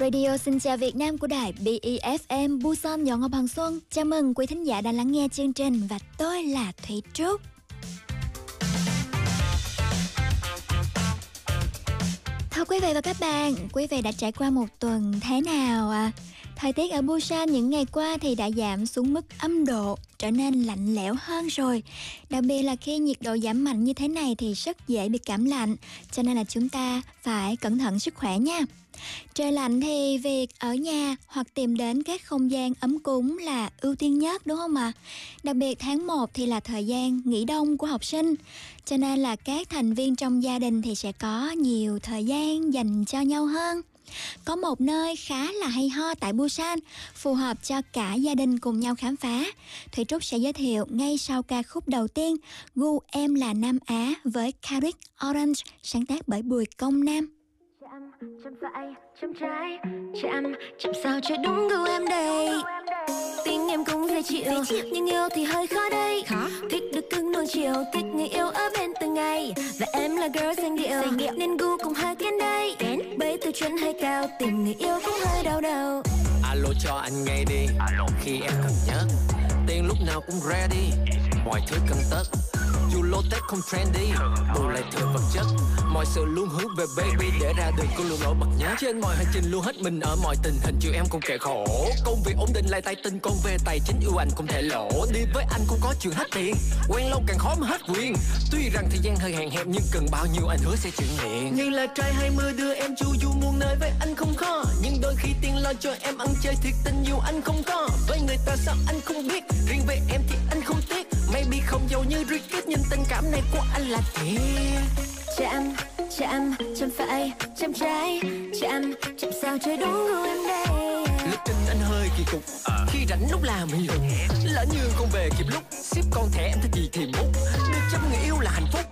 Radio xin chào Việt Nam của đài BEFM Busan Nhỏ Ngọc Hoàng Xuân. Chào mừng quý thính giả đang lắng nghe chương trình và tôi là Thủy Trúc. Thưa quý vị và các bạn, quý vị đã trải qua một tuần thế nào à? Thời tiết ở Busan những ngày qua thì đã giảm xuống mức âm độ, trở nên lạnh lẽo hơn rồi. Đặc biệt là khi nhiệt độ giảm mạnh như thế này thì rất dễ bị cảm lạnh, cho nên là chúng ta phải cẩn thận sức khỏe nha. Trời lạnh thì việc ở nhà hoặc tìm đến các không gian ấm cúng là ưu tiên nhất đúng không ạ? À? Đặc biệt tháng 1 thì là thời gian nghỉ đông của học sinh, cho nên là các thành viên trong gia đình thì sẽ có nhiều thời gian dành cho nhau hơn. Có một nơi khá là hay ho tại Busan, phù hợp cho cả gia đình cùng nhau khám phá. Thủy Trúc sẽ giới thiệu ngay sau ca khúc đầu tiên, Gu Em là Nam Á với Karik Orange, sáng tác bởi Bùi Công Nam chạm chạm phải chạm trái. Chạm chạm sao cho đúng gu em đây? Tình em cũng dễ chịu nhưng yêu thì hơi khó đây. Thích được cưng nuông chiều thích người yêu ở bên từng ngày. Và em là girl xanh điệu nên gu cũng hơi kén đây. Bấy tiêu chuẩn hơi cao tìm người yêu cũng hơi đau đầu. Alo cho anh ngay đi khi em cần nhớ. Tiền lúc nào cũng ready mọi thứ cần tất dù lô tết không trendy, bù lại thừa vật chất. Mọi sự luôn hướng về baby để ra đường cô luôn nổi bật nhất trên. Mọi hành trình luôn hết mình ở mọi tình hình, chịu em không kể khổ. Công việc ổn định lại tay tinh con về tài chính yêu anh không thể lỗ đi với anh cũng có chuyện hết tiền, quen lâu càng khó mà hết quyền. Tuy rằng thời gian hơi hạn hẹp nhưng cần bao nhiêu anh hứa sẽ chuyển hiện như là trai hai mươi đưa em chu du muôn nơi với anh không khó. Nhưng đôi khi tiền lo cho em ăn chơi thiệt tình yêu anh không có. Với người ta sao anh không biết, riêng về em thì anh không tiếc maybe không giàu như Ricky nhưng tình cảm này của anh là thiệt chạm chạm chạm phải chạm trái. Chạm chạm sao chơi đúng gu em đây. Lịch trình anh hơi kỳ cục khi rảnh lúc làm mình lùng lỡ như không về kịp lúc ship con thẻ em thích gì thì múc. Được chăm người yêu là hạnh phúc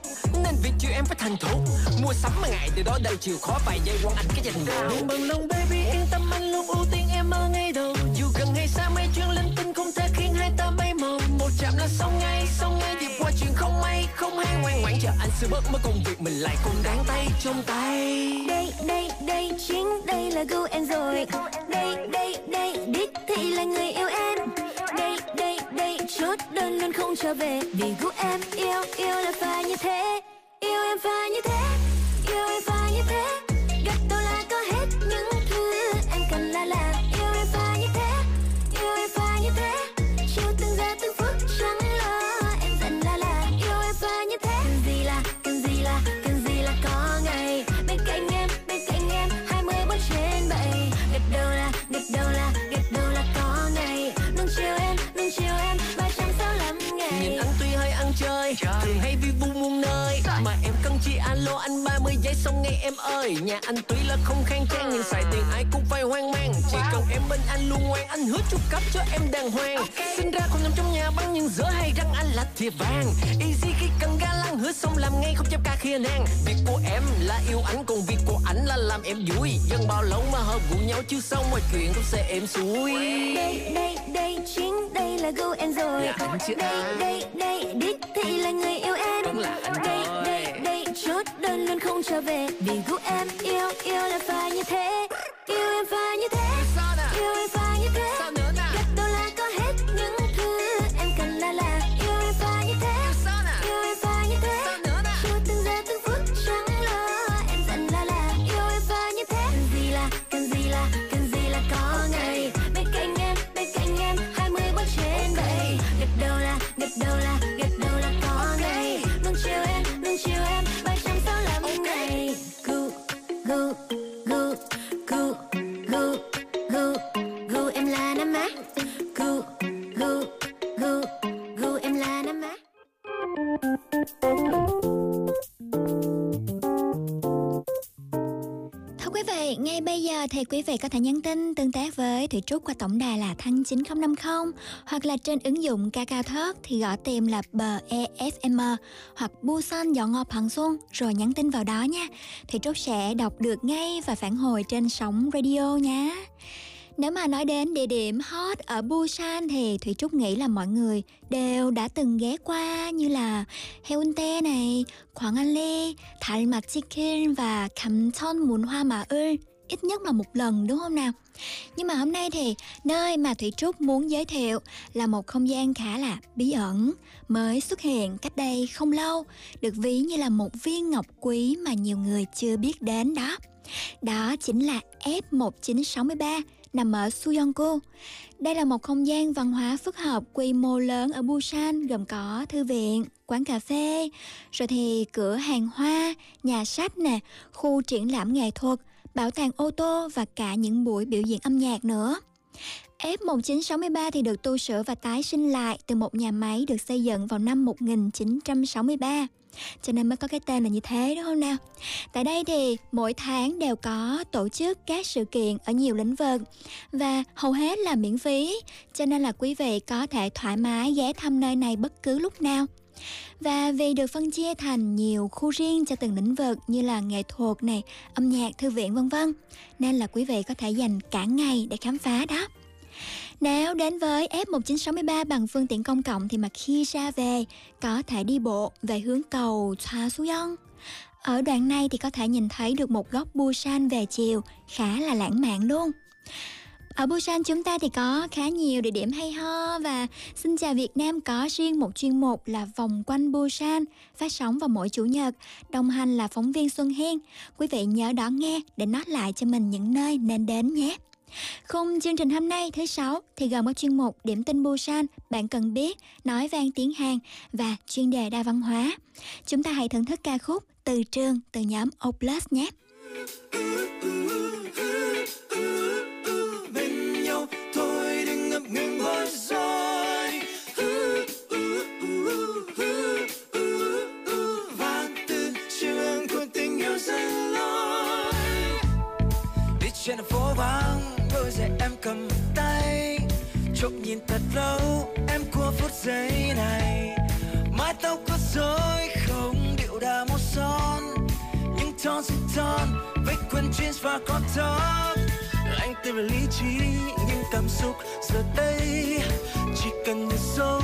nên việc chiều em phải thành thục. Mua sắm mà ngày từ đó đây chịu khó vài giây quan anh cái dành đồ đừng bằng lòng baby yên tâm anh luôn ưu tiên em ở ngay đầu xong ngay xong ngay thì qua chuyện không may, không hay. Ngoan ngoãn chờ anh sẽ bớt mất công việc, mình lại cùng đáng tay trong tay. Đây đây đây chính đây là gu em rồi. Đây đây đây, đích thị là người yêu em. Đây đây đây, chốt đơn luôn không trở về. Vì gu em yêu yêu là phải như thế. Yêu em phải như thế, yêu em phải như thế. Anh 30 giây xong ngay em ơi. Nhà anh tuy là không khang trang nhưng xài tiền ai cũng phải hoang mang. Chỉ cần em bên anh luôn ngoan anh hứa chu cấp cho em đàng hoàng. Sinh ra không nằm trong nhà băng nhưng giữa hai răng anh là thiệp vàng. Easy khi cần ga lăng hứa xong làm ngay không chấp ca khi nàng việc của em là yêu anh còn việc của anh là làm em vui. Dân bao lâu mà hợp gu nhau chứ xong mọi chuyện cũng sẽ êm xuôi. Đây đây đây chính đây là gu em rồi. Là anh chứ đây đây đây đích thị là người yêu em. Vẫn là anh đây đây đây chốt đơn luôn không trở về. Vì gu em yêu yêu là phải như thế. Yêu em phải như thế. Yêu em phải như thế Ờ, thì quý vị có thể nhắn tin tương tác với Thủy Trúc qua tổng đài là thăng 9050 hoặc là trên ứng dụng Kakao Talk thì gõ tìm là BEFM hoặc Busan dọn ngọt Hằng Xuân rồi nhắn tin vào đó nha. Thủy Trúc sẽ đọc được ngay và phản hồi trên sóng radio nha. Nếu mà nói đến địa điểm hot ở Busan thì Thủy Trúc nghĩ là mọi người đều đã từng ghé qua như là Haeundae này, Quảng An Lê, Thal Chicken và Kamcheon Mun Hoa Mà Ul ít nhất là một lần đúng không nào? Nhưng mà hôm nay thì nơi mà Thủy Trúc muốn giới thiệu là một không gian khá là bí ẩn, mới xuất hiện cách đây không lâu, được ví như là một viên ngọc quý mà nhiều người chưa biết đến đó. Đó chính là F1963 nằm ở Suyonku. Đây là một không gian văn hóa phức hợp quy mô lớn ở Busan gồm có thư viện, quán cà phê, rồi thì cửa hàng hoa, nhà sách nè, khu triển lãm nghệ thuật, bảo tàng ô tô và cả những buổi biểu diễn âm nhạc nữa. F1963 thì được tu sửa và tái sinh lại từ một nhà máy được xây dựng vào năm 1963 cho nên mới có cái tên là như thế, đúng không nào? Tại đây thì mỗi tháng đều có tổ chức các sự kiện ở nhiều lĩnh vực và hầu hết là miễn phí. Cho nên là quý vị có thể thoải mái ghé thăm nơi này bất cứ lúc nào và vì được phân chia thành nhiều khu riêng cho từng lĩnh vực như là nghệ thuật này, âm nhạc, thư viện vân vân, nên là quý vị có thể dành cả ngày để khám phá đó. Nếu đến với F1963 bằng phương tiện công cộng thì mà khi ra về có thể đi bộ về hướng cầu Cha Suyong. Ở đoạn này thì có thể nhìn thấy được một góc Busan về chiều khá là lãng mạn luôn. Ở Busan chúng ta thì có khá nhiều địa điểm hay ho và Xin chào Việt Nam có riêng một chuyên mục là Vòng quanh Busan phát sóng vào mỗi chủ nhật, đồng hành là phóng viên Xuân Hen. Quý vị nhớ đón nghe để nói lại cho mình những nơi nên đến nhé. Khung chương trình hôm nay thứ sáu thì gồm có chuyên mục Điểm tin Busan, bạn cần biết, nói vang tiếng Hàn và chuyên đề đa văn hóa. Chúng ta hãy thưởng thức ca khúc Từ trường từ nhóm Oplus nhé. Giây này. Mái tóc có rối không điệu đà màu son. Những thon xin thon với quần jeans và con top anh tìm về lý trí nhưng cảm xúc giờ đây. Chỉ cần nhìn sâu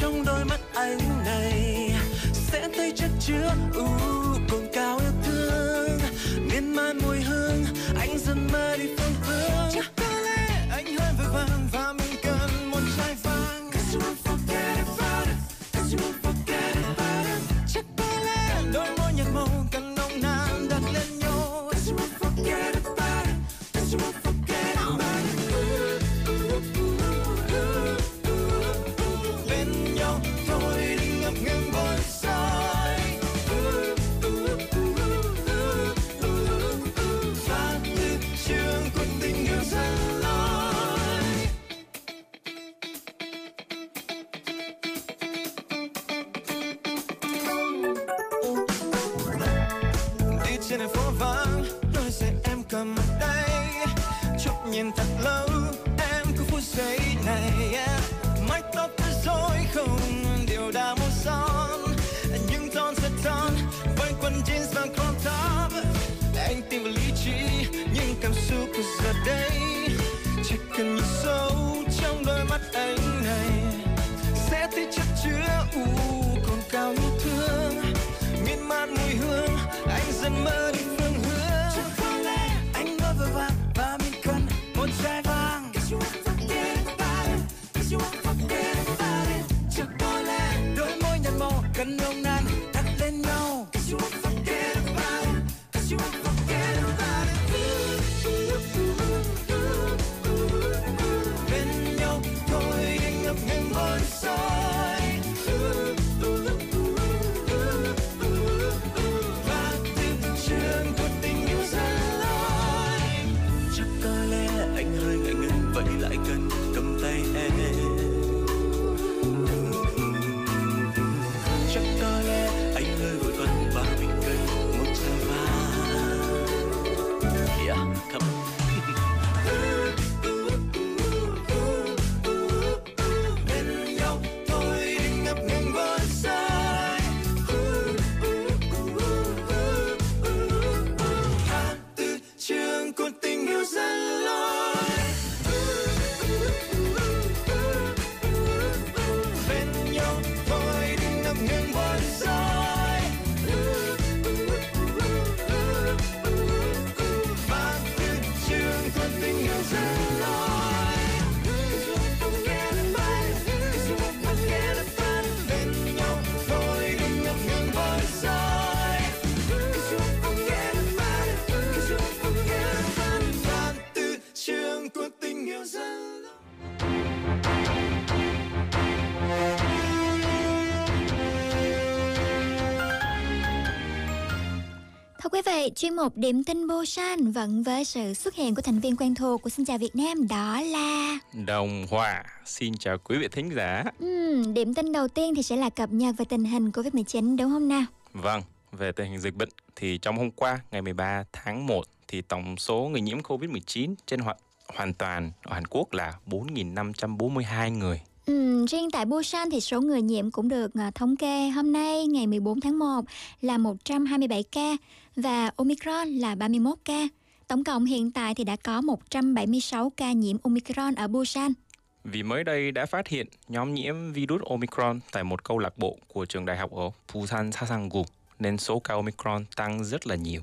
trong đôi mắt anh này sẽ thấy chất chứa uh, nhìn thật lâu, em cứ phút giây này, yeah. mái tóc đã rối không điều đã muốn son. Nhưng son sẽ son quanh quần jeans và crop top. Anh tìm vào lý trí nhưng cảm xúc của giờ đây. Chỉ cần nhìn sâu trong đôi mắt anh. Vị, chuyên mục Điểm tin Busan vẫn với sự xuất hiện của thành viên quen thuộc của Xin chào Việt Nam đó là Đồng Hòa. Xin chào quý vị thính giả. Ừm, điểm tin đầu tiên thì sẽ là cập nhật về tình hình Covid-19 đúng không nào? Vâng, về tình hình dịch bệnh thì trong hôm qua ngày 13 tháng 1 thì tổng số người nhiễm Covid-19 trên hoàn, hoàn toàn ở Hàn Quốc là 4.542 người. Ừm, riêng tại Busan thì số người nhiễm cũng được à, thống kê hôm nay ngày 14 tháng 1 là 127 ca và Omicron là 31 ca. Tổng cộng hiện tại thì đã có 176 ca nhiễm Omicron ở Busan. Vì mới đây đã phát hiện nhóm nhiễm virus Omicron tại một câu lạc bộ của trường đại học ở Busan Sasangu nên số ca Omicron tăng rất là nhiều.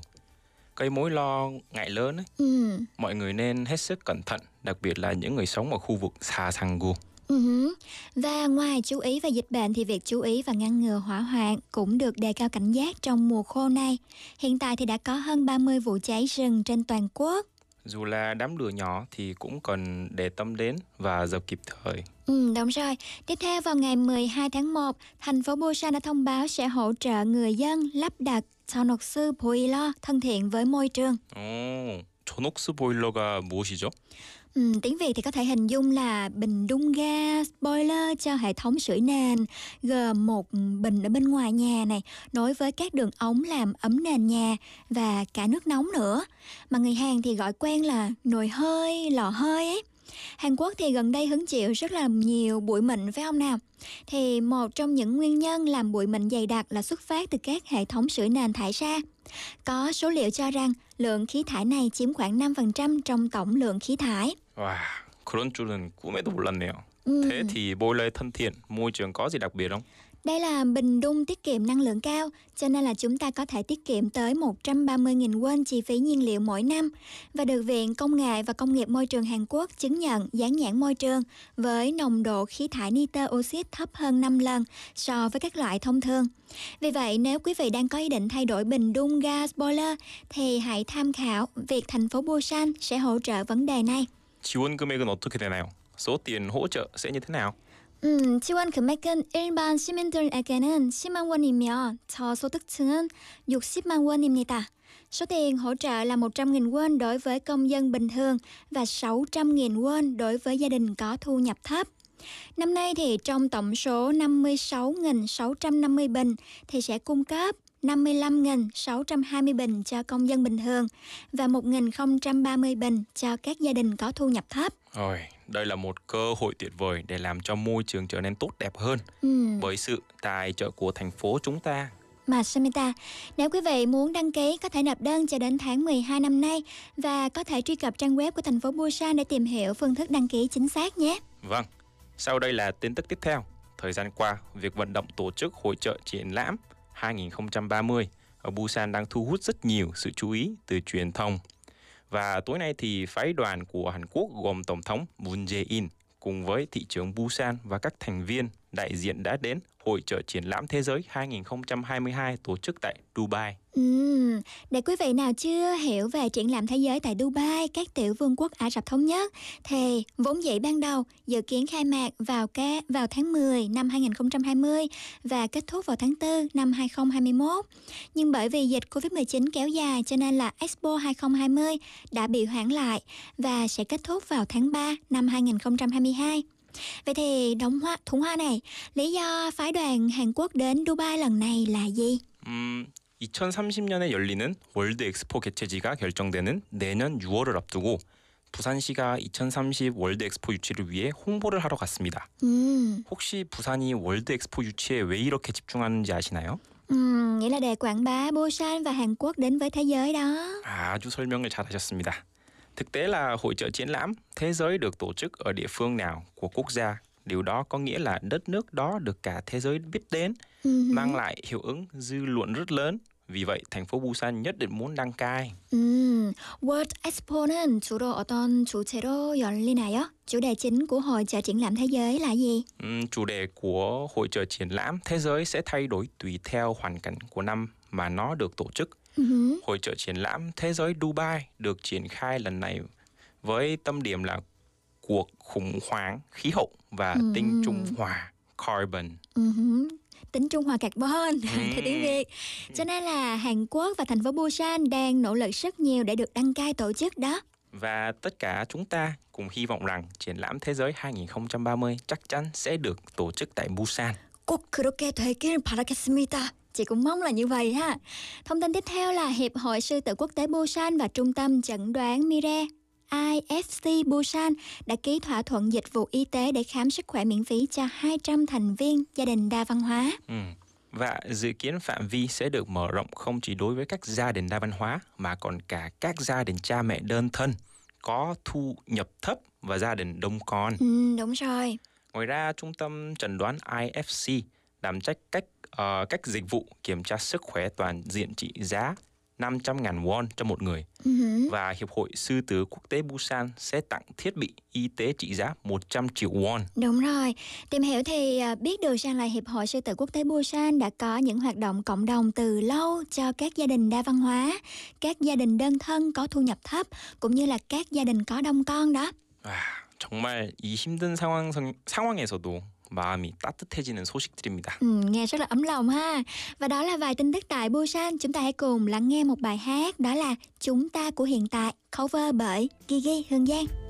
Gây mối lo ngại lớn ấy, Ừm, mọi người nên hết sức cẩn thận, đặc biệt là những người sống ở khu vực Sasangu. ừ hứ. Và ngoài chú ý về dịch bệnh thì việc chú ý và ngăn ngừa hỏa hoạn cũng được đề cao cảnh giác trong mùa khô này. Hiện tại thì đã có hơn 30 vụ cháy rừng trên toàn quốc. Dù là đám lửa nhỏ thì cũng cần để tâm đến và dập kịp thời. Ừ, đúng rồi. Tiếp theo vào ngày 12 tháng 1, thành phố Busan đã thông báo sẽ hỗ trợ người dân lắp đặt 전옥 sư boiler thân thiện với môi trường. 오, 전옥스 보일러가 무엇이죠? Ừ, tiếng Việt thì có thể hình dung là bình đun ga, boiler cho hệ thống sưởi nền gồm một bình ở bên ngoài nhà này nối với các đường ống làm ấm nền nhà và cả nước nóng nữa mà người Hàn thì gọi quen là nồi hơi lò hơi ấy Hàn Quốc thì gần đây hứng chịu rất là nhiều bụi mịn phải không nào? Thì một trong những nguyên nhân làm bụi mịn dày đặc là xuất phát từ các hệ thống sưởi nền thải ra. Có số liệu cho rằng lượng khí thải này chiếm khoảng 5% trong tổng lượng khí thải. 와, 그런 줄은 꿈에도 몰랐네요. Ừ. Thế thì boiler thân thiện, môi trường có gì đặc biệt không? Đây là bình đun tiết kiệm năng lượng cao, cho nên là chúng ta có thể tiết kiệm tới 130.000 won chi phí nhiên liệu mỗi năm và được Viện Công nghệ và Công nghiệp Môi trường Hàn Quốc chứng nhận dán nhãn môi trường với nồng độ khí thải nitơ oxit thấp hơn 5 lần so với các loại thông thường. Vì vậy, nếu quý vị đang có ý định thay đổi bình đun gas boiler thì hãy tham khảo việc thành phố Busan sẽ hỗ trợ vấn đề này. 지원 금액은 어떻게 되나요? số tiền hỗ trợ sẽ như thế nào? 음, 지원 금액은 일반 시민들에게는 10만 원이며 저소득층은 60만 원입니다. Số tiền hỗ trợ là 100.000 won đối với công dân bình thường và 600.000 won đối với gia đình có thu nhập thấp. Năm nay thì trong tổng số 56.650 bình thì sẽ cung cấp 55.620 bình cho công dân bình thường và 1.030 bình cho các gia đình có thu nhập thấp. Ôi, đây là một cơ hội tuyệt vời để làm cho môi trường trở nên tốt đẹp hơn Ừm. bởi sự tài trợ của thành phố chúng ta. Mà Samita, nếu quý vị muốn đăng ký có thể nộp đơn cho đến tháng 12 năm nay và có thể truy cập trang web của thành phố Busan để tìm hiểu phương thức đăng ký chính xác nhé. Vâng, sau đây là tin tức tiếp theo. Thời gian qua, việc vận động tổ chức hội trợ triển lãm 2030 ở Busan đang thu hút rất nhiều sự chú ý từ truyền thông. Và tối nay thì phái đoàn của Hàn Quốc gồm Tổng thống Moon Jae-in cùng với thị trưởng Busan và các thành viên đại diện đã đến Hội trợ triển lãm thế giới 2022 tổ chức tại Dubai. Ừ, để quý vị nào chưa hiểu về triển lãm thế giới tại Dubai, các tiểu vương quốc Ả Rập Thống Nhất, thì vốn dĩ ban đầu dự kiến khai mạc vào ca, vào tháng 10 năm 2020 và kết thúc vào tháng 4 năm 2021. Nhưng bởi vì dịch Covid-19 kéo dài cho nên là Expo 2020 đã bị hoãn lại và sẽ kết thúc vào tháng 3 năm 2022. Vậy thì đóng hoa, thủ hoa này, lý do phái đoàn Hàn Quốc đến Dubai lần này là gì? 음, 2030년에 열리는 월드 엑스포 개최지가 결정되는 내년 6월을 앞두고 부산시가 2030 월드 엑스포 유치를 위해 홍보를 하러 갔습니다. Ừm, 혹시 부산이 월드 엑스포 유치에 왜 이렇게 집중하는지 아시나요? ừm, nghĩa là để quảng bá Busan và Hàn Quốc đến với thế giới đó. 아주 설명을 잘하셨습니다. Thực tế là hội trợ triển lãm thế giới được tổ chức ở địa phương nào của quốc gia. Điều đó có nghĩa là đất nước đó được cả thế giới biết đến, Ừm, mang lại hiệu ứng dư luận rất lớn. Vì vậy, thành phố Busan nhất định muốn đăng cai. ừm, World Expo는 주로 어떤 주제로 열리나요? Chủ đề chính của hội trợ triển lãm thế giới là gì? Ừm, chủ đề của hội trợ triển lãm thế giới sẽ thay đổi tùy theo hoàn cảnh của năm mà nó được tổ chức. Ừm, Hội trợ triển lãm thế giới Dubai được triển khai lần này với tâm điểm là cuộc khủng hoảng khí hậu và tinh trung hòa carbon. ừm. tính trung hòa carbon theo tiếng Việt. Cho nên là Hàn Quốc và thành phố Busan đang nỗ lực rất nhiều để được đăng cai tổ chức đó. Và tất cả chúng ta cùng hy vọng rằng triển lãm thế giới 2030 chắc chắn sẽ được tổ chức tại Busan. 꼭 그렇게 되길 바라겠습니다. Chị cũng mong là như vậy ha. Thông tin tiếp theo là Hiệp hội Sư tử Quốc tế Busan và Trung tâm Chẩn đoán Mire IFC Busan đã ký thỏa thuận dịch vụ y tế để khám sức khỏe miễn phí cho 200 thành viên gia đình đa văn hóa. Ừ. Và dự kiến phạm vi sẽ được mở rộng không chỉ đối với các gia đình đa văn hóa mà còn cả các gia đình cha mẹ đơn thân có thu nhập thấp và gia đình đông con. Ừ, đúng rồi. Ngoài ra, trung tâm chẩn đoán IFC đảm trách cách uh, cách dịch vụ kiểm tra sức khỏe toàn diện trị giá 500.000 won cho một người Uh-huh. và Hiệp hội Sư tử Quốc tế Busan sẽ tặng thiết bị y tế trị giá 100 triệu won. Đúng rồi, tìm hiểu thì à, biết được rằng là Hiệp hội Sư tử Quốc tế Busan đã có những hoạt động cộng đồng từ lâu cho các gia đình đa văn hóa, các gia đình đơn thân có thu nhập thấp, cũng như là các gia đình có đông con đó. 와, 정말 이 힘든 상황 상황에서도 마음이 따뜻해지는 소식들입니다. Ừ, nghe rất là ấm lòng ha. Và đó là vài tin tức tại Busan. Chúng ta hãy cùng lắng nghe một bài hát đó là Chúng ta của hiện tại, cover bởi Gigi Hương Giang.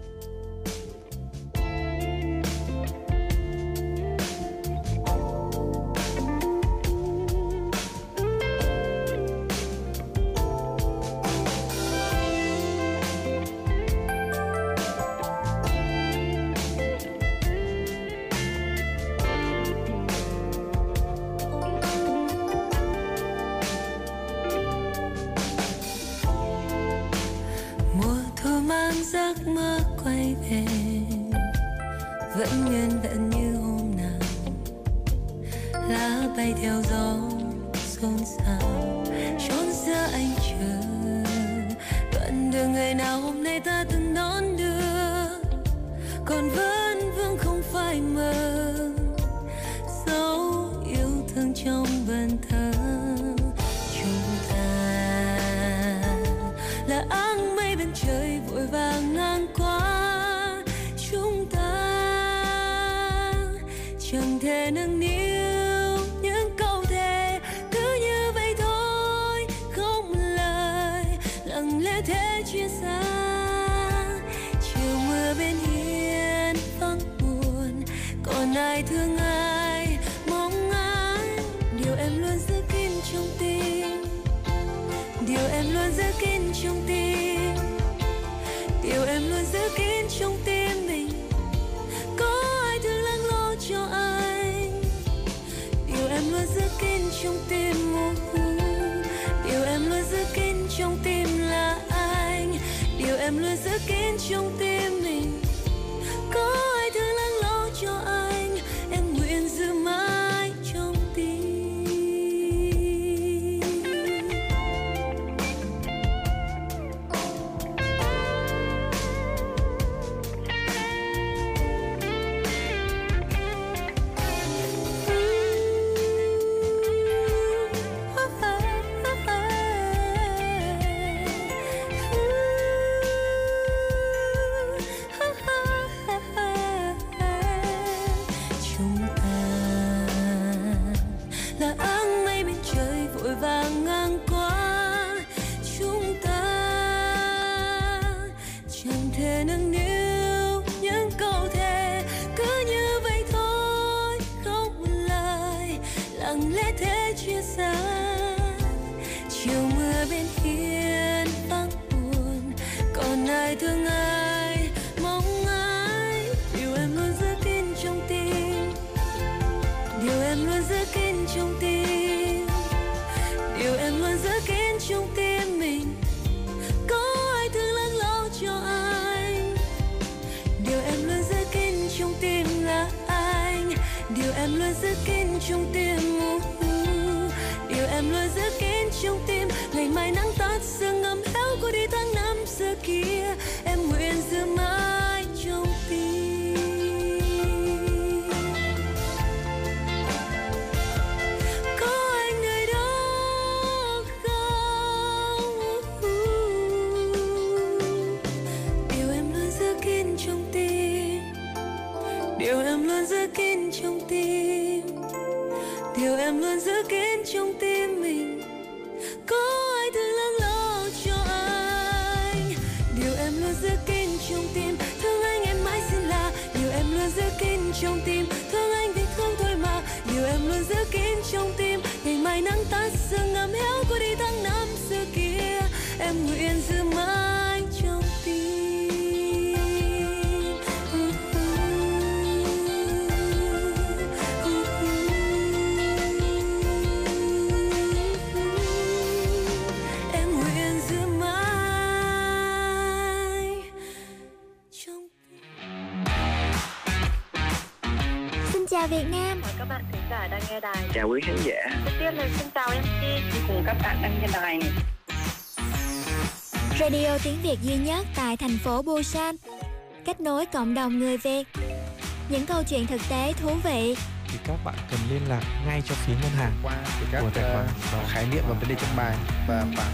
tiếng Việt duy nhất tại thành phố Busan Kết nối cộng đồng người Việt Những câu chuyện thực tế thú vị thì các bạn cần liên lạc ngay cho phía ngân hàng qua từ các của tài khoản ờ, khái niệm và vấn đề trong bài và bạn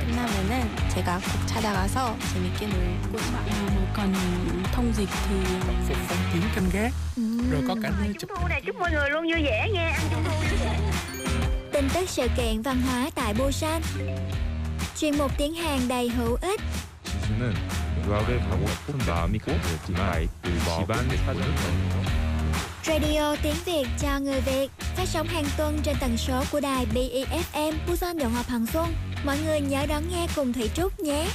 끝나면은 제가 꼭 찾아가서 재밌게 놀고 싶어요. 뭐 cần thông dịch thì phục phong kiến canh gác rồi có cả nơi chụp Trung thu này chúc mọi người luôn vui vẻ nha, ăn trung thu vui vẻ. Tin tức sự kiện văn hóa tại Busan Chuyên mục tiếng Hàn đầy hữu ích 지수는 유학을 가고 싶은 마음이 강했지만 그 집안 사정이 Radio tiếng Việt cho người Việt phát sóng hàng tuần trên tần số của đài BEFM Busan Động Hợp Hằng Xuân. Mọi người nhớ đón nghe cùng Thủy Trúc nhé.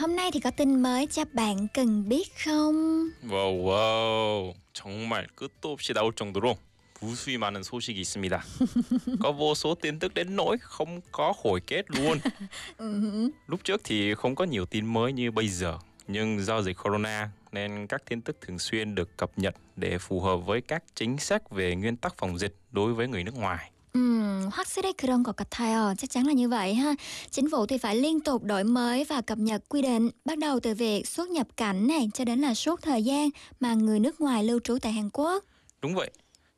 hôm nay thì có tin mới cho bạn cần biết không? 와우 와우 정말 끝도 없이 나올 정도로 무수히 많은 소식이 있습니다. có vô số tin tức đến nỗi không có hồi kết luôn. Lúc trước thì không có nhiều tin mới như bây giờ, nhưng do dịch corona nên các tin tức thường xuyên được cập nhật để phù hợp với các chính sách về nguyên tắc phòng dịch đối với người nước ngoài. Ừm, 확실히 그런 것 같아요. Chắc chắn là như vậy ha. Chính phủ thì phải liên tục đổi mới và cập nhật quy định, bắt đầu từ việc xuất nhập cảnh này cho đến là suốt thời gian mà người nước ngoài lưu trú tại Hàn Quốc. Đúng vậy.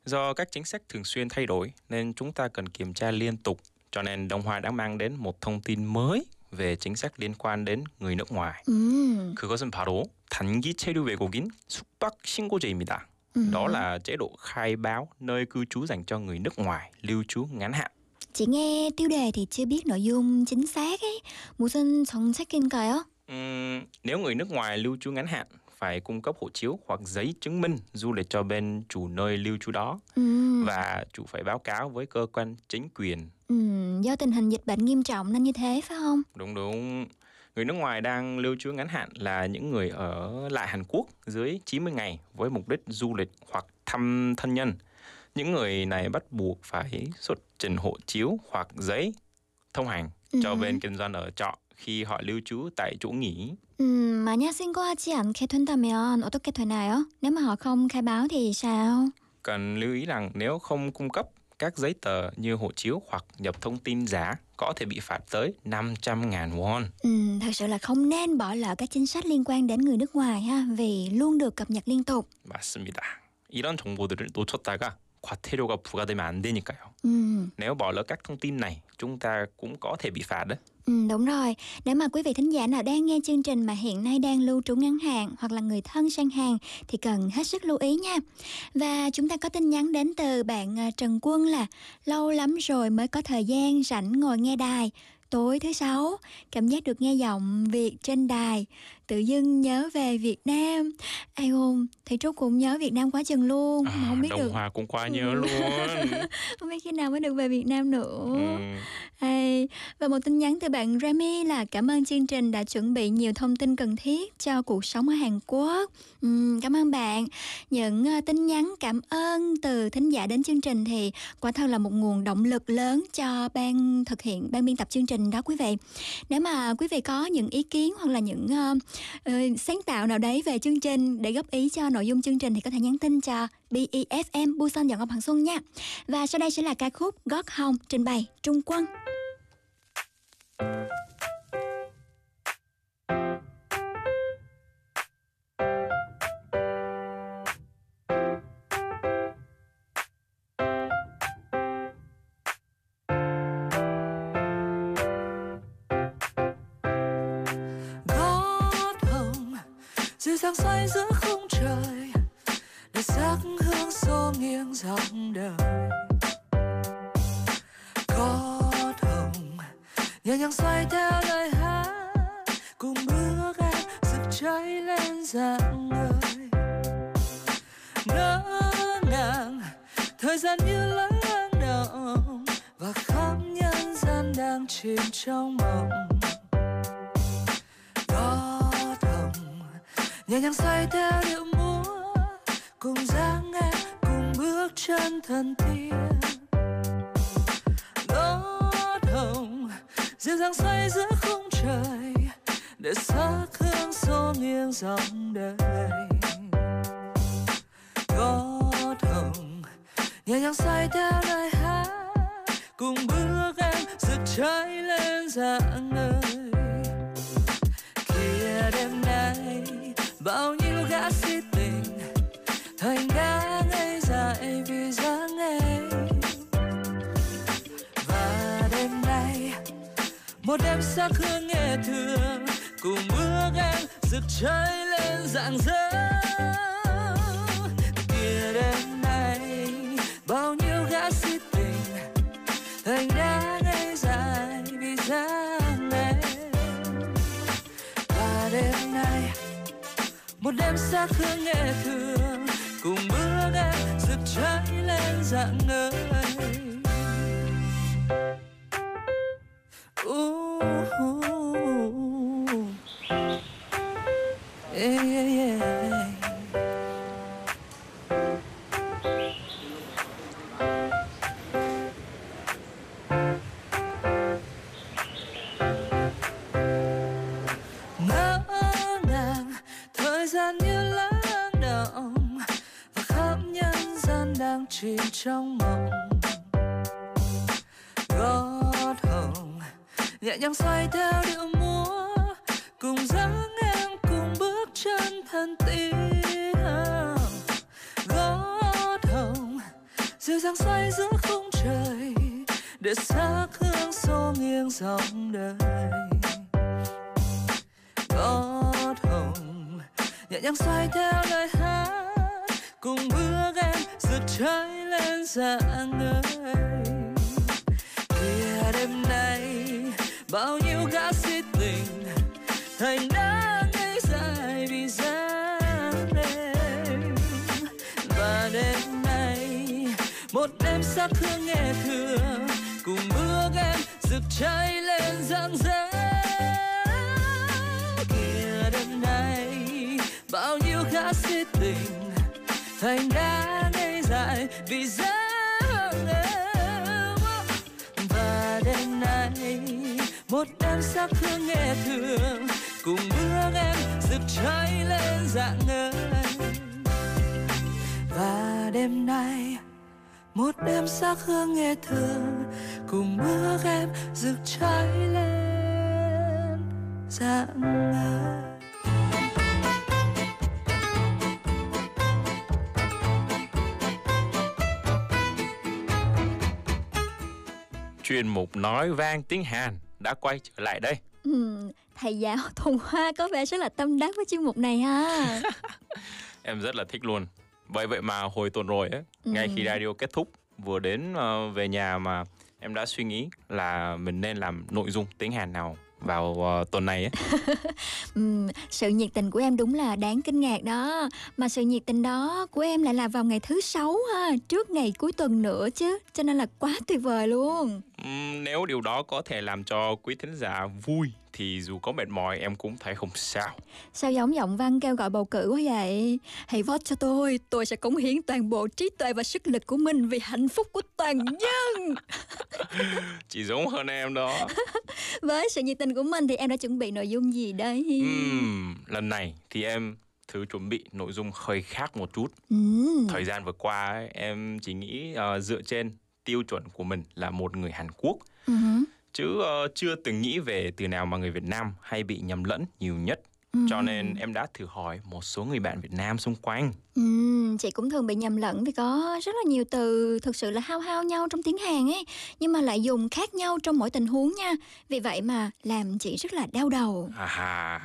Do các chính sách thường xuyên thay đổi nên chúng ta cần kiểm tra liên tục. Cho nên Đông Hoa đã mang đến một thông tin mới về chính sách liên quan đến người nước ngoài. Ừm, 그것은 바로 단기 체류 외국인 숙박 신고제입니다. ừm. Đó là chế độ khai báo nơi cư trú dành cho người nước ngoài lưu trú ngắn hạn. Chỉ nghe tiêu đề thì chưa biết nội dung chính xác ấy. 무슨 정책인가요? Ừm, nếu người nước ngoài lưu trú ngắn hạn phải cung cấp hộ chiếu hoặc giấy chứng minh du lịch cho bên chủ nơi lưu trú đó Ừm, và chủ phải báo cáo với cơ quan chính quyền. ừm, do tình hình dịch bệnh nghiêm trọng nên như thế phải không? Đúng đúng. Người nước ngoài đang lưu trú ngắn hạn là những người ở lại Hàn Quốc dưới 90 ngày với mục đích du lịch hoặc thăm thân nhân. Những người này bắt buộc phải xuất trình hộ chiếu hoặc giấy thông hành cho 음. bên kinh doanh ở trọ khi họ lưu trú tại chỗ nghỉ. 음, 만약 신고하지 않게 된다면 어떻게 되나요? Nếu mà họ không khai báo thì sao? Cần lưu ý rằng nếu không cung cấp các giấy tờ như hộ chiếu hoặc nhập thông tin giả có thể bị phạt tới 500.000 won. Ừm, thật sự là không nên bỏ lỡ các chính sách liên quan đến người nước ngoài ha, vì luôn được cập nhật liên tục. 맞습니다. 이런 정보들을 놓쳤다가 과태료가 부과되면 안 되니까요. Ừm, Nếu bỏ lỡ các thông tin này, chúng ta cũng có thể bị phạt đấy. ừm, đúng rồi. Nếu mà quý vị thính giả nào đang nghe chương trình mà hiện nay đang lưu trú ngắn hạn hoặc là người thân sang hàng thì cần hết sức lưu ý nha. Và chúng ta có tin nhắn đến từ bạn à, Trần Quân là lâu lắm rồi mới có thời gian rảnh ngồi nghe đài. Tối thứ sáu, cảm giác được nghe giọng Việt trên đài, tự dưng nhớ về Việt Nam. Ai ôm, thầy Trúc cũng nhớ Việt Nam quá chừng luôn, mà không biết Đồng được, Hòa cũng quá nhớ luôn. không biết khi nào mới được về Việt Nam nữa. Ừ. Hay. Và một tin nhắn từ bạn Remy là cảm ơn chương trình đã chuẩn bị nhiều thông tin cần thiết cho cuộc sống ở Hàn Quốc. Ừm, cảm ơn bạn. Những ờ, tin nhắn cảm ơn từ thính giả đến chương trình thì quả thật là một nguồn động lực lớn cho ban thực hiện, ban biên tập chương trình đó quý vị. Nếu mà quý vị có những ý kiến hoặc là những ờ, uh, sáng tạo nào đấy về chương trình để góp ý cho nội dung chương trình thì có thể nhắn tin cho BEFM Busan Dọn Ngọc Hoàng Xuân nha. Và sau đây sẽ là ca khúc Gót Hồng trình bày Trung Quân. dịu dòng đời. Có hồng nhẹ nhàng xoay theo lời hát, cùng bước em rực cháy lên dạng người. Ngỡ ngàng, thời gian như lắng động và khắp nhân gian đang chìm trong mộng. Có hồng nhẹ nhàng xoay theo điệu chân thần tiên gót hồng dịu dàng xoay giữa khung trời, để xác hương xô nghiêng dòng đời. Gót hồng nhẹ nhàng xoay theo lời hát, cùng bước em rực cháy một đêm sắc hương nghe thường cùng bước em rực cháy lên dạng dỡ kia đêm nay, bao nhiêu gã si tình thành đã ngây dài vì dáng em. Và đêm nay, một đêm sắc hương nghe thường cùng bước em rực cháy lên dạng ngời. Ooh, yeah, yeah, yeah. ngỡ ngàng thời gian như lắng động và khắp nhân gian đang chìm trong mộng nhẹ nhàng xoay theo điệu múa hương nghệ thường cùng bước em rực cháy lên dạng ngời chuyên mục nói vang tiếng Hàn đã quay trở lại đây. Ừ, thầy giáo Thuần Hoa có vẻ rất là tâm đắc với chuyên mục này ha. Em rất là thích luôn. Bởi vậy mà hồi tuần rồi ấy, Ừ. ngay khi radio kết thúc, vừa đến ờ, về nhà mà em đã suy nghĩ là mình nên làm nội dung tiếng Hàn nào vào ờ, tuần này ấy. Sự nhiệt tình của em đúng là đáng kinh ngạc đó Mà sự nhiệt tình đó của em lại là vào ngày thứ sáu ha Trước ngày cuối tuần nữa chứ Cho nên là quá tuyệt vời luôn nếu điều đó có thể làm cho quý thính giả vui thì dù có mệt mỏi em cũng thấy không sao. Sao giống giọng văn kêu gọi bầu cử quá vậy Hãy vote cho tôi Tôi sẽ cống hiến toàn bộ trí tuệ và sức lực của mình Vì hạnh phúc của toàn dân Chỉ giống hơn em đó. Với sự nhiệt tình của mình thì em đã chuẩn bị nội dung gì đây Ừm, lần này thì em thử chuẩn bị nội dung hơi khác một chút. Ừm. Thời gian vừa qua ấy, em chỉ nghĩ ờ, dựa trên tiêu chuẩn của mình là một người Hàn Quốc Ừ hứ. Chứ ờ, chưa từng nghĩ về từ nào mà người Việt Nam hay bị nhầm lẫn nhiều nhất. Cho nên em đã thử hỏi một số người bạn Việt Nam xung quanh. Ừm, chị cũng thường bị nhầm lẫn vì có rất là nhiều từ thực sự là hao hao nhau trong tiếng Hàn ấy nhưng mà lại dùng khác nhau trong mỗi tình huống nha vì vậy mà làm chị rất là đau đầu À ha,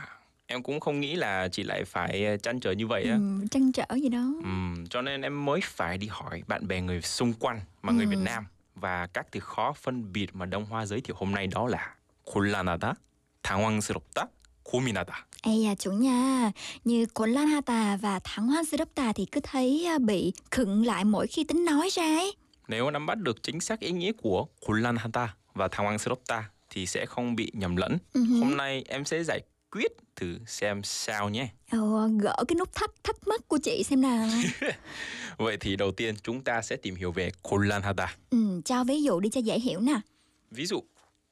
em cũng không nghĩ là chị lại phải ờ, trăn trở như vậy á. Ừ, trăn trở gì đó. Ừm, cho nên em mới phải đi hỏi bạn bè người xung quanh mà người Ừ. Việt Nam và các từ khó phân biệt mà Đông Hoa giới thiệu hôm nay đó là 곤란하다, 당황스럽다, 고민하다. Ây à chủ nha, như 곤란하다 và 당황스럽다 thì cứ thấy à, bị khựng lại mỗi khi tính nói ra ấy. Nếu nắm bắt được chính xác ý nghĩa của 곤란하다 và 당황스럽다 thì sẽ không bị nhầm lẫn. Ừ hứ. Hôm nay em sẽ giải quyết thử xem sao nhé. Ờ, gỡ cái nút thắt thắc mắc của chị xem nào. Vậy thì đầu tiên chúng ta sẽ tìm hiểu về 곤란하다. ừ, cho ví dụ đi cho dễ hiểu nè. Ví dụ,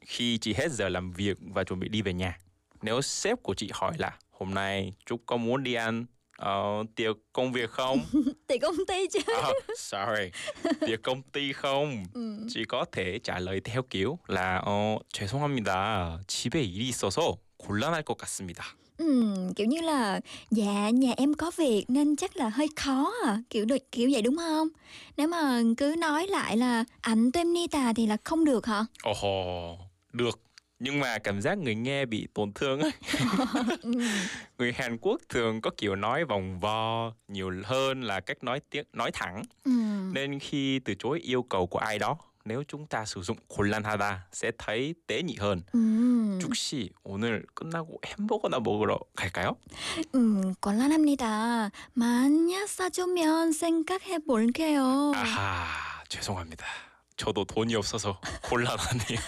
khi chị hết giờ làm việc và chuẩn bị đi về nhà, nếu sếp của chị hỏi là hôm nay Trúc có muốn đi ăn ờ, tiệc công việc không? Thì công ty chứ. À, sorry, tiệc công ty không? Ừ. Chị có thể trả lời theo kiểu là 어, 죄송합니다. 집에 일이 있어서 곤란할 것 같습니다. Ừ, kiểu như là dạ nhà em có việc nên chắc là hơi khó à kiểu được kiểu vậy đúng không nếu mà cứ nói lại là ảnh tên Nita thì là không được hả Ồ, được. Nhưng mà cảm giác người nghe bị tổn thương ấy. ừ. Người Hàn Quốc thường có kiểu nói vòng vo nhiều hơn là cách nói tiếng nói thẳng. Ừ. Nên khi từ chối yêu cầu của ai đó, nếu chúng ta sử dụng 곤란하다 sẽ thấy tế nhị hơn. Ừ. 쭉 씨, 오늘 끝나고 햄버거나 먹으러 갈까요? 음, 곤란합니다. 만약 사주면 생각해 볼게요. 아하, 죄송합니다. 저도 돈이 없어서 곤란하네요.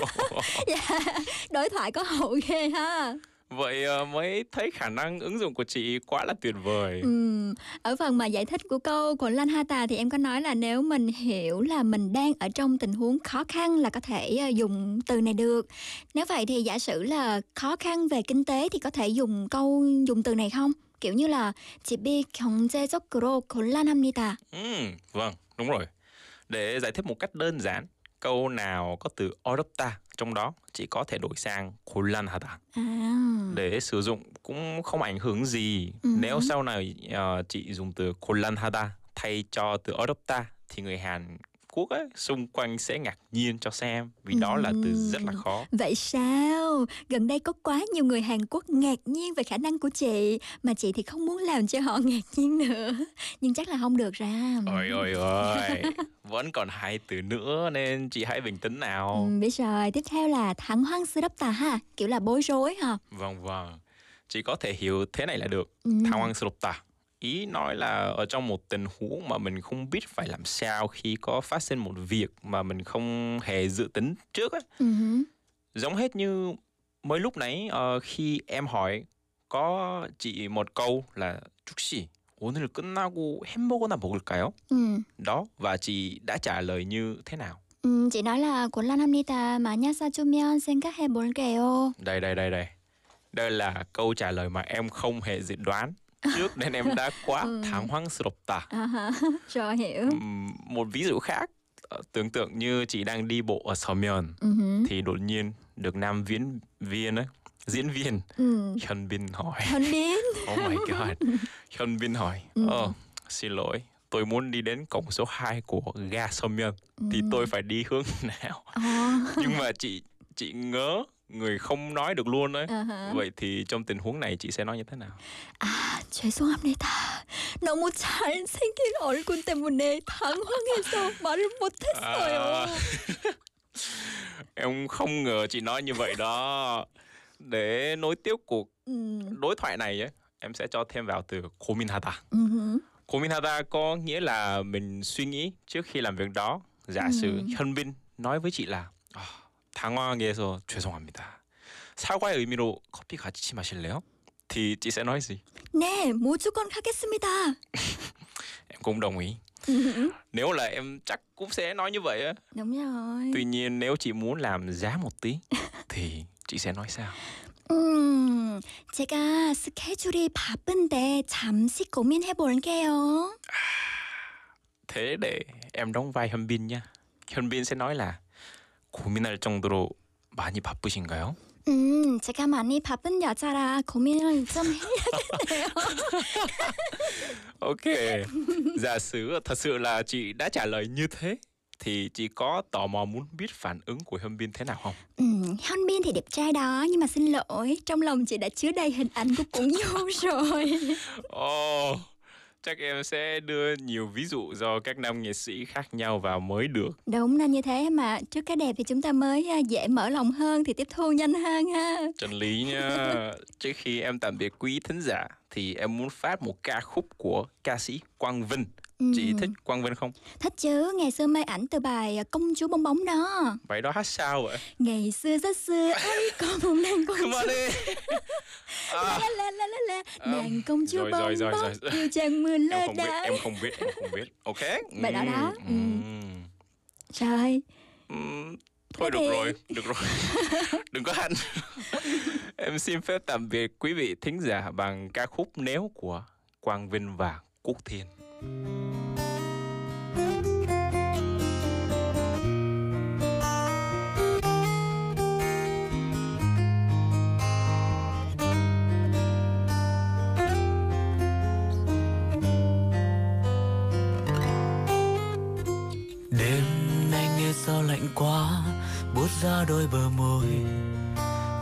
Thoại có hậu ghê ha. Vậy ờ, mới thấy khả năng ứng dụng của chị quá là tuyệt vời. Ừm, ở phần mà giải thích của câu của Lan Hata thì em có nói là nếu mình hiểu là mình đang ở trong tình huống khó khăn là có thể ờ, dùng từ này được. Nếu vậy thì giả sử là khó khăn về kinh tế thì có thể dùng câu dùng từ này không? Kiểu như là 집이 경제적으로 곤란합니다. Ừm, vâng, đúng rồi. Để giải thích một cách đơn giản, câu nào có từ 어렵다 trong đó chỉ có thể đổi sang kullanhata à. để sử dụng cũng không ảnh hưởng gì ừ. nếu sau này uh, chị dùng từ kullanhata thay cho từ adopta thì người Hàn Quốc ấy, xung quanh sẽ ngạc nhiên cho xem vì đó ừ. là từ rất là khó. Vậy sao? Gần đây có quá nhiều người Hàn Quốc ngạc nhiên về khả năng của chị mà chị thì không muốn làm cho họ ngạc nhiên nữa. Nhưng chắc là không được ra. Ôi ôi ôi. Vẫn còn hai từ nữa nên chị hãy bình tĩnh nào. Ừ, biết rồi, tiếp theo là thắng hoang sư đắp tà ha, kiểu là bối rối hả? Vâng vâng. Chị có thể hiểu thế này là được. Ừ. Thẳng hoang sư đắp tà ý nói là ở trong một tình huống mà mình không biết phải làm sao khi có phát sinh một việc mà mình không hề dự tính trước ấy. Ừ hứ. giống hết như mới lúc nãy ờ, khi em hỏi có chị một câu là 혹시 오늘 끝나고 햄버거나 먹을까요? ừ. đó và chị đã trả lời như thế nào? ừ, Chị nói là 곤란합니다 만약 사주면 생각해 볼게요 Đây đây đây đây. Đây là câu trả lời mà em không hề dự đoán trước nên em đã quá ừ. thẳng hoang sropta. À uh-huh. Cho hiểu. Một ví dụ khác ờ, tưởng tượng như chị đang đi bộ ở Sò Miền uh-huh. Ừ thì đột nhiên được nam diễn viên ấy diễn viên ừ. Hyun Bin hỏi Hyun Bin Oh my god Hyun Bin hỏi ừ. oh, Xin lỗi tôi muốn đi đến cổng số 2 của ga Seo Myung ừ. thì tôi phải đi hướng nào à. nhưng mà chị chị ngớ người không nói được luôn đấy À hả. vậy thì trong tình huống này chị sẽ nói như thế nào 아, 죄송합니다. 너무 잘생긴 얼굴 때문에 당황해서 말을 못했어요. À. em không ngờ chị nói như vậy đó để nối tiếp cuộc 음, đối thoại này ấy, em sẽ cho thêm vào từ 고민하다. 음, 고민하다 có nghĩa là mình suy nghĩ trước khi làm việc đó. Giả sử 음. 현빈 nói với chị là 아, 당황하게 해서 죄송합니다. 사과의 의미로 커피 같이 마실래요? Thì chị sẽ nói gì? 네, 무조건 하겠습니다. Em cũng đồng ý. Nếu là em chắc cũng sẽ nói như vậy á. Đúng rồi. Tuy nhiên nếu chị muốn làm giá một tí thì chị sẽ nói sao? 음, 제가 스케줄이 바쁜데 잠시 고민해 볼게요. Thế để em đóng vai 현빈 nha. 현빈 sẽ nói là 고민할 정도로 많이 바쁘신가요? 음, 제가 많이 바쁜 여자라 고민을 좀 해야겠네요. Ok. Giả sử thật sự là chị đã trả lời như thế thì chị có tò mò muốn biết phản ứng của Hyun Bin thế nào không? Ừ, Hyun Bin thì đẹp trai đó nhưng mà xin lỗi, trong lòng chị đã chứa đầy hình ảnh của Cũng Du rồi. Ồ, oh, chắc em sẽ đưa nhiều ví dụ do các nam nghệ sĩ khác nhau vào mới được. Đúng nên như thế mà trước cái đẹp thì chúng ta mới à, dễ mở lòng hơn thì tiếp thu nhanh hơn ha. Chân lý nha. trước khi em tạm biệt quý thính giả thì em muốn phát một ca khúc của ca sĩ Quang Vinh Ừ. Chị thích Quang Vinh không? Thích chứ, ngày xưa mê ảnh từ bài à, Công chúa bong bóng đó Vậy đó hát sao vậy? Ngày xưa rất xưa ấy có một nàng công chúa đi à. La la la la la Nàng công chúa rồi, bong rồi, rồi, bóng. Yêu chàng mưa lơ đá Em không biết, em không biết Ok Bài đó đó ừ. Trời ừ. Thôi được rồi, được rồi Đừng có hạnh Em xin phép tạm biệt quý vị thính giả bằng ca khúc Nếu của Quang Vinh và Quốc Thiên sao lạnh quá, buốt ra đôi bờ môi.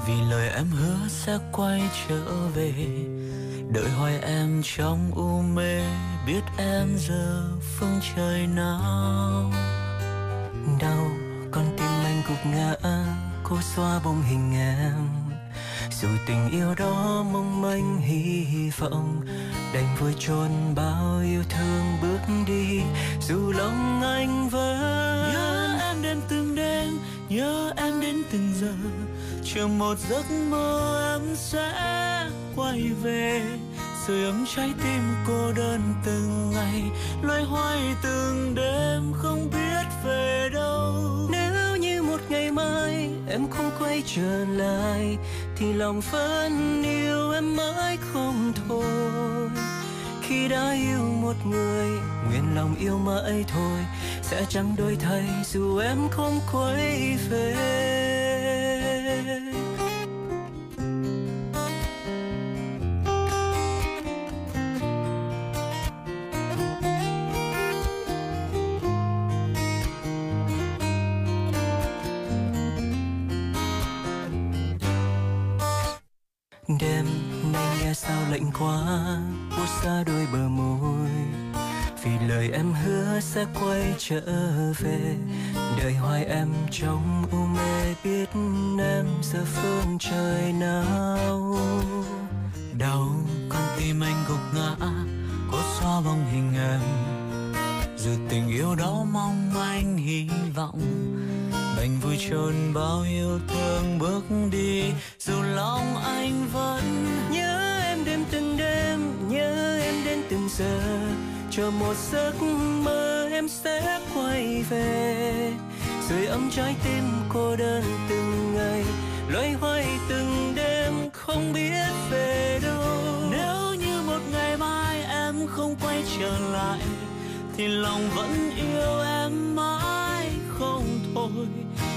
Vì lời em hứa sẽ quay trở về đợi hoài em trong u mê, biết em giờ phương trời nào. Đau, con tim anh gục ngã, cô xoa bông hình em. Dù tình yêu đó mong manh, hy vọng, đành vội chôn bao yêu thương bước đi. Dù lòng anh vẫn nhớ em đến từng đêm, nhớ em đến từng giờ chờ một giấc mơ em sẽ quay về. Sưởi ấm trái tim cô đơn từng ngày, loay hoay từng đêm không biết về đâu. Nếu như một ngày mai em không quay trở lại, thì lòng vẫn yêu em mãi không thôi. Khi đã yêu một người, nguyện lòng yêu mãi thôi. Sẽ chẳng đổi thay dù em không quay về. Nghe sao lạnh quá, buốt xa đôi bờ môi. Vì lời em hứa sẽ quay trở về đợi hoài em trong u mê biết em giờ phương trời nào. Đau con tim anh gục ngã cố xóa bóng hình em. Dù tình yêu đó mong anh hy vọng, đành vui chôn bao yêu thương bước đi. Dù lòng anh vẫn nhớ từng đêm nhớ em đến từng giờ. Chờ một giấc mơ em sẽ quay về. Sưởi ấm trái tim cô đơn từng ngày, loay hoay từng đêm không biết về đâu. Nếu như một ngày mai em không quay trở lại, thì lòng vẫn yêu em mãi không thôi.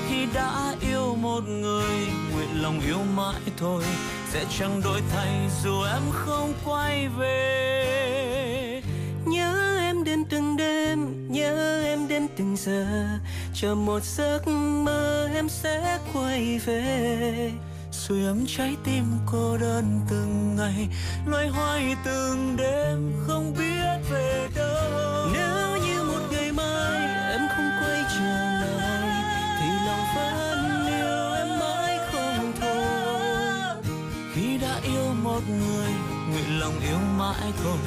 Khi đã yêu một người, nguyện lòng yêu mãi thôi sẽ chẳng đổi thay, dù em không quay về. Nhớ em đến từng đêm, nhớ em đến từng giờ. Chờ một giấc mơ em sẽ quay về. Sưởi ấm trái tim cô đơn từng ngày, loay hoay từng đêm không biết về đâu. Nếu yêu mãi thôi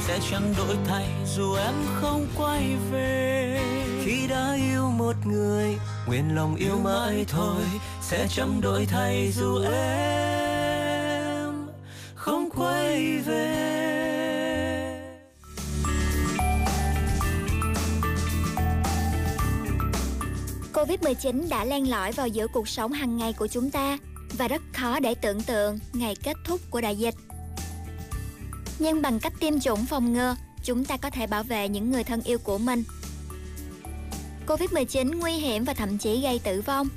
sẽ chẳng đổi thay dù em không quay về khi đã yêu một người nguyện lòng yêu mãi thôi sẽ chẳng đổi thay dù em không quay về Covid-19 đã len lỏi vào giữa cuộc sống hàng ngày của chúng ta và rất khó để tưởng tượng ngày kết thúc của đại dịch. Nhưng bằng cách tiêm chủng phòng ngừa, chúng ta có thể bảo vệ những người thân yêu của mình. Covid-19 nguy hiểm và thậm chí gây tử vong,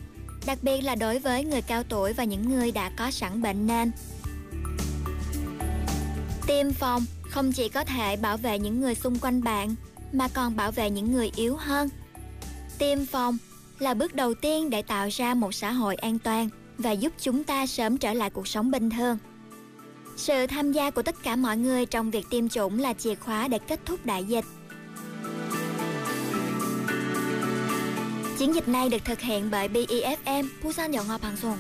đặc biệt là đối với người cao tuổi và những người đã có sẵn bệnh nền. Tiêm phòng không chỉ có thể bảo vệ những người xung quanh bạn mà còn bảo vệ những người yếu hơn. Tiêm phòng là bước đầu tiên để tạo ra một xã hội an toàn và giúp chúng ta sớm trở lại cuộc sống bình thường. Sự tham gia của tất cả mọi người trong việc tiêm chủng là chìa khóa để kết thúc đại dịch. Chiến dịch này được thực hiện bởi BEFM, Busan Yonghua Bang Song.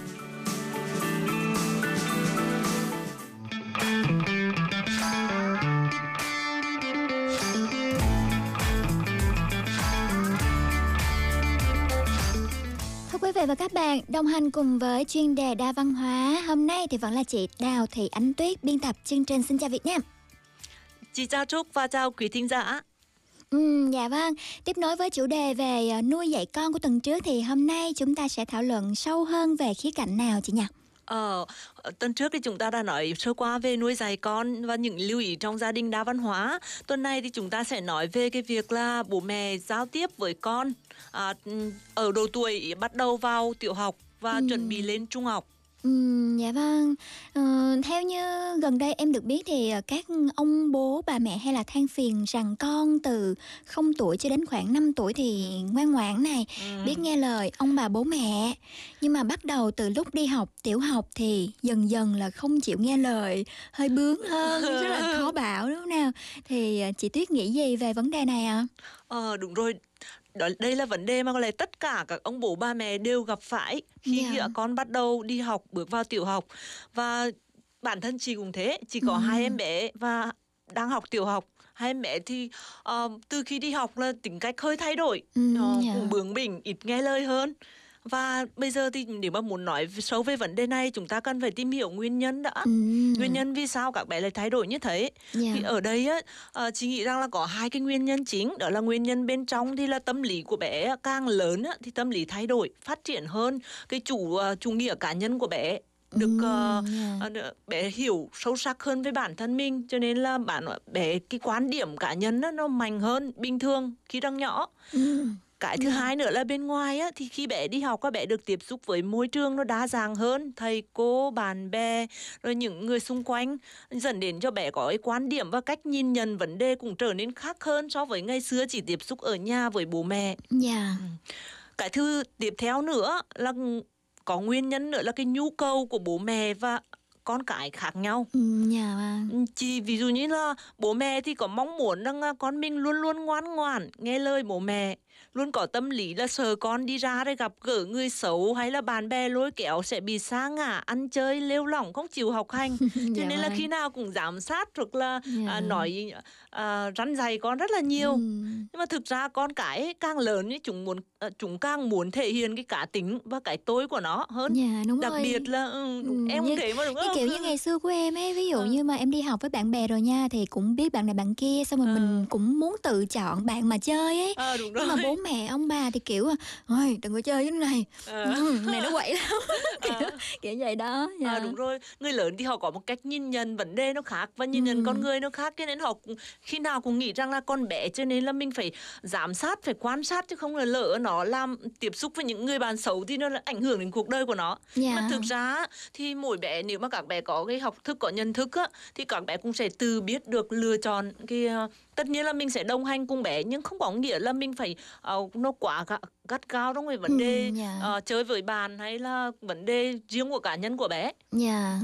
Quý vị và các bạn, đồng hành cùng với chuyên đề đa văn hóa hôm nay thì vẫn là chị Đào Thị Ánh Tuyết biên tập chương trình Xin chào Việt Nam. Chị chào Trúc và chào quý thính giả. Ừ, dạ vâng. Tiếp nối với chủ đề về ờ, nuôi dạy con của tuần trước thì hôm nay chúng ta sẽ thảo luận sâu hơn về khía cạnh nào chị nhỉ? Ờ, tuần trước thì chúng ta đã nói sơ qua về nuôi dạy con và những lưu ý trong gia đình đa văn hóa. Tuần này thì chúng ta sẽ nói về cái việc là bố mẹ giao tiếp với con à, ở độ tuổi bắt đầu vào tiểu học và Ừ. chuẩn bị lên trung học. Ừ, dạ vâng. Ờ, theo như gần đây em được biết thì ờ, các ông bố bà mẹ hay là than phiền rằng con từ 0 tuổi cho đến khoảng 5 tuổi thì ngoan ngoãn này, biết nghe lời ông bà bố mẹ. Nhưng mà bắt đầu từ lúc đi học tiểu học thì dần dần là không chịu nghe lời, hơi bướng hơn, rất là khó bảo đúng không nào? Thì ờ, chị Tuyết nghĩ gì về vấn đề này ạ? Ờ đúng rồi. Đó, đây là vấn đề mà có lẽ tất cả các ông bố ba mẹ đều gặp phải khi Dạ. yeah. con bắt đầu đi học bước vào tiểu học và bản thân chị cũng thế chị có Ừ. hai em bé và đang học tiểu học hai em bé thì ờ, từ khi đi học là tính cách hơi thay đổi Ừ, Ờ, dạ. cũng bướng bỉnh ít nghe lời hơn và bây giờ thì nếu mà muốn nói sâu về vấn đề này chúng ta cần phải tìm hiểu nguyên nhân đã Ừ. nguyên nhân vì sao các bé lại thay đổi như thế Dạ. thì ở đây á ờ, chị nghĩ rằng là có hai cái nguyên nhân chính đó là nguyên nhân bên trong thì là tâm lý của bé càng lớn á, thì tâm lý thay đổi phát triển hơn cái chủ ờ, chủ nghĩa cá nhân của bé được dạ. ờ, được- bé hiểu sâu sắc hơn với bản thân mình cho nên là bản bé cái quan điểm cá nhân á, nó mạnh hơn bình thường khi đang nhỏ Ừ. cái thứ hai nữa là bên ngoài á thì khi bé đi học các bé được tiếp xúc với môi trường nó đa dạng hơn. Thầy cô bạn bè rồi những người xung quanh dẫn đến cho bé có cái quan điểm và cách nhìn nhận vấn đề cũng trở nên khác hơn so với ngày xưa chỉ tiếp xúc ở nhà với bố mẹ. Dạ. cái thứ tiếp theo nữa là có nguyên nhân nữa là cái nhu cầu của bố mẹ và con cái khác nhau. Ừ, dạ vâng. Chị ví dụ như là bố mẹ thì có mong muốn rằng là con mình luôn luôn ngoan ngoãn, nghe lời bố mẹ, luôn có tâm lý là sợ con đi ra để gặp gỡ người xấu hay là bạn bè lôi kéo sẽ bị sa ngã, ăn chơi, lêu lỏng, không chịu học hành. Cho Dạ nên là vâng. khi nào cũng giám sát hoặc là Dạ. à, nói à, răn dạy con rất là nhiều. Ừ. Nhưng mà thực ra con cái càng lớn ấy, chúng muốn chúng càng muốn thể hiện cái cá tính và cái tôi của nó hơn. Dạ đúng Đặc rồi. biệt là ừ, Ừ, em như- cũng thế mà đúng Như không? kiểu như ngày xưa của em ấy ví dụ Ờ. như mà em đi học với bạn bè rồi nha thì cũng biết bạn này bạn kia xong rồi Ờ. mình cũng muốn tự chọn bạn mà chơi ấy Ờ, đúng rồi. nhưng mà bố mẹ ông bà thì kiểu ôi đừng có chơi với cái này Ờ. ừ, này nó quậy lắm kiểu, kiểu vậy đó dạ. À, đúng rồi người lớn thì họ có một cách nhìn nhận vấn đề nó khác và nhìn nhận Ừ. con người nó khác cho nên họ cũng, khi nào cũng nghĩ rằng là con bé cho nên là mình phải giám sát phải quan sát chứ không là lỡ nó làm tiếp xúc với những người bạn xấu thì nó là ảnh hưởng đến cuộc đời của nó Dạ. mà thực ra thì mỗi bé nếu mà các bé có cái học thức có nhận thức á thì các bé cũng sẽ tự biết được lựa chọn cái ờ, tất nhiên là mình sẽ đồng hành cùng bé nhưng không có nghĩa là mình phải ờ, nó quá gắt, gao trong cái vấn Ừ, đề dạ. ờ, chơi với bạn hay là vấn đề riêng của cá nhân của bé dạ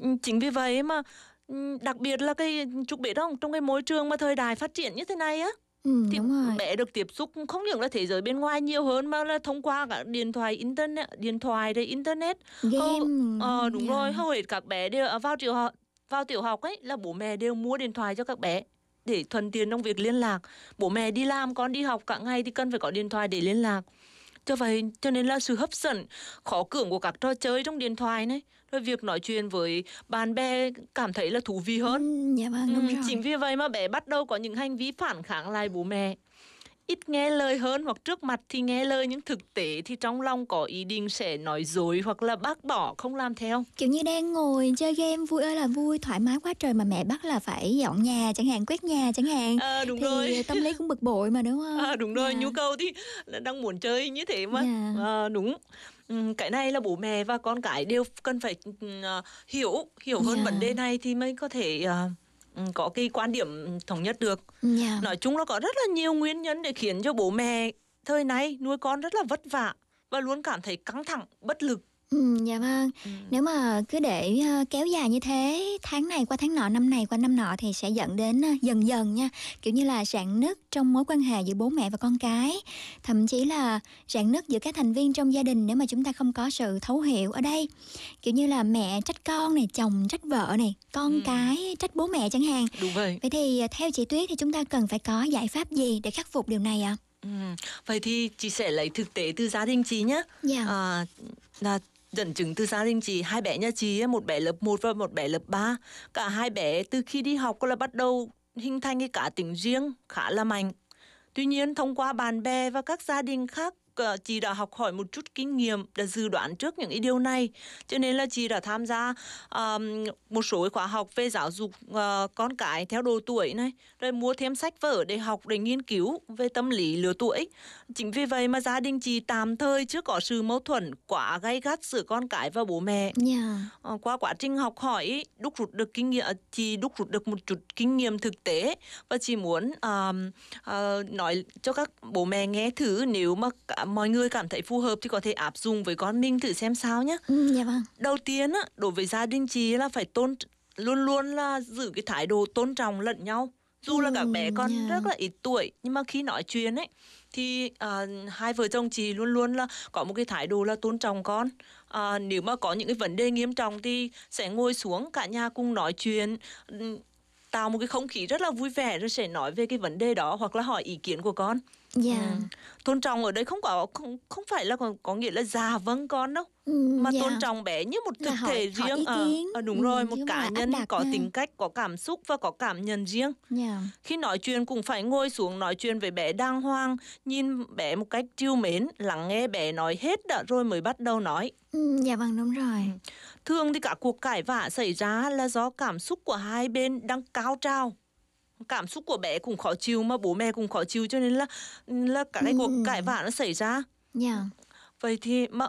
Ừ, chính vì vậy mà ừ, đặc biệt là cái trục biết không trong cái môi trường mà thời đại phát triển như thế này á ừ, thì đúng rồi. bé được tiếp xúc không những là thế giới bên ngoài nhiều hơn mà là thông qua cả điện thoại internet điện thoại đây internet. Game Hầu- ờ đúng dạ. rồi hầu hết các bé đều à, vào tiểu học vào tiểu học ấy là bố mẹ đều mua điện thoại cho các bé để thuận tiện trong việc liên lạc. Bố mẹ đi làm con đi học cả ngày thì cần phải có điện thoại để liên lạc. Cho vậy cho nên là sự hấp dẫn khó cưỡng của các trò chơi trong điện thoại này rồi việc nói chuyện với bạn bè cảm thấy là thú vị hơn. Ừ, dạ vâng đúng Ừ, rồi. chính vì vậy mà bé bắt đầu có những hành vi phản kháng lại bố mẹ. Ít nghe lời hơn hoặc trước mặt thì nghe lời nhưng thực tế thì trong lòng có ý định sẽ nói dối hoặc là bác bỏ không làm theo. Kiểu như đang ngồi chơi game vui ơi là vui thoải mái quá trời mà mẹ bắt là phải dọn nhà chẳng hạn quét nhà chẳng hạn. À, đúng thì rồi. tâm lý cũng bực bội mà đúng không? À, đúng rồi Dạ. nhu cầu thì đang muốn chơi như thế mà. Dạ. à, đúng cái này là bố mẹ và con cái đều cần phải ừm, à, hiểu hiểu hơn Dạ. vấn đề này thì mới có thể à, ừm, có cái quan điểm thống nhất được Dạ. nói chung là có rất là nhiều nguyên nhân để khiến cho bố mẹ thời này nuôi con rất là vất vả và luôn cảm thấy căng thẳng, bất lực. Ừ, dạ vâng. Ừ. Nếu mà cứ để ờ, kéo dài như thế, tháng này qua tháng nọ, năm này qua năm nọ thì sẽ dẫn đến ờ, dần dần nha, kiểu như là rạn nứt trong mối quan hệ giữa bố mẹ và con cái, thậm chí là rạn nứt giữa các thành viên trong gia đình nếu mà chúng ta không có sự thấu hiểu ở đây. Kiểu như là mẹ trách con này, chồng trách vợ này, con Ừ. cái trách bố mẹ chẳng hạn. Đúng vậy. Vậy thì ờ, theo chị Tuyết thì chúng ta cần phải có giải pháp gì để khắc phục điều này ạ? Ừ. Vậy thì chị sẽ lấy thực tế từ gia đình chị nhé. Dạ. À, là dẫn chứng từ gia đình chị hai bé nhà chị á, một bé lớp 1 và một bé lớp 3 cả hai bé từ khi đi học là bắt đầu hình thành cái cá tính riêng khá là mạnh. Tuy nhiên thông qua bạn bè và các gia đình khác ờ, chị đã học hỏi một chút kinh nghiệm đã dự đoán trước những cái điều này. Cho nên là chị đã tham gia um, một số cái khóa học về giáo dục ờ, con cái theo độ tuổi này rồi mua thêm sách vở để học để nghiên cứu về tâm lý lứa tuổi. Chính vì vậy mà gia đình chị tạm thời chưa có sự mâu thuẫn quá gay gắt giữa con cái và bố mẹ. Dạ. Ờ, qua quá trình học hỏi đúc rút được kinh nghiệm chị đúc rút được một chút kinh nghiệm thực tế và chị muốn um, ờ, nói cho các bố mẹ nghe thử nếu mà cả, mọi người cảm thấy phù hợp thì có thể áp dụng với con mình thử xem sao nhé Ừ, dạ vâng. đầu tiên á đối với gia đình chị là phải tôn luôn luôn là giữ cái thái độ tôn trọng lẫn nhau dù là các bé Ừ, con dạ. rất là ít tuổi nhưng mà khi nói chuyện ấy thì à, hai vợ chồng chị luôn luôn là có một cái thái độ là tôn trọng con à, nếu mà có những cái vấn đề nghiêm trọng thì sẽ ngồi xuống cả nhà cùng nói chuyện ừm, tạo một cái không khí rất là vui vẻ rồi sẽ nói về cái vấn đề đó hoặc là hỏi ý kiến của con Dạ. Ừ. tôn trọng ở đây không có không không phải là có, có nghĩa là già vâng con đâu Ừ, mà dạ. tôn trọng bé như một thực hỏi- thể hỏi riêng kiến. ờ, đúng Ừ, rồi một cá nhân có ha. tính cách có cảm xúc và có cảm nhận riêng Dạ. khi nói chuyện cũng phải ngồi xuống nói chuyện với bé đàng hoàng nhìn bé một cách trìu mến lắng nghe bé nói hết đã rồi mới bắt đầu nói Ừ, dạ vâng đúng rồi. Thường thì cả cuộc cãi vã xảy ra là do cảm xúc của hai bên đang cao trào cảm xúc của bé cũng khó chịu mà bố mẹ cũng khó chịu cho nên là là cả cái cuộc Ừ. cãi vã nó xảy ra Dạ. vậy thì mà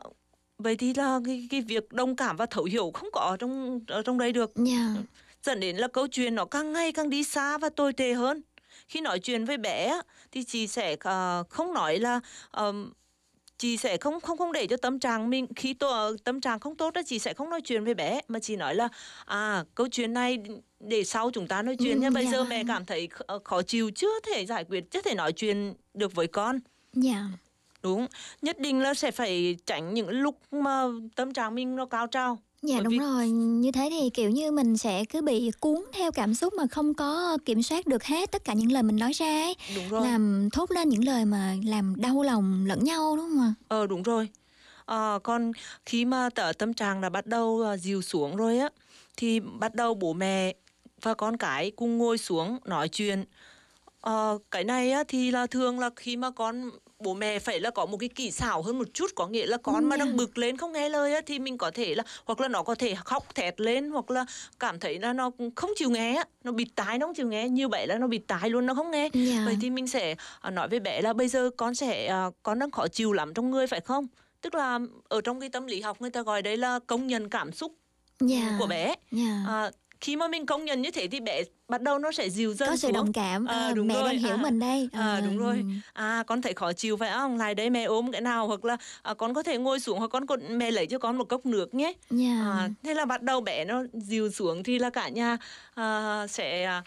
vậy thì là cái cái việc đồng cảm và thấu hiểu không có ở trong ở trong đây được Dạ. dẫn đến là câu chuyện nó càng ngày càng đi xa và tồi tệ hơn khi nói chuyện với bé thì chị sẽ ờ, không nói là chị sẽ không không không để cho tâm trạng mình khi tôi tâm trạng không tốt đó chị sẽ không nói chuyện với bé. Mà chị nói là à câu chuyện này để sau chúng ta nói chuyện Ừ, nha. Bây dạ. giờ mẹ cảm thấy kh- khó chịu chưa thể giải quyết chưa thể nói chuyện được với con. Dạ. đúng. Nhất định là sẽ phải tránh những lúc mà tâm trạng mình nó cao trào Dạ Bởi đúng vì- rồi, như thế thì kiểu như mình sẽ cứ bị cuốn theo cảm xúc mà không có kiểm soát được hết tất cả những lời mình nói ra ấy. đúng rồi Làm thốt lên những lời mà làm đau lòng lẫn nhau đúng không ạ? Ờ đúng rồi. Ờ, còn khi mà tờ tâm trạng đã bắt đầu à, dịu xuống rồi á thì bắt đầu bố mẹ và con cái cùng ngồi xuống nói chuyện. Ờ, cái này á thì là thường là khi mà con bố mẹ phải là có một cái kỹ xảo hơn một chút có nghĩa là con mà Dạ. đang bực lên không nghe lời á thì mình có thể là hoặc là nó có thể khóc thét lên hoặc là cảm thấy là nó không chịu nghe á nó bị tái nó không chịu nghe như vậy là nó bị tái luôn nó không nghe Dạ. vậy thì mình sẽ à, nói với bé là bây giờ con sẽ à, con đang khó chịu lắm trong người phải không tức là ở trong cái tâm lý học người ta gọi đấy là công nhận cảm xúc Dạ. của bé Dạ. à, khi mà mình công nhận như thế thì bé bắt đầu nó sẽ dịu dần có sự xuống. đồng cảm, À, ờ, đúng mẹ rồi, đang hiểu à. mình đây. À Ờ, đúng rồi. À con thấy khó chịu phải không? Lại đây mẹ ôm cái nào hoặc là à, con có thể ngồi xuống hoặc con có mẹ lấy cho con một cốc nước nhé. Dạ. À, thế là bắt đầu bé nó dịu xuống thì là cả nhà à, sẽ à,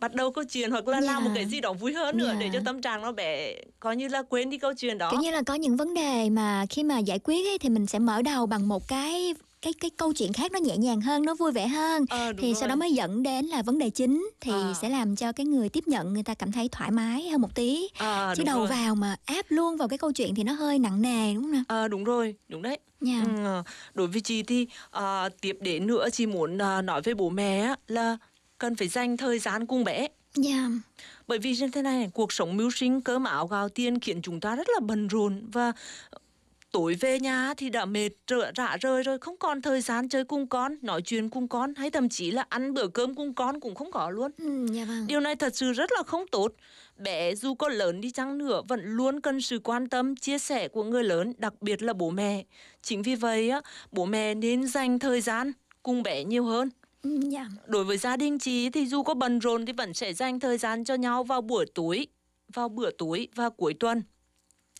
bắt đầu câu chuyện hoặc là làm một Dạ. cái gì đó vui hơn nữa để Dạ. cho tâm trạng nó bé coi như là quên đi câu chuyện đó. Kiểu như là có những vấn đề mà khi mà giải quyết ấy, thì mình sẽ mở đầu bằng một cái cái cái câu chuyện khác nó nhẹ nhàng hơn, nó vui vẻ hơn. Ờ, đúng thì sau rồi. đó mới dẫn đến là vấn đề chính thì À. sẽ làm cho cái người tiếp nhận người ta cảm thấy thoải mái hơn một tí. À, Chứ đầu rồi. vào mà áp luôn vào cái câu chuyện thì nó hơi nặng nề đúng không nào? À, đúng rồi, đúng đấy. Dạ. Ừ, đối với chị thì à, tiếp đến nữa chị muốn à, nói với bố mẹ á, là cần phải dành thời gian cùng bé. Dạ. Bởi vì như thế này, cuộc sống mưu sinh, cơm áo gạo tiền khiến chúng ta rất là bận rộn và tối về nhà thì đã mệt rỡ rã rời rồi không còn thời gian chơi cùng con nói chuyện cùng con hay thậm chí là ăn bữa cơm cùng con cũng không có luôn. Ừ, dạ vâng. điều này thật sự rất là không tốt. Bé dù có lớn đi chăng nữa vẫn luôn cần sự quan tâm chia sẻ của người lớn đặc biệt là bố mẹ. Chính vì vậy á bố mẹ nên dành thời gian cùng bé nhiều hơn. Ừ, dạ. đối với gia đình chị thì dù có bận rộn thì vẫn sẽ dành thời gian cho nhau vào buổi tối vào bữa tối và cuối tuần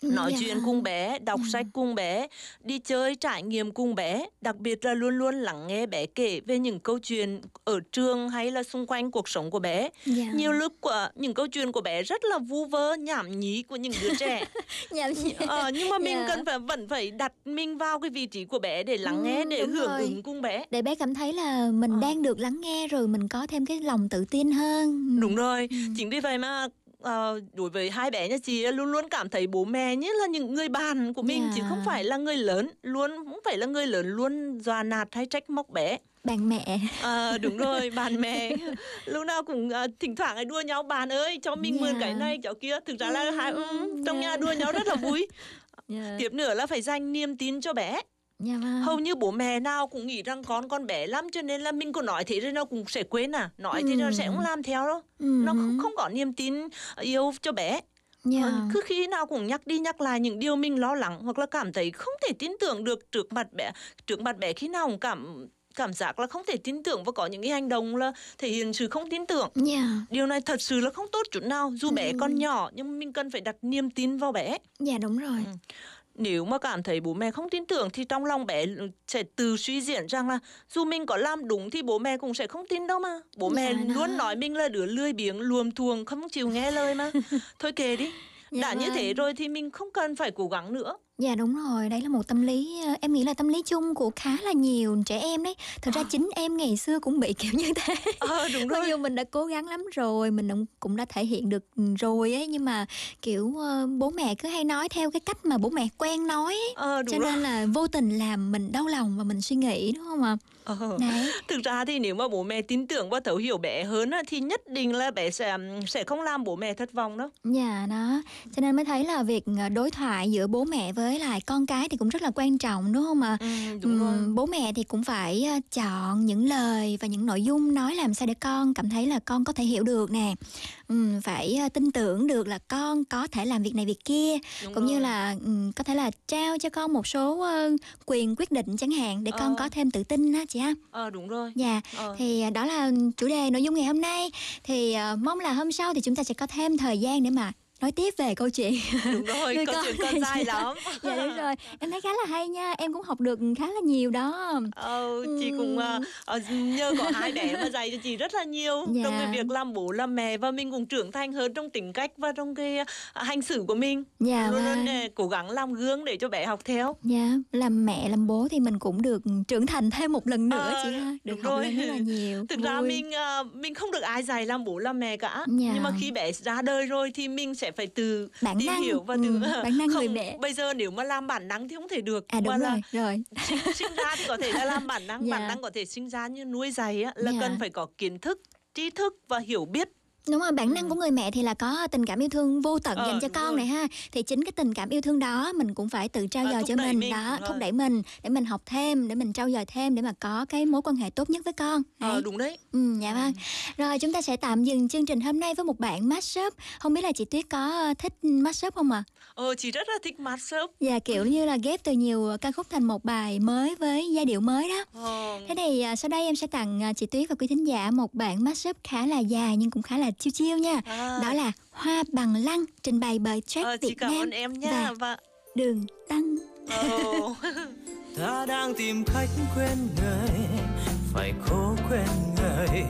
nói Dạ. chuyện cùng bé, đọc sách cùng bé, đi chơi trải nghiệm cùng bé, đặc biệt là luôn luôn lắng nghe bé kể về những câu chuyện ở trường hay là xung quanh cuộc sống của bé. Dạ. Nhiều lúc của những câu chuyện của bé rất là vu vơ, nhảm nhí của những đứa trẻ. Nhảm nhí. Ờ, nhưng mà mình Dạ. cần phải vẫn phải đặt mình vào cái vị trí của bé để lắng nghe, Ừ, để đúng hưởng rồi. ứng cùng bé. để bé cảm thấy là mình đang được lắng nghe rồi mình có thêm cái lòng tự tin hơn Đúng rồi, chính vì vậy mà ờ, đối với hai bé nhà chị luôn luôn cảm thấy bố mẹ như là những người bạn của mình chứ Dạ. không phải là người lớn, luôn không phải là người lớn luôn dọa nạt hay trách móc bé. bạn mẹ Ờ, đúng rồi, bạn mẹ lúc nào cũng ờ, thỉnh thoảng lại đua nhau bạn ơi cho mình mượn Dạ. cái này cháu kia thực ra là hai ừ, trong dạ. nhà đua nhau rất là vui Dạ. tiếp nữa là phải dành niềm tin cho bé Dạ vâng. hầu như bố mẹ nào cũng nghĩ rằng con con bé lắm cho nên là mình có nói thế rồi nó cũng sẽ quên à nói thì nó Ừ. sẽ không làm theo đâu Ừ. nó không, không có niềm tin yêu cho bé Dạ. Ờ, cứ khi nào cũng nhắc đi nhắc lại những điều mình lo lắng hoặc là cảm thấy không thể tin tưởng được trước mặt bé trước mặt bé khi nào cũng cảm cảm giác là không thể tin tưởng và có những cái hành động là thể hiện sự không tin tưởng Dạ. điều này thật sự là không tốt chút nào dù bé còn nhỏ nhưng mình cần phải đặt niềm tin vào bé Dạ đúng rồi. Ừ. nếu mà cảm thấy bố mẹ không tin tưởng thì trong lòng bé sẽ tự suy diễn rằng là dù mình có làm đúng thì bố mẹ cũng sẽ không tin đâu mà. Bố mẹ Dạ, nó- luôn nói mình là đứa lười biếng luồm thuồng không chịu nghe lời mà. Thôi kệ đi. Dạ đã như vâng. thế rồi thì mình không cần phải cố gắng nữa Dạ đúng rồi, đấy là một tâm lý ờ, em nghĩ là tâm lý chung của khá là nhiều trẻ em đấy. Thật ra chính em ngày xưa cũng bị kiểu như thế. ờ đúng Mặc rồi dù mình đã cố gắng lắm rồi, mình cũng- đã thể hiện được rồi ấy nhưng mà kiểu ờ, bố mẹ cứ hay nói theo cái cách mà bố mẹ quen nói ấy. ờ Cho đúng rồi nên là vô tình làm mình đau lòng và mình suy nghĩ đúng không ạ? Ờ. Đấy. thực ra thì nếu mà bố mẹ tin tưởng và thấu hiểu bé hơn thì nhất định là bé sẽ sẽ không làm bố mẹ thất vọng đâu Dạ đó, cho nên mới thấy là việc ờ, đối thoại giữa bố mẹ với lại con cái thì cũng rất là quan trọng đúng không ạ? ừ, đúng rồi Ừm, bố mẹ thì cũng phải ờ, chọn những lời và những nội dung nói làm sao để con cảm thấy là con có thể hiểu được nè Ừm, phải ờ, tin tưởng được là con có thể làm việc này việc kia Đúng cũng như rồi. là ừm, có thể là trao cho con một số ờ, quyền quyết định chẳng hạn để con Ờ. có thêm tự tin á chị ha ờ đúng rồi Dạ, Ờ. thì ờ, đó là chủ đề nội dung ngày hôm nay thì mong là hôm sau thì chúng ta sẽ có thêm thời gian để mà nói tiếp về câu chuyện. Đúng rồi Người câu con chuyện con dài dạ. lắm. Dạ đúng rồi. Em thấy khá là hay nha em cũng học được khá là nhiều đó. Ờ, chị cũng ờ, ờ, nhờ có hai bé mà dạy cho chị rất là nhiều. Dạ. trong cái việc làm bố làm mẹ và mình cũng trưởng thành hơn trong tính cách và trong cái ờ, hành xử của mình. Dạ, luôn luôn ờ, cố gắng làm gương để cho bé học theo. Dạ, làm mẹ làm bố thì mình cũng được trưởng thành thêm một lần nữa Ờ, chị ha. Được đúng học rồi. lên rất là nhiều. Thực ra vui. mình ờ, mình không được ai dạy làm bố làm mẹ cả. Dạ. nhưng mà khi bé ra đời rồi thì mình sẽ phải từ Bản tìm năng, hiểu và từ ừ, bản năng không, người mẹ. bây giờ nếu mà làm bản năng thì không thể được à đúng mà là rồi rồi sinh, sinh ra thì có thể là làm bản năng Dạ. bản năng có thể sinh ra như nuôi dạy á, là Dạ. cần phải có kiến thức trí thức và hiểu biết đúng rồi bản năng của người mẹ thì là có tình cảm yêu thương vô tận. Ờ, dành cho con rồi. này ha thì chính cái tình cảm yêu thương đó mình cũng phải tự trao Ờ, dồi thúc cho mình mình, đó thúc đẩy mình để mình học thêm để mình trau dồi thêm để mà có cái mối quan hệ tốt nhất với con ờ Đấy. đúng đấy Ừ, dạ vâng. Rồi chúng ta sẽ tạm dừng chương trình hôm nay với một bản mashup. Không biết là chị Tuyết có ờ, thích mashup không ạ? ờ chị rất là thích mashup Dạ kiểu như là ghép từ nhiều ca khúc thành một bài mới với giai điệu mới đó. ờ, Thế thì à, sau đây em sẽ tặng à, chị Tuyết và quý thính giả một bản mashup khá là dài nhưng cũng khá là chiêu chiêu nha. à, Đó là Hoa bằng lăng trình bày bởi Jack chị Việt cảm Nam ơn em nha và và Đường Tăng. ờ, ta đang tìm cách quên người phải cố quên người.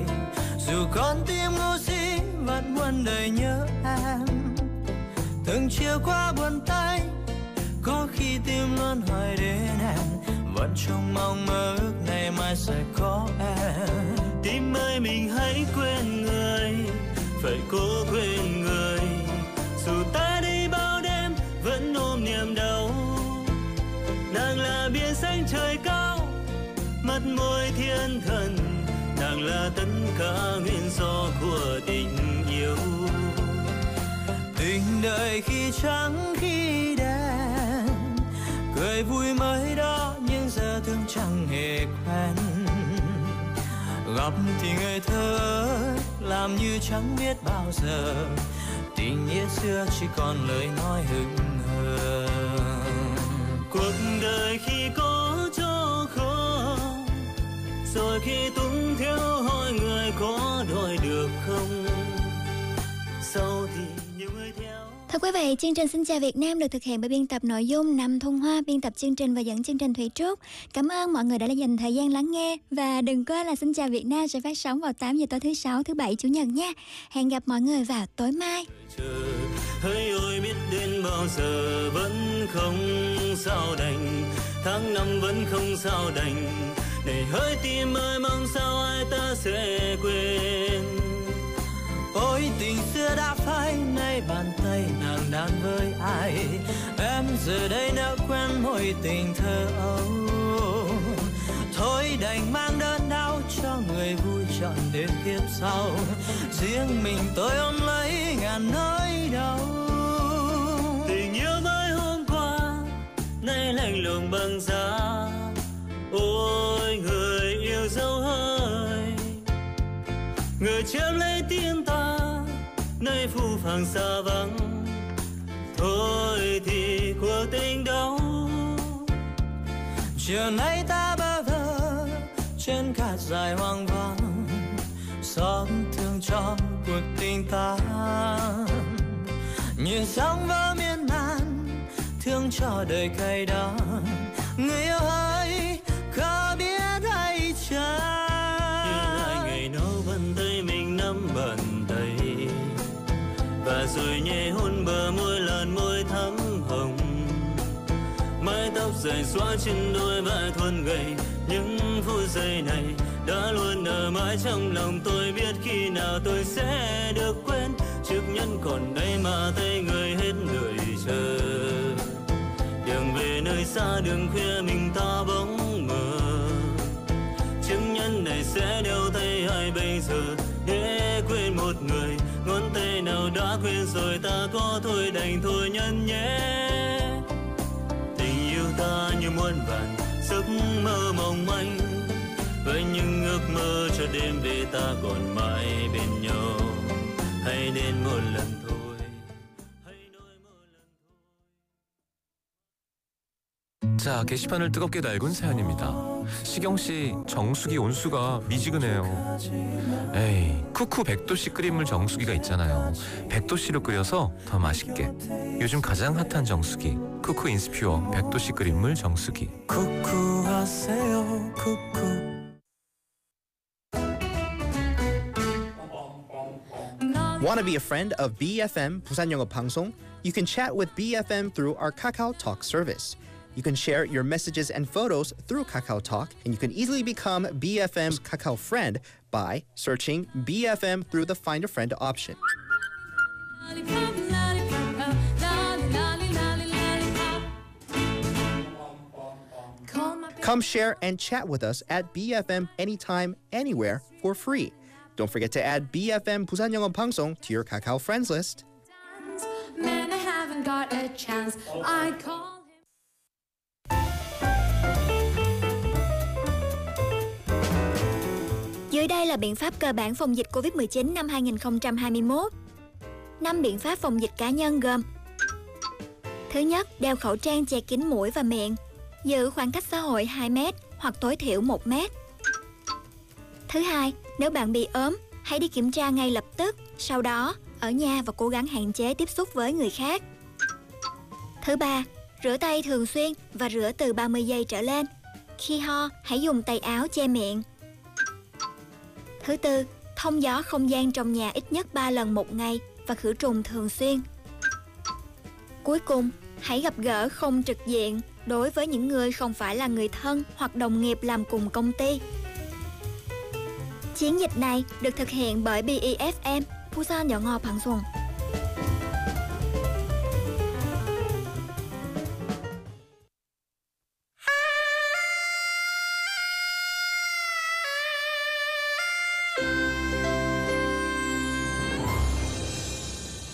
Dù con tim ngu si vẫn buồn đời nhớ em. Từng chiều qua buồn tay có khi tim luôn hỏi đến em. Vẫn trong mong mơ ước ngày mai sẽ có em. Tim ơi mình hãy quên người phải cố quên người. Dù ta đi bao đêm, vẫn ôm niềm đau. Nàng là biển xanh trời cao, mắt môi thiên thần. Nàng là tất cả nguyên do của tình yêu. Tình đời khi trắng, khi đen. Cười vui mới đó, nhưng giờ thương chẳng hề quen gặp thì người thơ làm như chẳng biết bao giờ. Tình nghĩa xưa chỉ còn lời nói hững hờ. Cuộc đời khi có cho khó rồi khi tung theo hỏi người có đòi được không? Sau thì Thưa quý vị, chương trình Xin chào Việt Nam được thực hiện bởi biên tập nội dung Nam Thông Hoa, biên tập chương trình và dẫn chương trình Thủy Trúc. Cảm ơn mọi người đã dành thời gian lắng nghe và đừng quên là Xin chào Việt Nam sẽ phát sóng vào 8 giờ tối thứ sáu, thứ bảy, chủ nhật nha. Hẹn gặp mọi người vào tối mai. hỡi ôi biết đến bao giờ vẫn không sao đành tháng năm vẫn không sao đành này hỡi tim ơi mong sao ai ta sẽ quên ôi, tình xưa đã phai, nay bàn tay nàng đang với ai? Em giờ đây đã quen mối tình thơ ấu. Thôi đành mang đơn đau cho người vui chọn đến kiếp sau. Riêng mình tôi ôm lấy ngàn nỗi đau. Tình yêu mới hôm qua, nay lạnh lùng bằng giá ôi, người yêu dấu hơi. Người chém lấy nơi phù phàng xa vắng. Thôi thì cuộc tình đâu? Chiều nay ta bơ vơ trên cát dài hoang vắng xót thương cho cuộc tình ta. Nhìn sóng vỡ miên man, thương cho đời cay đắng. Người yêu ơi dài xóa trên đôi vai thuần gầy. Những phút giây này đã luôn ở mãi trong lòng tôi. Biết khi nào tôi sẽ được quên. Chiếc nhẫn còn đây mà tay người hết người chờ. Đường về nơi xa đường khuya mình ta bóng mờ chiếc nhẫn này sẽ đeo tay ai bây giờ? Để quên một người, ngón tay nào đã quên rồi ta có thôi đành thôi nhân nhé muôn vàn, giấc mơ mong manh. Với những ước mơ cho đêm về ta còn mãi bên nhau. Hãy đến một lần 자, 게시판을 뜨겁게 달군 사연입니다. 시경 씨, 정수기 온수가 미지근해요. 에이, 쿠쿠 100도씨 끓인 물 정수기가 있잖아요. 100도씨로 끓여서 더 맛있게. 요즘 가장 핫한 정수기. 쿠쿠 인스퓨어 100도씨 끓인 물 정수기. 쿠쿠 하세요 쿠쿠 Want to be a friend of BFM Pangsong? You can chat with BFM through our Kakao Talk service. You can share your messages and photos through Kakao Talk, and you can easily become BFM's Kakao friend by searching BFM through the Find a Friend option. Come share and chat with us at BFM anytime, anywhere for free. Don't forget to add BFM Busan Yongo Pangsong to your Kakao friends list. Man, Dưới đây là biện pháp cơ bản phòng dịch Covid-19 năm 2021. 5 biện pháp phòng dịch cá nhân gồm Thứ nhất, đeo khẩu trang che kín mũi và miệng. Giữ khoảng cách xã hội 2 mét hoặc tối thiểu 1 mét. Thứ hai, nếu bạn bị ốm, hãy đi kiểm tra ngay lập tức. Sau đó, ở nhà và cố gắng hạn chế tiếp xúc với người khác. Thứ ba, rửa tay thường xuyên và rửa từ 30 giây trở lên. Khi ho, hãy dùng tay áo che miệng. Thứ tư, thông gió không gian trong nhà ít nhất 3 lần một ngày và khử trùng thường xuyên. Cuối cùng, hãy gặp gỡ không trực diện đối với những người không phải là người thân hoặc đồng nghiệp làm cùng công ty. Chiến dịch này được thực hiện bởi BEFM, Busan Nhỏ Ngọt Bằng Xuân.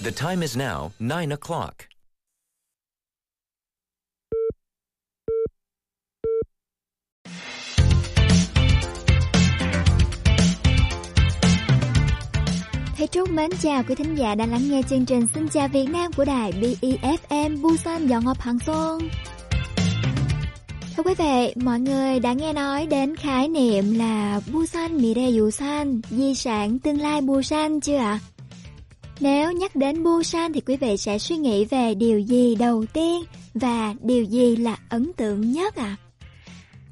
The time is now 9 o'clock. Thầy Trúc mến chào quý thính giả đang lắng nghe chương trình Xin chào Việt Nam của đài BEFM Busan Yongop Hằng Xuân. Thưa quý vị, mọi người đã nghe nói đến khái niệm là Busan Mire Busan, di sản tương lai Busan chưa ạ? Nếu nhắc đến Busan thì quý vị sẽ suy nghĩ về điều gì đầu tiên và điều gì là ấn tượng nhất ạ? À?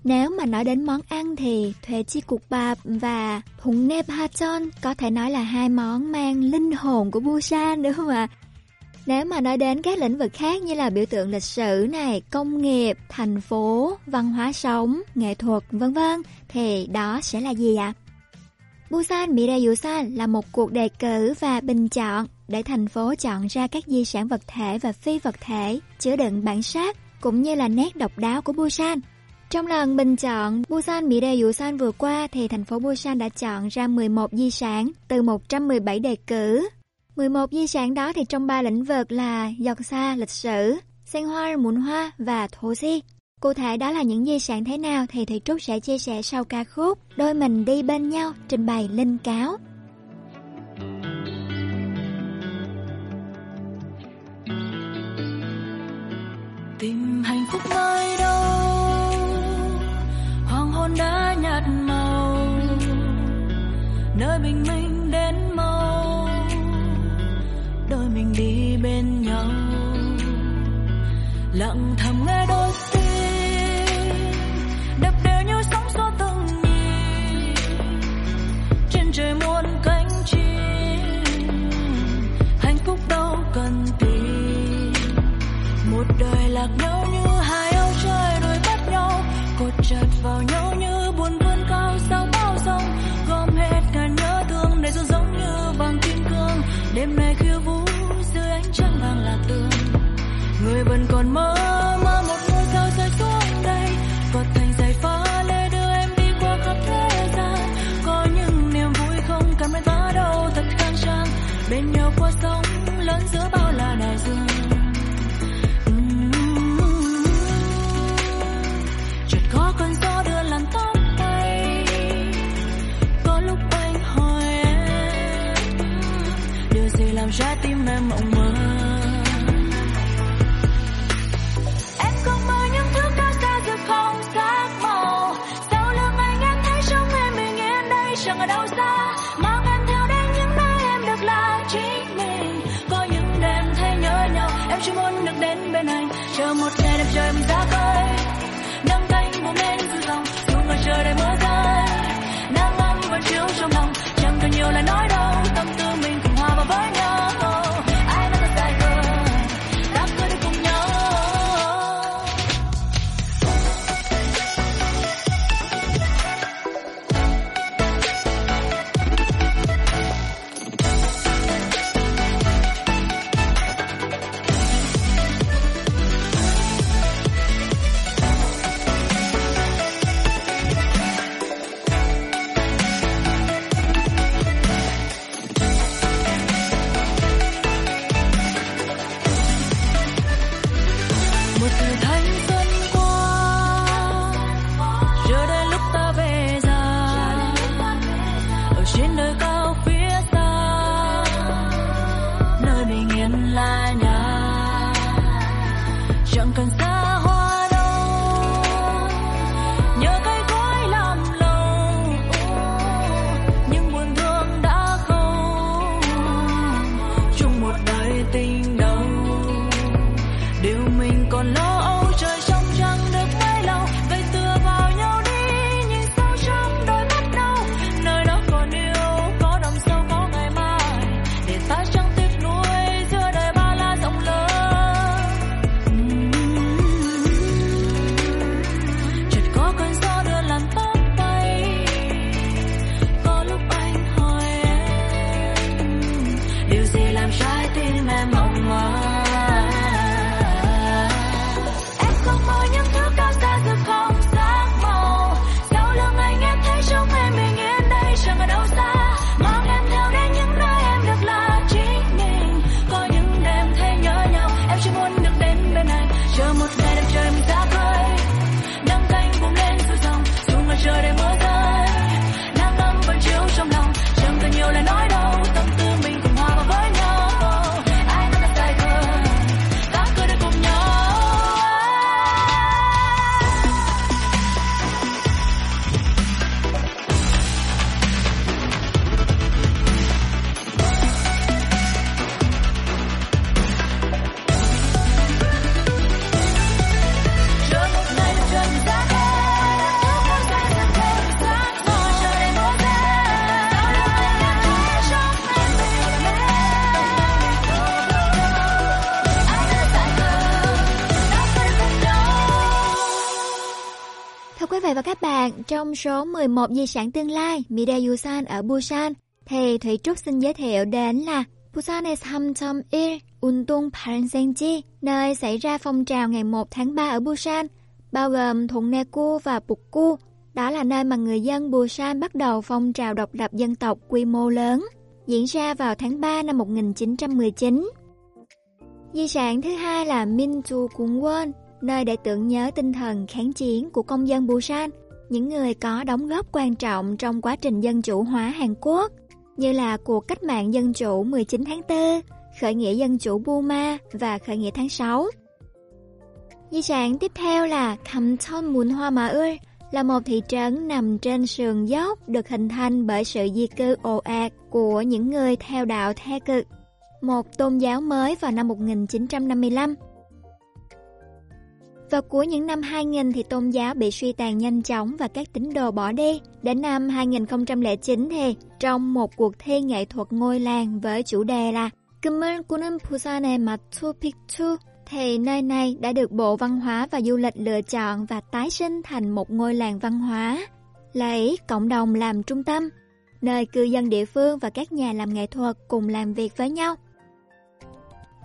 Nếu mà nói đến món ăn thì thuê chi cục bạp và hùng nếp hachon có thể nói là hai món mang linh hồn của Busan đúng không ạ? Nếu mà nói đến các lĩnh vực khác như là biểu tượng lịch sử này, công nghiệp, thành phố, văn hóa sống, nghệ thuật, vân vân thì đó sẽ là gì ạ? Busan Mirayusan là một cuộc đề cử và bình chọn để thành phố chọn ra các di sản vật thể và phi vật thể chứa đựng bản sắc cũng như là nét độc đáo của Busan. Trong lần bình chọn Busan Mirayusan vừa qua thì thành phố Busan đã chọn ra 11 di sản từ 117 đề cử 11 di sản đó thì trong ba lĩnh vực là giọt xa lịch sử, sen hoa muộn hoa và thổ di. Cụ thể đó là những di sản thế nào thì Thủy Trúc sẽ chia sẻ sau ca khúc Đôi mình đi bên nhau trình bày linh cáo. Tìm hạnh phúc nơi đâu? Hoàng hôn đã nhạt màu. Nơi bình minh đến mau. Đôi mình đi bên nhau. Lặng thầm nghe đôi tiếng đập đều như sóng gió từng nhịp trên trời muôn cánh chim. Hạnh phúc đâu cần tìm. Một đời lạc nhau như hai đôi nhau. Cột chặt vào nhau như buồn cao bao gom hết ngàn nhớ thương để rồi giống như bằng kim cương. Đêm nay khiêu vũ người vẫn còn mơ điều gì làm trái tim em mộng số 11 di sản tương lai Mide Yusan ở Busan, thì Thủy Trúc xin giới thiệu đến là Busan의 3.1 Untung Parensenji, nơi xảy ra phong trào ngày 1 tháng 3 ở Busan, bao gồm Thuận Neku và Bukku. Đó là nơi mà người dân Busan bắt đầu phong trào độc lập dân tộc quy mô lớn, diễn ra vào tháng 3 năm 1919. Di sản thứ hai là Minju Kungwon, nơi để tưởng nhớ tinh thần kháng chiến của công dân Busan, những người có đóng góp quan trọng trong quá trình dân chủ hóa Hàn Quốc, như là cuộc cách mạng dân chủ 19 tháng 4, khởi nghĩa dân chủ Burma và khởi nghĩa tháng 6. Di sản tiếp theo là Kamton Mun Hoa Mã Ươi, là một thị trấn nằm trên sườn dốc được hình thành bởi sự di cư ồ ạt của những người theo đạo The Cực, một tôn giáo mới vào năm 1955. Vào cuối những năm 2000 thì tôn giáo bị suy tàn nhanh chóng và các tín đồ bỏ đi. Đến năm 2009 thì trong một cuộc thi nghệ thuật ngôi làng với chủ đề là Kumul Kunum Pusane Machu Picchu thì nơi này đã được Bộ Văn hóa và Du lịch lựa chọn và tái sinh thành một ngôi làng văn hóa, lấy cộng đồng làm trung tâm, nơi cư dân địa phương và các nhà làm nghệ thuật cùng làm việc với nhau.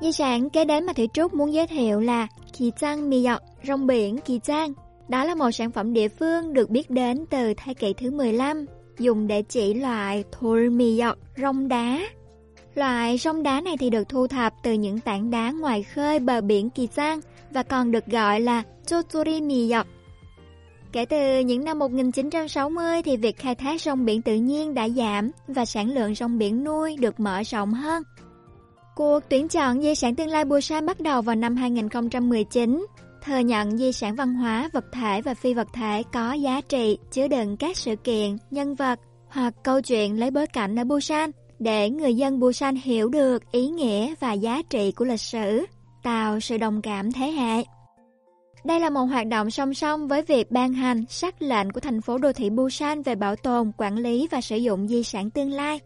Di sản kế đến mà Thủy Trúc muốn giới thiệu là Kỳ Trang Mì Dọc, rong biển Kỳ Trang. Đó là một sản phẩm địa phương được biết đến từ thế kỷ thứ 15, dùng để chỉ loại thổi mì dọc, rong đá. Loại rong đá này thì được thu thập từ những tảng đá ngoài khơi bờ biển Kỳ Trang và còn được gọi là Chochori mì dọc. Kể từ những năm 1960 thì việc khai thác rong biển tự nhiên đã giảm và sản lượng rong biển nuôi được mở rộng hơn. Cuộc tuyển chọn di sản tương lai Busan bắt đầu vào năm 2019, thừa nhận di sản văn hóa, vật thể và phi vật thể có giá trị, chứa đựng các sự kiện, nhân vật hoặc câu chuyện lấy bối cảnh ở Busan để người dân Busan hiểu được ý nghĩa và giá trị của lịch sử, tạo sự đồng cảm thế hệ. Đây là một hoạt động song song với việc ban hành sắc lệnh của thành phố đô thị Busan về bảo tồn, quản lý và sử dụng di sản tương lai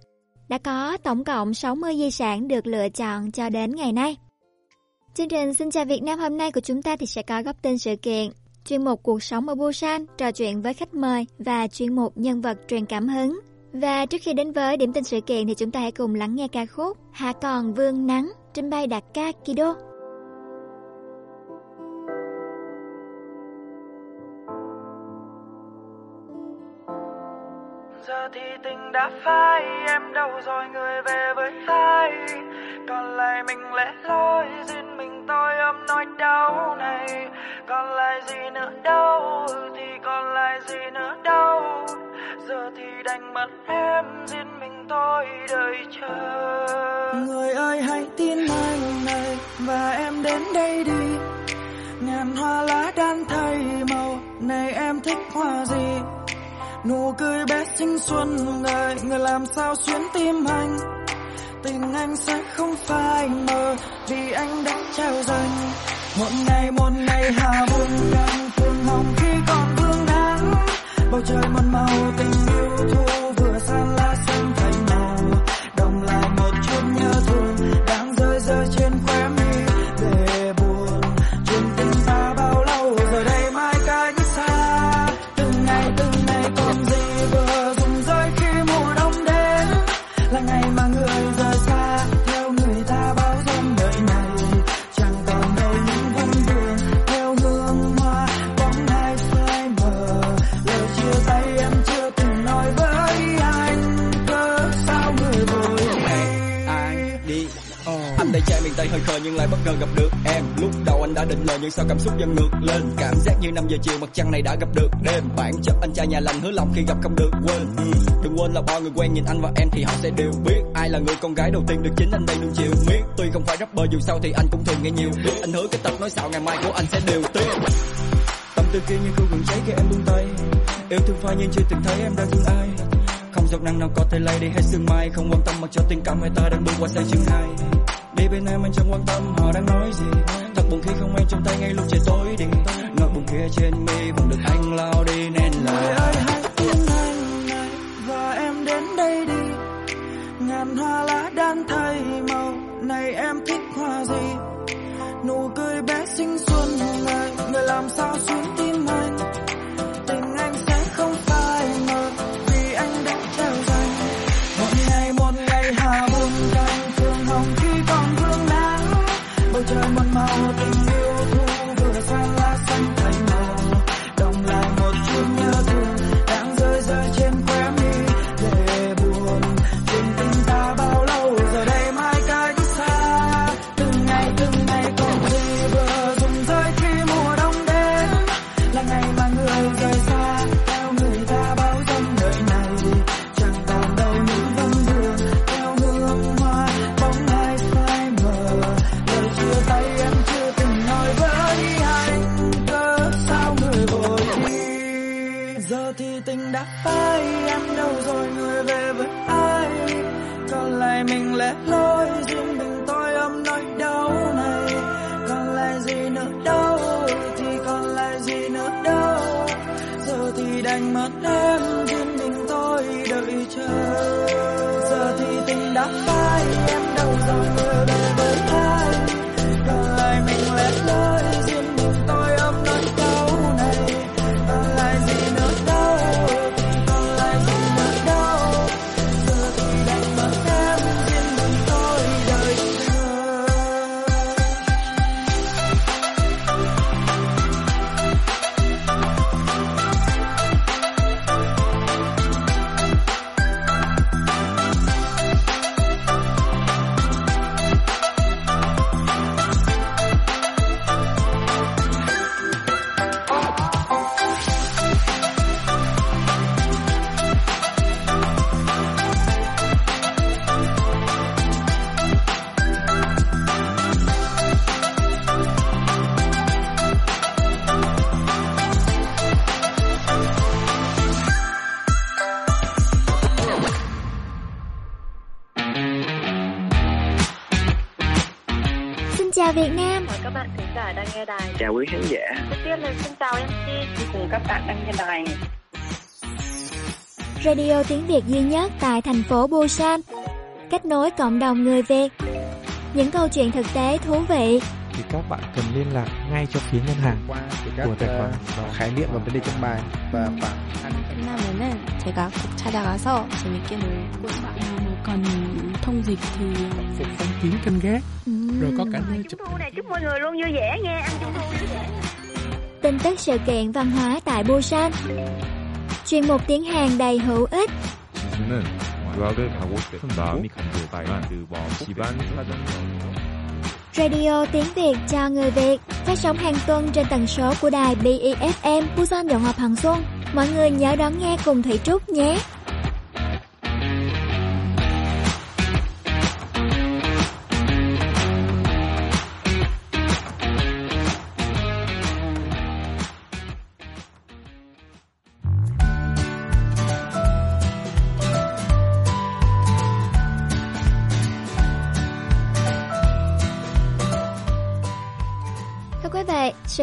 đã có tổng cộng 60 di sản được lựa chọn cho đến ngày nay. Chương trình Xin chào Việt Nam hôm nay của chúng ta thì sẽ có góc tin sự kiện, chuyên mục Cuộc sống ở Busan, trò chuyện với khách mời và chuyên mục Nhân vật truyền cảm hứng. Và trước khi đến với điểm tin sự kiện thì chúng ta hãy cùng lắng nghe ca khúc Hạ còn vương nắng trên bay đạt ca Kido. Đã phai, em đâu rồi người về với ai còn lại mình lẻ loi, duyên mình tôi ôm nỗi đau này. Còn lại gì nữa đâu, thì còn lại gì nữa đâu. Giờ thì đành mất em riêng mình tôi đợi chờ. Người ơi, hãy tin anh này, và em đến đây đi. Ngàn hoa lá đan thay màu, này em thích hoa gì? Nụ cười bé xinh xuân người người làm sao xuyến tim anh? Tình anh sẽ không phai mờ vì anh đã trao dành. Một ngày một ngày hà buồn đang phương hồng khi còn vương nắng bầu trời một màu tình yêu thu đây hơi khờ nhưng lại bất ngờ gặp được em. Lúc đầu anh đã định lời nhưng sao cảm xúc dâng ngược lên. Cảm giác như 5 giờ chiều mặt trăng này đã gặp được đêm. Bản chất anh trai nhà lành hứa lòng khi gặp không được quên. Ừ, đừng quên là bao người quen nhìn anh và em thì họ sẽ đều biết. Ai là người con gái đầu tiên được chính anh đây luôn chiều miết tuy không phải rapper dù sao thì anh cũng thường nghe nhiều. Biết anh hứa cái tập nói xạo ngày mai của anh sẽ đều tiếc tâm tư kia như khu vườn cháy khi em buông tay. Yêu thương phai nhưng chưa từng thấy em đang thương ai. Không giọt nắng nào có thể lay đi hết sương mai. Không quan tâm mặc cho tình cảm hai ta đang bước qua sang chương hai đi bên em, anh chẳng quan tâm họ đang nói gì. Thật buồn khi không em trong tay ngay lúc trời tối đi. Nỗi buồn kia trên mi vẫn được anh lao đi nên người ơi, hãy tin anh này và em đến đây đi. Ngàn hoa lá đang thay màu, này em thích hoa gì? Nụ cười bé xinh xuân này, người làm sao xuyến Radio tiếng Việt duy nhất tại thành phố Busan Kết nối cộng đồng người Việt Những câu chuyện thực tế thú vị thì các bạn cần liên lạc ngay cho phía ngân hàng các của tài khoản uh, khái niệm và vấn đề trong bài và phản 끝나면은 제가 꼭 찾아가서 재밌게 놀고 싶어요. 뭐 còn thông dịch thì phục phong kiến canh gác rồi có cả nơi chụp Thu này chúc mọi người luôn vui vẻ nha, ăn trung thu vui vẻ. Tin tức sự kiện văn hóa tại Busan chuyên mục tiếng Hàn đầy hữu ích. Radio tiếng Việt cho người Việt phát sóng hàng tuần trên tần số của đài BEFM Busan Đồng Hòa Hằng Xuân. Mọi người nhớ đón nghe cùng Thủy Trúc nhé.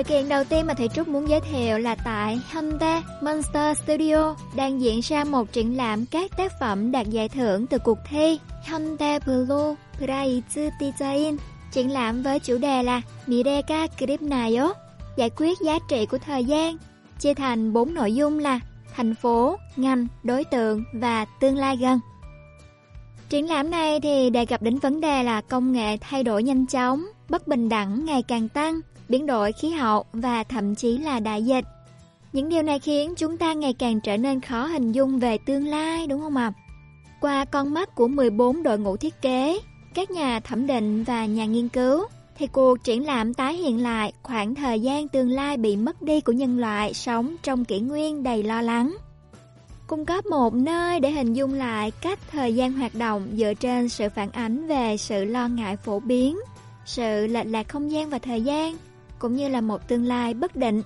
Kiện đầu tiên mà thầy Trúc muốn giới thiệu là tại Hunter Monster Studio đang diễn ra một triển lãm các tác phẩm đạt giải thưởng từ cuộc thi Hunter Blue Prize Design. Triển lãm với chủ đề là Mireka Kripnayo, giải quyết giá trị của thời gian, chia thành 4 nội dung là thành phố, ngành, đối tượng và tương lai gần. Triển lãm này thì đề cập đến vấn đề là công nghệ thay đổi nhanh chóng, bất bình đẳng ngày càng tăng, biến đổi khí hậu và thậm chí là đại dịch. Những điều này khiến chúng ta ngày càng trở nên khó hình dung về tương lai đúng không ạ? Qua con mắt của 14 đội ngũ thiết kế, các nhà thẩm định và nhà nghiên cứu, thì cuộc triển lãm tái hiện lại khoảng thời gian tương lai bị mất đi của nhân loại sống trong kỷ nguyên đầy lo lắng. Cung cấp một nơi để hình dung lại cách thời gian hoạt động dựa trên sự phản ánh về sự lo ngại phổ biến, sự lệch lạc không gian và thời gian, cũng như là một tương lai bất định.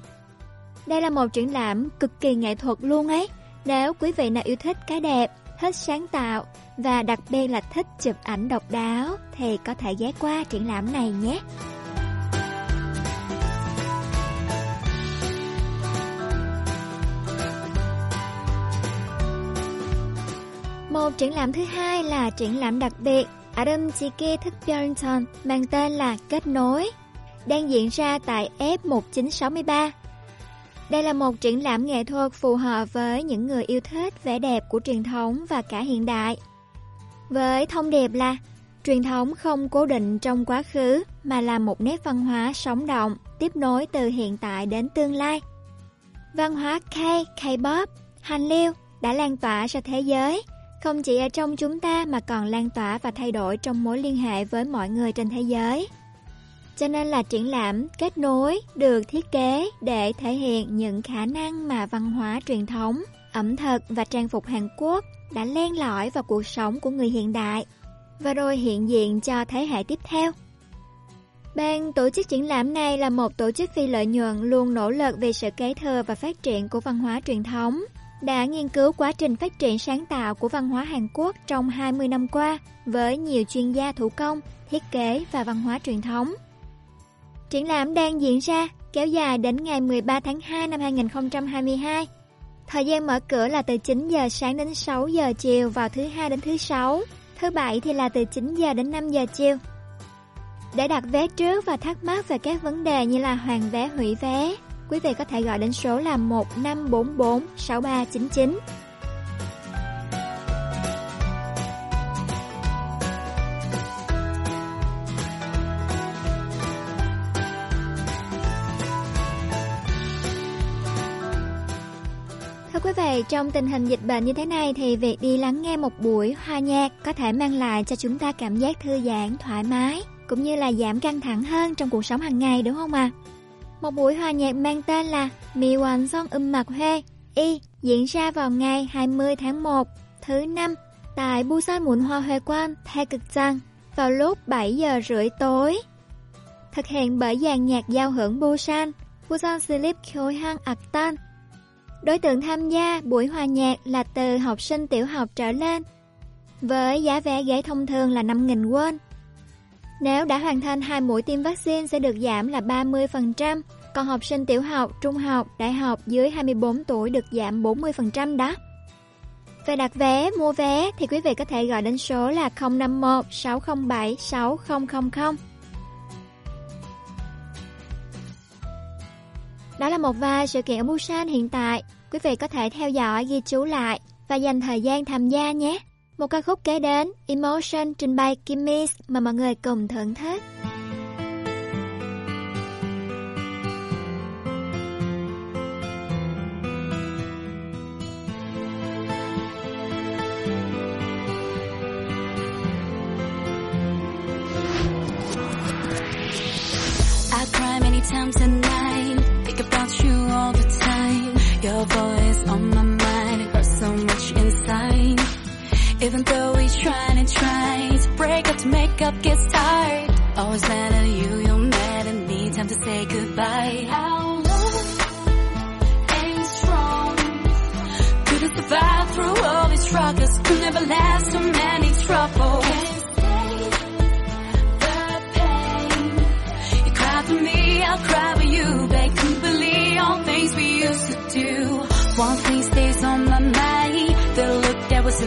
Đây là một triển lãm cực kỳ nghệ thuật luôn ấy. Nếu quý vị nào yêu thích cái đẹp, thích sáng tạo và đặc biệt là thích chụp ảnh độc đáo thì có thể ghé qua triển lãm này nhé. Một triển lãm thứ hai là triển lãm đặc biệt Adam G. Thất Bjornsson mang tên là Kết nối đang diễn ra tại F1963. Đây là một triển lãm nghệ thuật phù hợp với những người yêu thích vẻ đẹp của truyền thống và cả hiện đại. Với thông điệp là truyền thống không cố định trong quá khứ mà là một nét văn hóa sống động, tiếp nối từ hiện tại đến tương lai. Văn hóa K, K-pop, hành liêu đã lan tỏa ra thế giới, không chỉ ở trong chúng ta mà còn lan tỏa và thay đổi trong mối liên hệ với mọi người trên thế giới. Cho nên là triển lãm kết nối được thiết kế để thể hiện những khả năng mà văn hóa truyền thống, ẩm thực và trang phục Hàn Quốc đã len lỏi vào cuộc sống của người hiện đại và rồi hiện diện cho thế hệ tiếp theo. Ban tổ chức triển lãm này là một tổ chức phi lợi nhuận luôn nỗ lực vì sự kế thừa và phát triển của văn hóa truyền thống, đã nghiên cứu quá trình phát triển sáng tạo của văn hóa Hàn Quốc trong 20 năm qua với nhiều chuyên gia thủ công, thiết kế và văn hóa truyền thống. Triển lãm đang diễn ra kéo dài đến ngày 13 tháng 2 năm 2022. Thời gian mở cửa là từ 9 giờ sáng đến 6 giờ chiều vào thứ hai đến thứ sáu, thứ bảy thì là từ 9 giờ đến 5 giờ chiều. Để đặt vé trước và thắc mắc về các vấn đề như là hoàn vé hủy vé, quý vị có thể gọi đến số là 1544 6399. Vậy trong tình hình dịch bệnh như thế này thì việc đi lắng nghe một buổi hòa nhạc có thể mang lại cho chúng ta cảm giác thư giãn, thoải mái cũng như là giảm căng thẳng hơn trong cuộc sống hàng ngày đúng không ạ? À? Một buổi hòa nhạc mang tên là Mi Hoàng Song Um Mạc Huê Y diễn ra vào ngày 20 tháng 1 thứ năm tại Busan Muộn Hoa Huê Quan, Thê Cực Trăng vào lúc 7 giờ rưỡi tối. Thực hiện bởi dàn nhạc giao hưởng Busan, Busan Sleep khối Hang Aktan. Đối tượng tham gia buổi hòa nhạc là từ học sinh tiểu học trở lên, với giá vé ghế thông thường là 5.000 won nếu đã hoàn thành hai mũi tiêm vaccine sẽ được giảm là 30%, còn học sinh tiểu học, trung học, đại học dưới 24 tuổi được giảm 40% đó. Về đặt vé, mua vé thì quý vị có thể gọi đến số là 051 607 6000. Đó là một vài sự kiện ở Busan hiện tại. Quý vị có thể theo dõi, ghi chú lại và dành thời gian tham gia nhé. Một ca khúc kế đến Emotion trình bày Kimmy mà mọi người cùng thưởng thức. I cry many times a night, Voice on my mind, it hurts so much inside. Even though we try and try to break up to make up gets tired. Always mad at you, you're mad at me. Time to say goodbye. Our love ain't strong. Couldn't survive through all these struggles. Could never last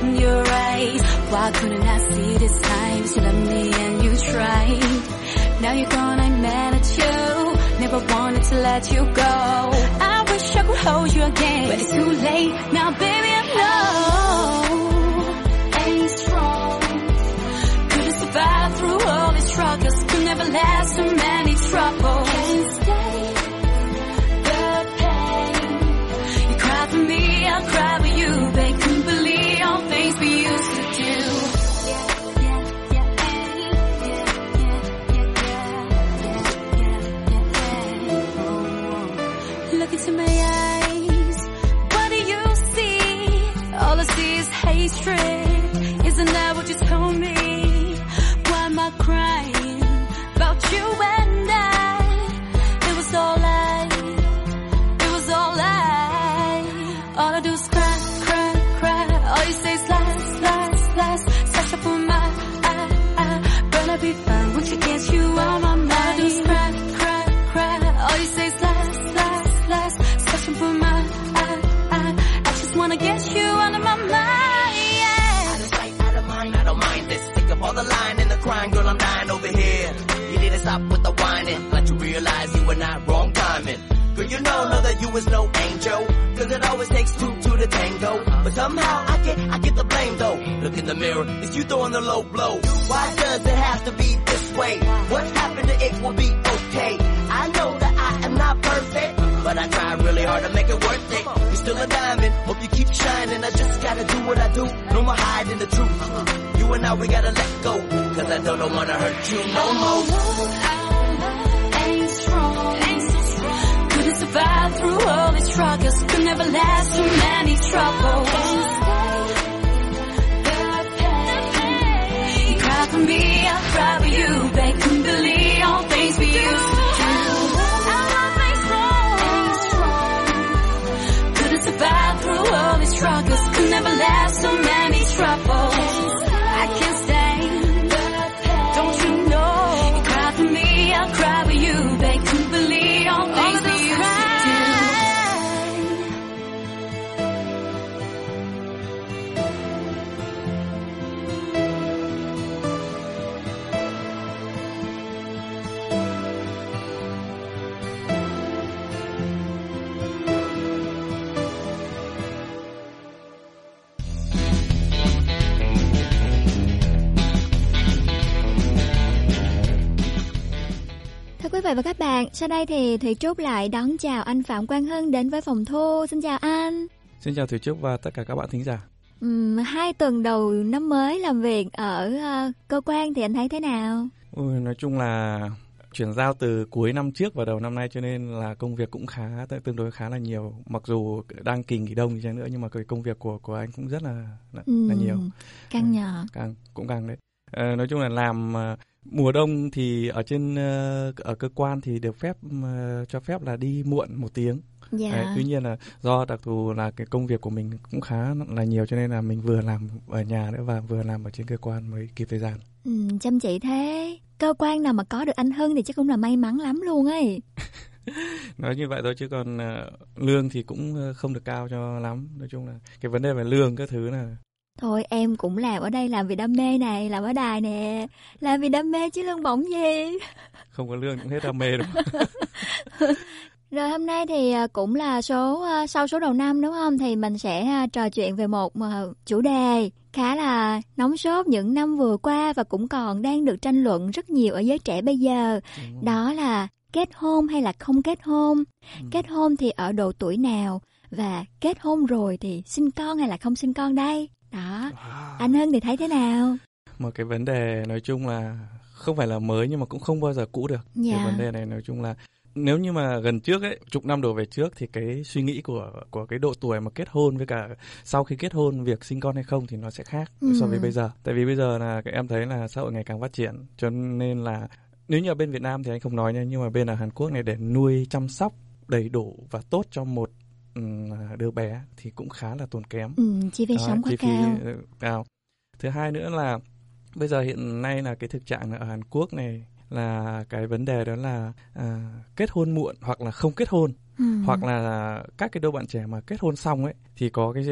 in your eyes. Why couldn't I see this time? You loved me and you tried. Now you're gone, I'm mad at you. Never wanted to let you go. I wish I could hold you again, but it's too late. Now, baby, I know you know, know that you was no angel. Cause it always takes two to the tango. But somehow I get, I get the blame though. Look in the mirror, it's you throwing the low blow. Why does it have to be this way? What happened to it will be okay. I know that I am not perfect. But I try really hard to make it worth it. You're still a diamond, hope you keep shining. I just gotta do what I do. No more hiding the truth. You and I, we gotta let go. Cause I don't wanna hurt you no more. Survive through all these struggles. Could never last so many troubles. You cry for me, I'll cry for you. They couldn't believe all things we struggles vị và các bạn, sau đây thì Thủy Trúc lại đón chào anh Phạm Quang Hưng đến với phòng thu. Xin chào anh. Xin chào Thủy Trúc và tất cả các bạn thính giả. Ừm, hai tuần đầu năm mới làm việc ở ờ, cơ quan thì anh thấy thế nào? Ôi, nói chung là chuyển giao từ cuối năm trước và đầu năm nay cho nên là công việc cũng khá tương đối khá là nhiều. Mặc dù đang kỳ nghỉ đông thì chăng nữa nhưng mà cái công việc của của anh cũng rất là là, là Ừm, nhiều. Căng nhờ. càng cũng càng đấy Ờ, nói chung là làm ờ, mùa đông thì ở trên ờ, ở cơ quan thì được phép ờ, cho phép là đi muộn một tiếng Dạ. Đấy, tuy nhiên là do đặc thù là cái công việc của mình cũng khá là nhiều cho nên là mình vừa làm ở nhà nữa và vừa làm ở trên cơ quan mới kịp thời gian Ừm, chăm chỉ thế. Cơ quan nào mà có được anh Hưng thì chắc cũng là may mắn lắm luôn ấy. nói như vậy thôi chứ còn ờ, lương thì cũng không được cao cho lắm nói chung là cái vấn đề về lương các thứ là Thôi em cũng làm ở đây làm vì đam mê này, làm ở đài nè. Làm vì đam mê chứ lương bổng gì. không có lương cũng hết đam mê đâu Rồi hôm nay thì à, cũng là số à, sau số đầu năm đúng không? Thì mình sẽ à, trò chuyện về một chủ đề khá là nóng sốt những năm vừa qua và cũng còn đang được tranh luận rất nhiều ở giới trẻ bây giờ. Đó là kết hôn hay là không kết hôn? Kết hôn thì ở độ tuổi nào? Và kết hôn rồi thì sinh con hay là không sinh con đây? Đó. Anh Hân thì thấy thế nào? một cái vấn đề nói chung là không phải là mới nhưng mà cũng không bao giờ cũ được Dạ. cái vấn đề này nói chung là nếu như mà gần trước ấy chục năm đổ về trước thì cái suy nghĩ của của cái độ tuổi mà kết hôn với cả sau khi kết hôn việc sinh con hay không thì nó sẽ khác so với Ừ. bây giờ tại vì bây giờ là em thấy là xã hội ngày càng phát triển cho nên là nếu như ở bên Việt Nam thì anh không nói nha nhưng mà bên ở Hàn Quốc này để nuôi chăm sóc đầy đủ và tốt cho một đứa bé thì cũng khá là tốn kém Ừ, chi phí sống quá chi cao. cao thứ hai nữa là bây giờ hiện nay là cái thực trạng ở Hàn Quốc này là cái vấn đề đó là à, kết hôn muộn hoặc là không kết hôn Ừ. hoặc là các cái đôi bạn trẻ mà kết hôn xong ấy thì có cái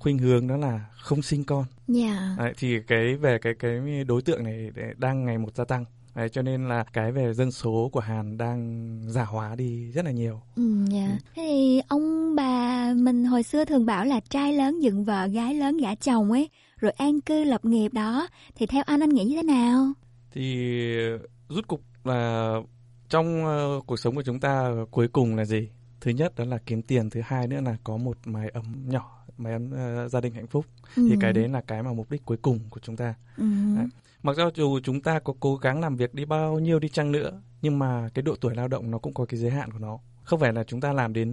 khuynh hướng đó là không sinh con Dạ. Đấy, thì cái về cái cái đối tượng này đang ngày một gia tăng Đấy, cho nên là cái về dân số của Hàn đang già hóa đi rất là nhiều Ừ, dạ. Thế thì ông bà mình hồi xưa thường bảo là trai lớn dựng vợ, gái lớn gả chồng ấy, rồi an cư lập nghiệp đó. Thì theo anh anh nghĩ như thế nào? thì rút cục là trong ờ, cuộc sống của chúng ta cuối cùng là gì thứ nhất đó là kiếm tiền thứ hai nữa là có một mái ấm nhỏ mái ấm ờ, gia đình hạnh phúc thì Ừ. cái đấy là cái mà mục đích cuối cùng của chúng ta Ừ. Đấy. Mặc dù chúng ta có cố gắng làm việc đi bao nhiêu đi chăng nữa nhưng mà cái độ tuổi lao động nó cũng có cái giới hạn của nó không phải là chúng ta làm đến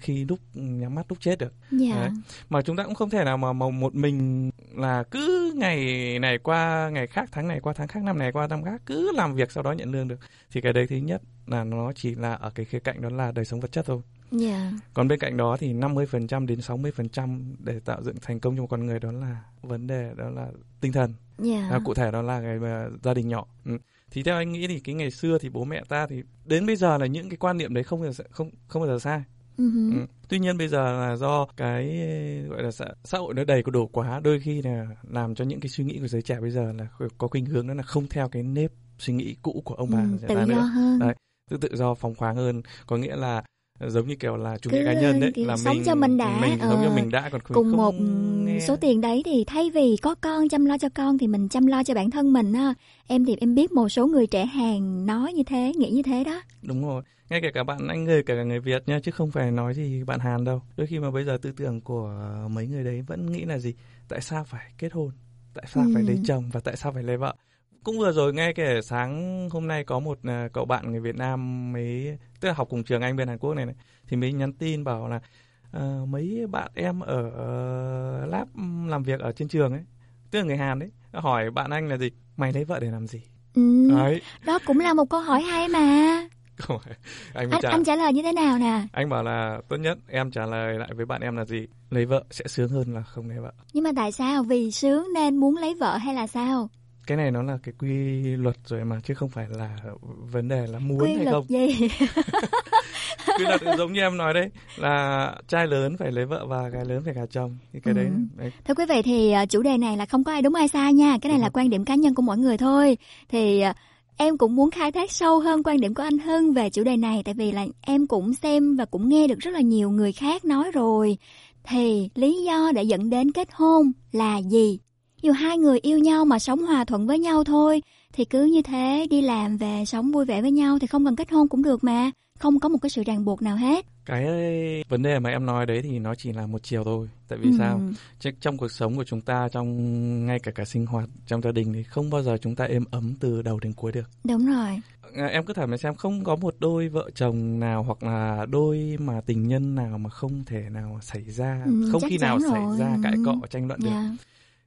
khi lúc nhắm mắt lúc chết được Dạ. mà chúng ta cũng không thể nào mà, mà một mình là cứ ngày này qua ngày khác tháng này qua tháng khác năm này qua năm khác cứ làm việc sau đó nhận lương được thì cái đấy thứ nhất là nó chỉ là ở cái khía cạnh đó là đời sống vật chất thôi Dạ. còn bên cạnh đó thì 50% đến 60% để tạo dựng thành công cho một con người đó là vấn đề đó là tinh thần. Dạ. À, cụ thể đó là cái gia đình nhỏ. Ừ. Thì theo anh nghĩ thì cái ngày xưa thì bố mẹ ta thì đến bây giờ là những cái quan niệm đấy không bao giờ không không bao giờ sai. Ừ. Tuy nhiên bây giờ là do cái gọi là xã, xã hội nó đầy có đổ quá, đôi khi là làm cho những cái suy nghĩ của giới trẻ bây giờ là có khuynh hướng đó là không theo cái nếp suy nghĩ cũ của ông bà Ừ, ta tự do nữa. hơn. Đấy, tự tự do phóng khoáng hơn, có nghĩa là giống như kiểu là chủ nghĩa cá nhân đấy là sống mình cho mình đã. mình sống cho ờ, mình đã còn cùng không một số tiền đấy thì thay vì có con chăm lo cho con thì mình chăm lo cho bản thân mình ha. Em thì em biết một số người trẻ Hàn nói như thế, nghĩ như thế đó. đúng rồi ngay cả cả bạn anh người cả người Việt nha chứ không phải nói gì bạn Hàn đâu đôi khi mà bây giờ tư tưởng của mấy người đấy vẫn nghĩ là gì tại sao phải kết hôn tại sao phải Ừ. lấy chồng và tại sao phải lấy vợ cũng vừa rồi ngay kể sáng hôm nay có một à, cậu bạn người Việt Nam mới tức là học cùng trường anh bên Hàn Quốc này, này thì mới nhắn tin bảo là à, mấy bạn em ở ờ, lab làm việc ở trên trường ấy tức là người Hàn đấy hỏi bạn anh là gì? Mày lấy vợ để làm gì? Ừ. đấy. Đó cũng là một câu hỏi hay mà. Anh, anh, trả, anh trả lời như thế nào nè? Anh bảo là tốt nhất em trả lời lại với bạn em là gì? Lấy vợ sẽ sướng hơn là không lấy vợ. Nhưng mà tại sao? Vì sướng nên muốn lấy vợ hay là sao cái này nó là cái quy luật rồi mà chứ không phải là vấn đề là muốn quy hay luật không gì quy luật giống như em nói đấy là trai lớn phải lấy vợ và gái lớn phải gả chồng thì cái Ừ. đấy, đấy Thưa quý vị thì ờ, chủ đề này là không có ai đúng ai sai nha, cái này là quan điểm cá nhân của mỗi người thôi. Thì ờ, em cũng muốn khai thác sâu hơn quan điểm của anh Hưng về chủ đề này tại vì là em cũng xem và cũng nghe được rất là nhiều người khác nói rồi. Thì lý do để dẫn đến kết hôn là gì? Dù hai người yêu nhau mà sống hòa thuận với nhau thôi thì cứ như thế đi làm về sống vui vẻ với nhau thì không cần kết hôn cũng được mà, không có một cái sự ràng buộc nào hết. cái vấn đề mà em nói đấy thì nó chỉ là một chiều thôi tại vì Ừ. sao Chứ trong cuộc sống của chúng ta trong ngay cả cả sinh hoạt trong gia đình thì không bao giờ chúng ta êm ấm từ đầu đến cuối được Đúng rồi. À, em cứ thử mà xem không có một đôi vợ chồng nào hoặc là đôi mà tình nhân nào mà không thể nào xảy ra Ừ, không khi nào chắn xảy rồi. ra cãi cọ tranh luận được Dạ.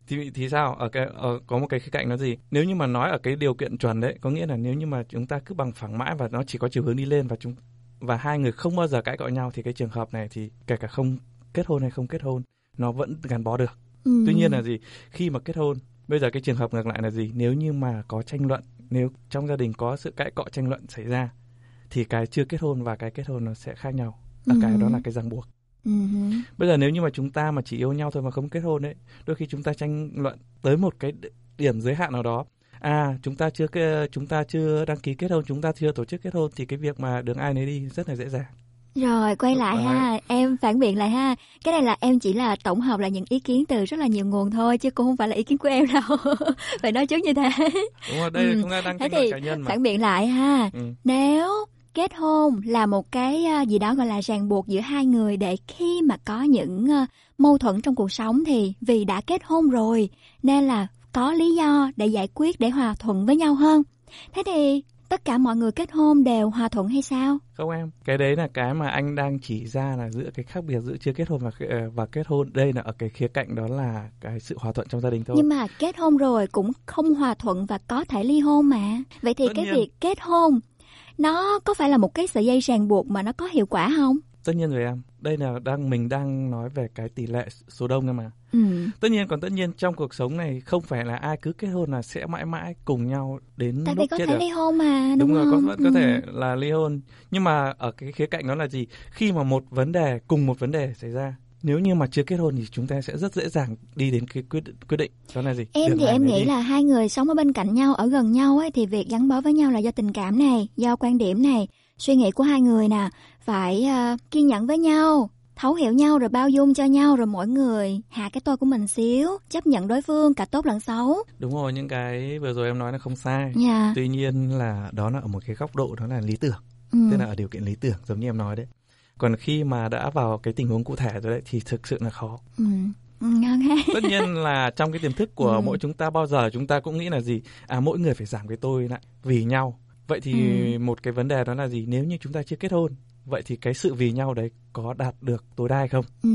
Thì thì sao? Ở cái ở, có một cái khía cạnh nó gì? Nếu như mà nói ở cái điều kiện chuẩn đấy có nghĩa là nếu như mà chúng ta cứ bằng phẳng mãi và nó chỉ có chiều hướng đi lên và chúng và hai người không bao giờ cãi cọ nhau thì cái trường hợp này thì kể cả không kết hôn hay không kết hôn nó vẫn gắn bó được. Ừ. tuy nhiên là gì? Khi mà kết hôn bây giờ cái trường hợp ngược lại là gì? Nếu như mà có tranh luận nếu trong gia đình có sự cãi cọ tranh luận xảy ra thì cái chưa kết hôn và cái kết hôn nó sẽ khác nhau. Ở cái Ừ. đó là cái ràng buộc Ừ. Bây giờ nếu như mà chúng ta mà chỉ yêu nhau thôi mà không kết hôn ấy, đôi khi chúng ta tranh luận tới một cái điểm giới hạn nào đó. À, chúng ta chưa chúng ta chưa đăng ký kết hôn, chúng ta chưa tổ chức kết hôn thì cái việc mà đường ai nấy đi rất là dễ dàng. Rồi quay lại Đấy. ha, em phản biện lại ha. Cái này là em chỉ là tổng hợp là những ý kiến từ rất là nhiều nguồn thôi chứ cũng không phải là ý kiến của em đâu. Phải nói trước như thế. Đúng rồi, đây Ừ. ta đang tranh luận cá nhân mà. phản biện lại ha. Ừ. Nếu kết hôn là một cái à, gì đó gọi là ràng buộc giữa hai người để khi mà có những à, mâu thuẫn trong cuộc sống thì vì đã kết hôn rồi nên là có lý do để giải quyết để hòa thuận với nhau hơn. Thế thì tất cả mọi người kết hôn đều hòa thuận hay sao? Không em, cái đấy là cái mà anh đang chỉ ra là giữa cái khác biệt giữa chưa kết hôn và ờ, và kết hôn. Đây là ở cái khía cạnh đó là cái sự hòa thuận trong gia đình thôi. Nhưng mà kết hôn rồi cũng không hòa thuận và có thể ly hôn mà. Vậy thì Tất cái nhiên. việc kết hôn nó có phải là một cái sợi dây ràng buộc mà nó có hiệu quả không? Tất nhiên rồi em. Đây là đang mình đang nói về cái tỷ lệ số đông thôi mà. Ừ. Tất nhiên còn tất nhiên trong cuộc sống này không phải là ai cứ kết hôn là sẽ mãi mãi cùng nhau đến Tại lúc vì có chết thể được. ly hôn mà, đúng, đúng rồi, có không? vẫn có Ừ. thể là ly hôn. Nhưng mà ở cái khía cạnh đó là gì? Khi mà một vấn đề cùng một vấn đề xảy ra, nếu như mà chưa kết hôn thì chúng ta sẽ rất dễ dàng đi đến cái quyết quyết định đó là gì? Em Đường thì em nghĩ đi. là hai người sống ở bên cạnh nhau, ở gần nhau ấy thì việc gắn bó với nhau là do tình cảm này, do quan điểm này, suy nghĩ của hai người nè, phải à, kiên nhẫn với nhau, thấu hiểu nhau rồi bao dung cho nhau rồi mỗi người hạ cái tôi của mình xíu, chấp nhận đối phương cả tốt lẫn xấu. Đúng rồi, những cái vừa rồi em nói là không sai. Dạ. Tuy nhiên là đó là ở một cái góc độ đó là lý tưởng. Ừ. Tức là ở điều kiện lý tưởng giống như em nói đấy. Còn khi mà đã vào cái tình huống cụ thể rồi đấy thì thực sự là khó. Ừ. Ngon ha. tất nhiên là trong cái tiềm thức của Ừ. mỗi chúng ta bao giờ chúng ta cũng nghĩ là gì à mỗi người phải giảm cái tôi lại vì nhau vậy thì Ừ. một cái vấn đề đó là gì nếu như chúng ta chưa kết hôn vậy thì cái sự vì nhau đấy có đạt được tối đa hay không Ừ,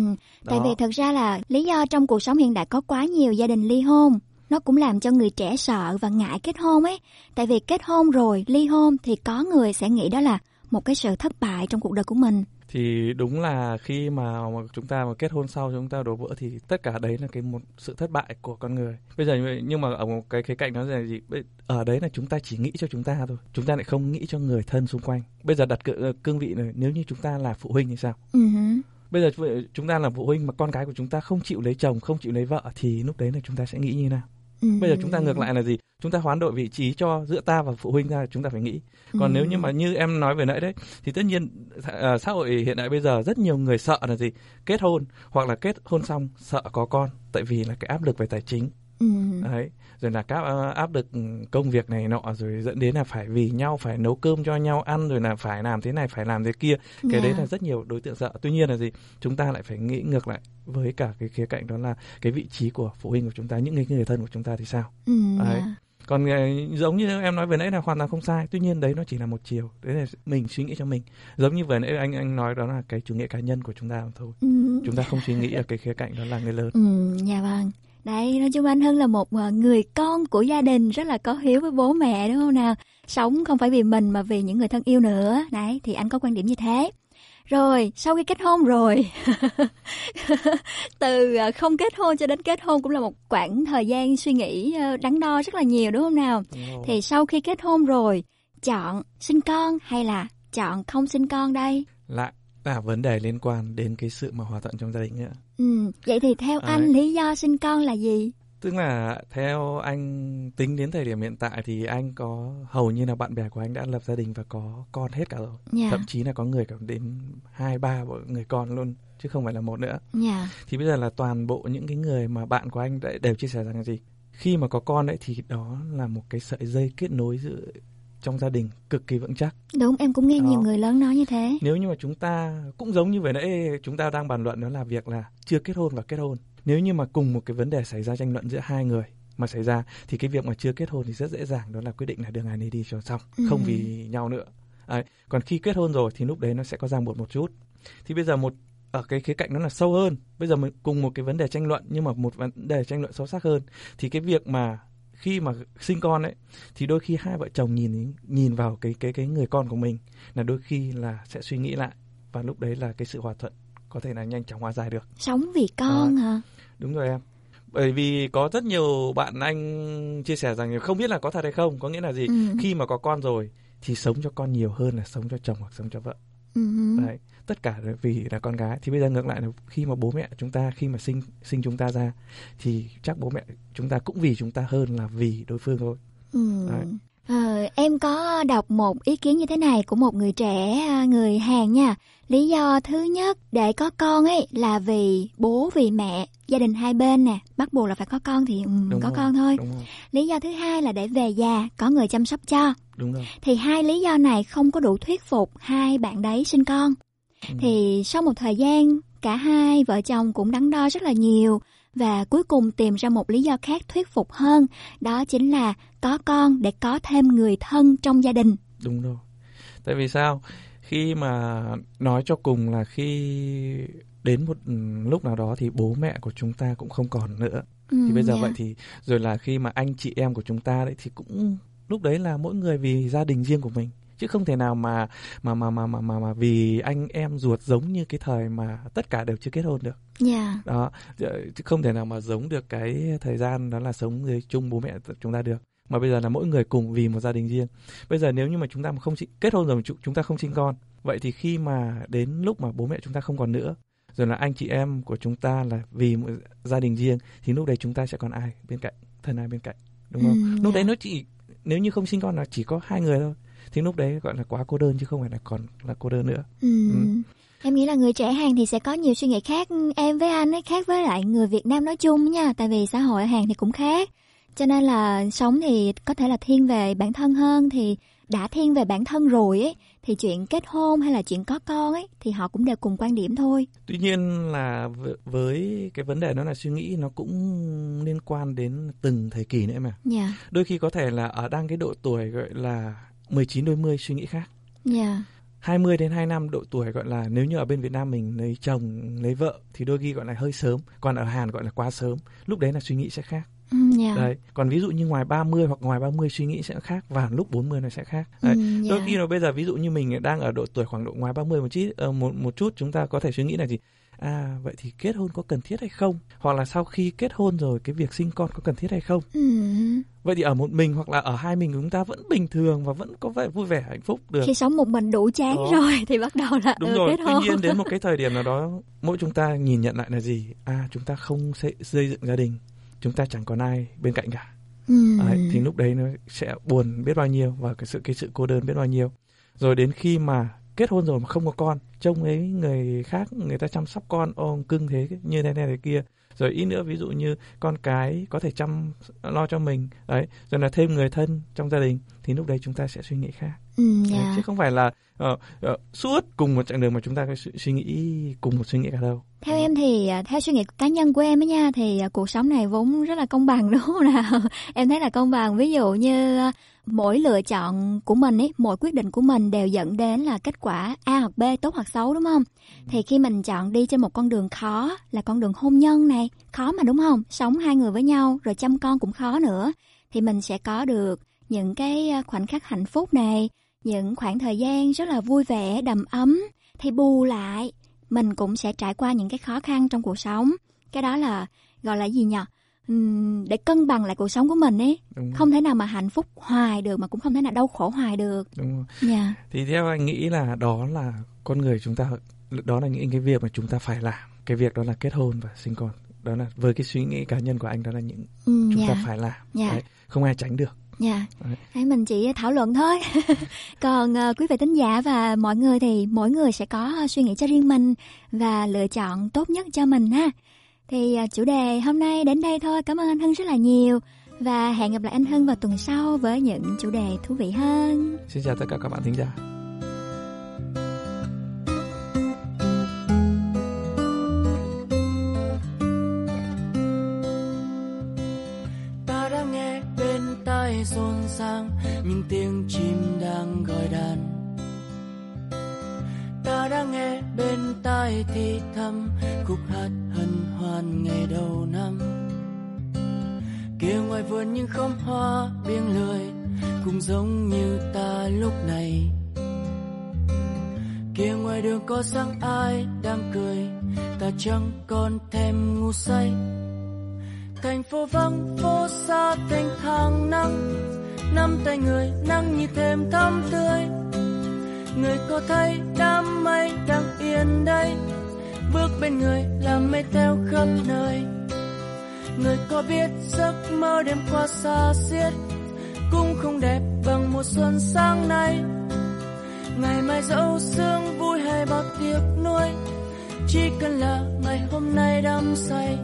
tại Đó. vì thật ra là lý do trong cuộc sống hiện đại có quá nhiều gia đình ly hôn nó cũng làm cho người trẻ sợ và ngại kết hôn ấy tại vì kết hôn rồi ly hôn thì có người sẽ nghĩ đó là một cái sự thất bại trong cuộc đời của mình thì đúng là khi mà chúng ta mà kết hôn sau chúng ta đổ vỡ thì tất cả đấy là cái một sự thất bại của con người. Bây giờ nhưng mà ở một cái khía cạnh nó là gì? Ở đấy là chúng ta chỉ nghĩ cho chúng ta thôi. Chúng ta lại không nghĩ cho người thân xung quanh. Bây giờ đặt cự- cương vị này nếu như chúng ta là phụ huynh thì sao? Ừ bây giờ chúng- ta là phụ huynh mà con cái của chúng ta không chịu lấy chồng không chịu lấy vợ thì lúc đấy là chúng ta sẽ nghĩ như nào. Bây giờ chúng ta ngược lại là gì? Chúng ta hoán đổi vị trí cho giữa ta và phụ huynh ra chúng ta phải nghĩ. Còn nếu như mà như em nói vừa nãy đấy thì tất nhiên à, xã hội hiện đại bây giờ rất nhiều người sợ là gì? Kết hôn hoặc là kết hôn xong sợ có con tại vì là cái áp lực về tài chính Ừ. đấy rồi là các ờ, áp lực công việc này nọ rồi dẫn đến là phải vì nhau phải nấu cơm cho nhau ăn rồi là phải làm thế này phải làm thế kia cái đấy Dạ. là rất nhiều đối tượng sợ tuy nhiên là gì chúng ta lại phải nghĩ ngược lại với cả cái khía cạnh đó là cái vị trí của phụ huynh của chúng ta những người, người thân của chúng ta thì sao Ừ, đấy dạ. còn ờ, giống như em nói vừa nãy là hoàn toàn không sai tuy nhiên đấy nó chỉ là một chiều đấy là mình suy nghĩ cho mình giống như vừa nãy anh anh nói đó là cái chủ nghĩa cá nhân của chúng ta thôi Ừ. chúng ta không suy nghĩ ở cái khía cạnh đó là người lớn Ừ, dạ vâng. Đấy, nói chung anh Hưng là một ờ, người con của gia đình rất là có hiếu với bố mẹ đúng không nào? Sống không phải vì mình mà vì những người thân yêu nữa. Đấy, thì anh có quan điểm như thế. Rồi, sau khi kết hôn rồi, từ ờ, không kết hôn cho đến kết hôn cũng là một quãng thời gian suy nghĩ ờ, đắn đo rất là nhiều đúng không nào? Thì sau khi kết hôn rồi, chọn sinh con hay là chọn không sinh con đây? Lại là vấn đề liên quan đến cái sự mà hòa thuận trong gia đình nữa. Ừ, vậy thì theo Đấy. anh lý do sinh con là gì? Tức là theo anh tính đến thời điểm hiện tại thì anh có hầu như là bạn bè của anh đã lập gia đình và có con hết cả rồi. Dạ. Thậm chí là có người còn đến hai ba người con luôn chứ không phải là một nữa. Dạ. Thì bây giờ là toàn bộ những cái người mà bạn của anh đã- đều chia sẻ rằng là gì? Khi mà có con đấy thì đó là một cái sợi dây kết nối giữa trong gia đình cực kỳ vững chắc. Đúng, em cũng nghe Đó. nhiều người lớn nói như thế. Nếu như mà chúng ta cũng giống như vừa nãy chúng ta đang bàn luận đó là việc là chưa kết hôn và kết hôn. Nếu như mà cùng một cái vấn đề xảy ra tranh luận giữa hai người mà xảy ra thì cái việc mà chưa kết hôn thì rất dễ dàng đó là quyết định là đưa ngày này đi cho xong, Ừ. không vì nhau nữa. Đấy. Còn khi kết hôn rồi thì lúc đấy nó sẽ có ràng buộc một chút. Thì bây giờ một ở cái khía cạnh nó là sâu hơn. Bây giờ mình cùng một cái vấn đề tranh luận nhưng mà một vấn đề tranh luận sâu sắc hơn thì cái việc mà khi mà sinh con ấy thì đôi khi hai vợ chồng nhìn nhìn vào cái cái cái người con của mình là đôi khi là sẽ suy nghĩ lại và lúc đấy là cái sự hòa thuận có thể là nhanh chóng hóa giải được. Sống vì con Đó. hả? Đúng rồi em. Bởi vì có rất nhiều bạn anh chia sẻ rằng không biết là có thật hay không, có nghĩa là gì? Ừ. Khi mà có con rồi thì sống cho con nhiều hơn là sống cho chồng hoặc sống cho vợ. Ừ. Đấy, tất cả vì là con gái. Thì bây giờ ngược lại là khi mà bố mẹ chúng ta khi mà sinh sinh chúng ta ra thì chắc bố mẹ chúng ta cũng vì chúng ta hơn là vì đối phương thôi. Ừ. Đấy. Ờ, em có đọc một ý kiến như thế này của một người trẻ à, người Hàn nha. Lý do thứ nhất để có con ấy là vì bố vì mẹ, gia đình hai bên nè, bắt buộc là phải có con thì Đúng có rồi, con thôi. Lý do thứ hai là để về già có người chăm sóc cho. Đúng rồi. Thì hai lý do này không có đủ thuyết phục hai bạn đấy sinh con. Ừ. Thì sau một thời gian cả hai vợ chồng cũng đắn đo rất là nhiều và cuối cùng tìm ra một lý do khác thuyết phục hơn, đó chính là có con để có thêm người thân trong gia đình. Đúng rồi. Tại vì sao? Khi mà nói cho cùng là khi đến một ừ, lúc nào đó thì bố mẹ của chúng ta cũng không còn nữa. Ừ, thì bây giờ dạ. vậy thì rồi là khi mà anh chị em của chúng ta đấy thì cũng lúc đấy là mỗi người vì gia đình riêng của mình chứ không thể nào mà mà mà mà mà mà, mà vì anh em ruột giống như cái thời mà tất cả đều chưa kết hôn được. Dạ. đó chứ không thể nào mà giống được cái thời gian đó là sống dưới chung bố mẹ chúng ta được. Mà bây giờ là mỗi người cùng vì một gia đình riêng. Bây giờ nếu như mà chúng ta mà không sinh- kết hôn rồi mà chúng- ta không sinh con vậy thì khi mà đến lúc mà bố mẹ chúng ta không còn nữa rồi là anh chị em của chúng ta là vì một gia đình riêng thì lúc đấy chúng ta sẽ còn ai bên cạnh thân ai bên cạnh đúng không? Ừ, lúc dạ. đấy nó chỉ nếu như không sinh con là chỉ có hai người thôi thì lúc đấy gọi là quá cô đơn chứ không phải là còn là cô đơn nữa Ừ. Ừ. Em nghĩ là người trẻ Hàn thì sẽ có nhiều suy nghĩ khác em với anh ấy khác với lại người Việt Nam nói chung nha tại vì xã hội ở Hàn thì cũng khác cho nên là sống thì có thể là thiên về bản thân hơn thì đã thiên về bản thân rồi ấy thì chuyện kết hôn hay là chuyện có con ấy thì họ cũng đều cùng quan điểm thôi Tuy nhiên là với cái vấn đề đó là suy nghĩ nó cũng liên quan đến từng thời kỳ nữa mà. Dạ. Đôi khi có thể là ở đang cái độ tuổi gọi là 19 đôi mươi suy nghĩ khác. Dạ. 20 đến 2 năm độ tuổi gọi là nếu như ở bên Việt Nam mình lấy chồng, lấy vợ thì đôi khi gọi là hơi sớm, còn ở Hàn gọi là quá sớm. Lúc đấy là suy nghĩ sẽ khác. Ừ, dạ. Đấy, còn ví dụ như ngoài 30 hoặc ngoài 30 suy nghĩ sẽ khác và lúc 40 nó sẽ khác. Đấy. Ừ, Đôi dạ. khi là bây giờ ví dụ như mình đang ở độ tuổi khoảng độ ngoài 30 một chút ờ, một một chút chúng ta có thể suy nghĩ là gì? À vậy thì kết hôn có cần thiết hay không? Hoặc là sau khi kết hôn rồi cái việc sinh con có cần thiết hay không? Ừ. Vậy thì ở một mình hoặc là ở hai mình chúng ta vẫn bình thường và vẫn có vẻ vui vẻ hạnh phúc được. Khi sống một mình đủ chán Đó. rồi thì bắt đầu là Đúng ừ, rồi, kết tuy hôn. nhiên đến một cái thời điểm nào đó mỗi chúng ta nhìn nhận lại là gì? À chúng ta không xây, xây dựng gia đình, chúng ta chẳng còn ai bên cạnh cả. Ừ. Đấy, thì lúc đấy nó sẽ buồn biết bao nhiêu và cái sự cái sự cô đơn biết bao nhiêu. Rồi đến khi mà kết hôn rồi mà không có con, trông ấy người khác người ta chăm sóc con ôm cưng thế như thế này thế kia. Rồi ít nữa ví dụ như con cái có thể chăm lo cho mình đấy, rồi là thêm người thân trong gia đình thì lúc đấy chúng ta sẽ suy nghĩ khác. Ừ, Đấy, dạ. chứ không phải là ờ, ờ, suốt cùng một chặng đường mà chúng ta suy, suy nghĩ cùng một suy nghĩ cả đâu. Theo em thì à, theo suy nghĩ cá nhân của em ấy nha thì cuộc sống này vốn rất là công bằng đúng không nào? Em thấy là công bằng ví dụ như mỗi lựa chọn của mình ấy, mỗi quyết định của mình đều dẫn đến là kết quả A hoặc B tốt hoặc xấu đúng không? Thì khi mình chọn đi trên một con đường khó là con đường hôn nhân này, khó mà đúng không? Sống hai người với nhau rồi chăm con cũng khó nữa thì mình sẽ có được những cái à, khoảnh khắc hạnh phúc này, những khoảng thời gian rất là vui vẻ, đầm ấm thì bù lại mình cũng sẽ trải qua những cái khó khăn trong cuộc sống. Cái đó là gọi là gì nhỉ? Để cân bằng lại cuộc sống của mình ấy Đúng. không thể nào mà hạnh phúc hoài được mà cũng không thể nào đau khổ hoài được đúng không? Dạ. thì theo anh nghĩ là đó là con người chúng ta đó là những cái việc mà chúng ta phải làm cái việc đó là kết hôn và sinh con đó là với cái suy nghĩ cá nhân của anh đó là những Ừ, chúng ta dạ. phải làm Dạ. Đấy, không ai tránh được Dạ. Đấy, mình chỉ thảo luận thôi. Còn ờ, quý vị thính giả và mọi người thì mỗi người sẽ có suy nghĩ cho riêng mình và lựa chọn tốt nhất cho mình ha. Thì ờ, chủ đề hôm nay đến đây thôi. Cảm ơn anh Hưng rất là nhiều và hẹn gặp lại anh Hưng vào tuần sau với những chủ đề thú vị hơn. xin chào tất cả các bạn thính giả ta đã nghe bên tai rộn ràng những tiếng chim đang gọi đàn ta đã nghe bên tai thì thầm, khúc hát hân hoan ngày đầu năm. Kia ngoài vườn những khóm hoa biếng lười, cũng giống như ta lúc này. Kia ngoài đường có sáng ai đang cười, ta chẳng còn thèm ngủ say. Thành phố vắng, phố xa, thành thang nắng nắm tay người nắng như thêm thắm tươi người có thấy đám mây đang yên đây? Bước bên người làm mây theo khắp nơi. Người có biết giấc mơ đêm qua xa xiết cũng không đẹp bằng mùa xuân sáng nay? Ngày mai dẫu sương vui hay bao tiếc nuối, chỉ cần là ngày hôm nay đắm say.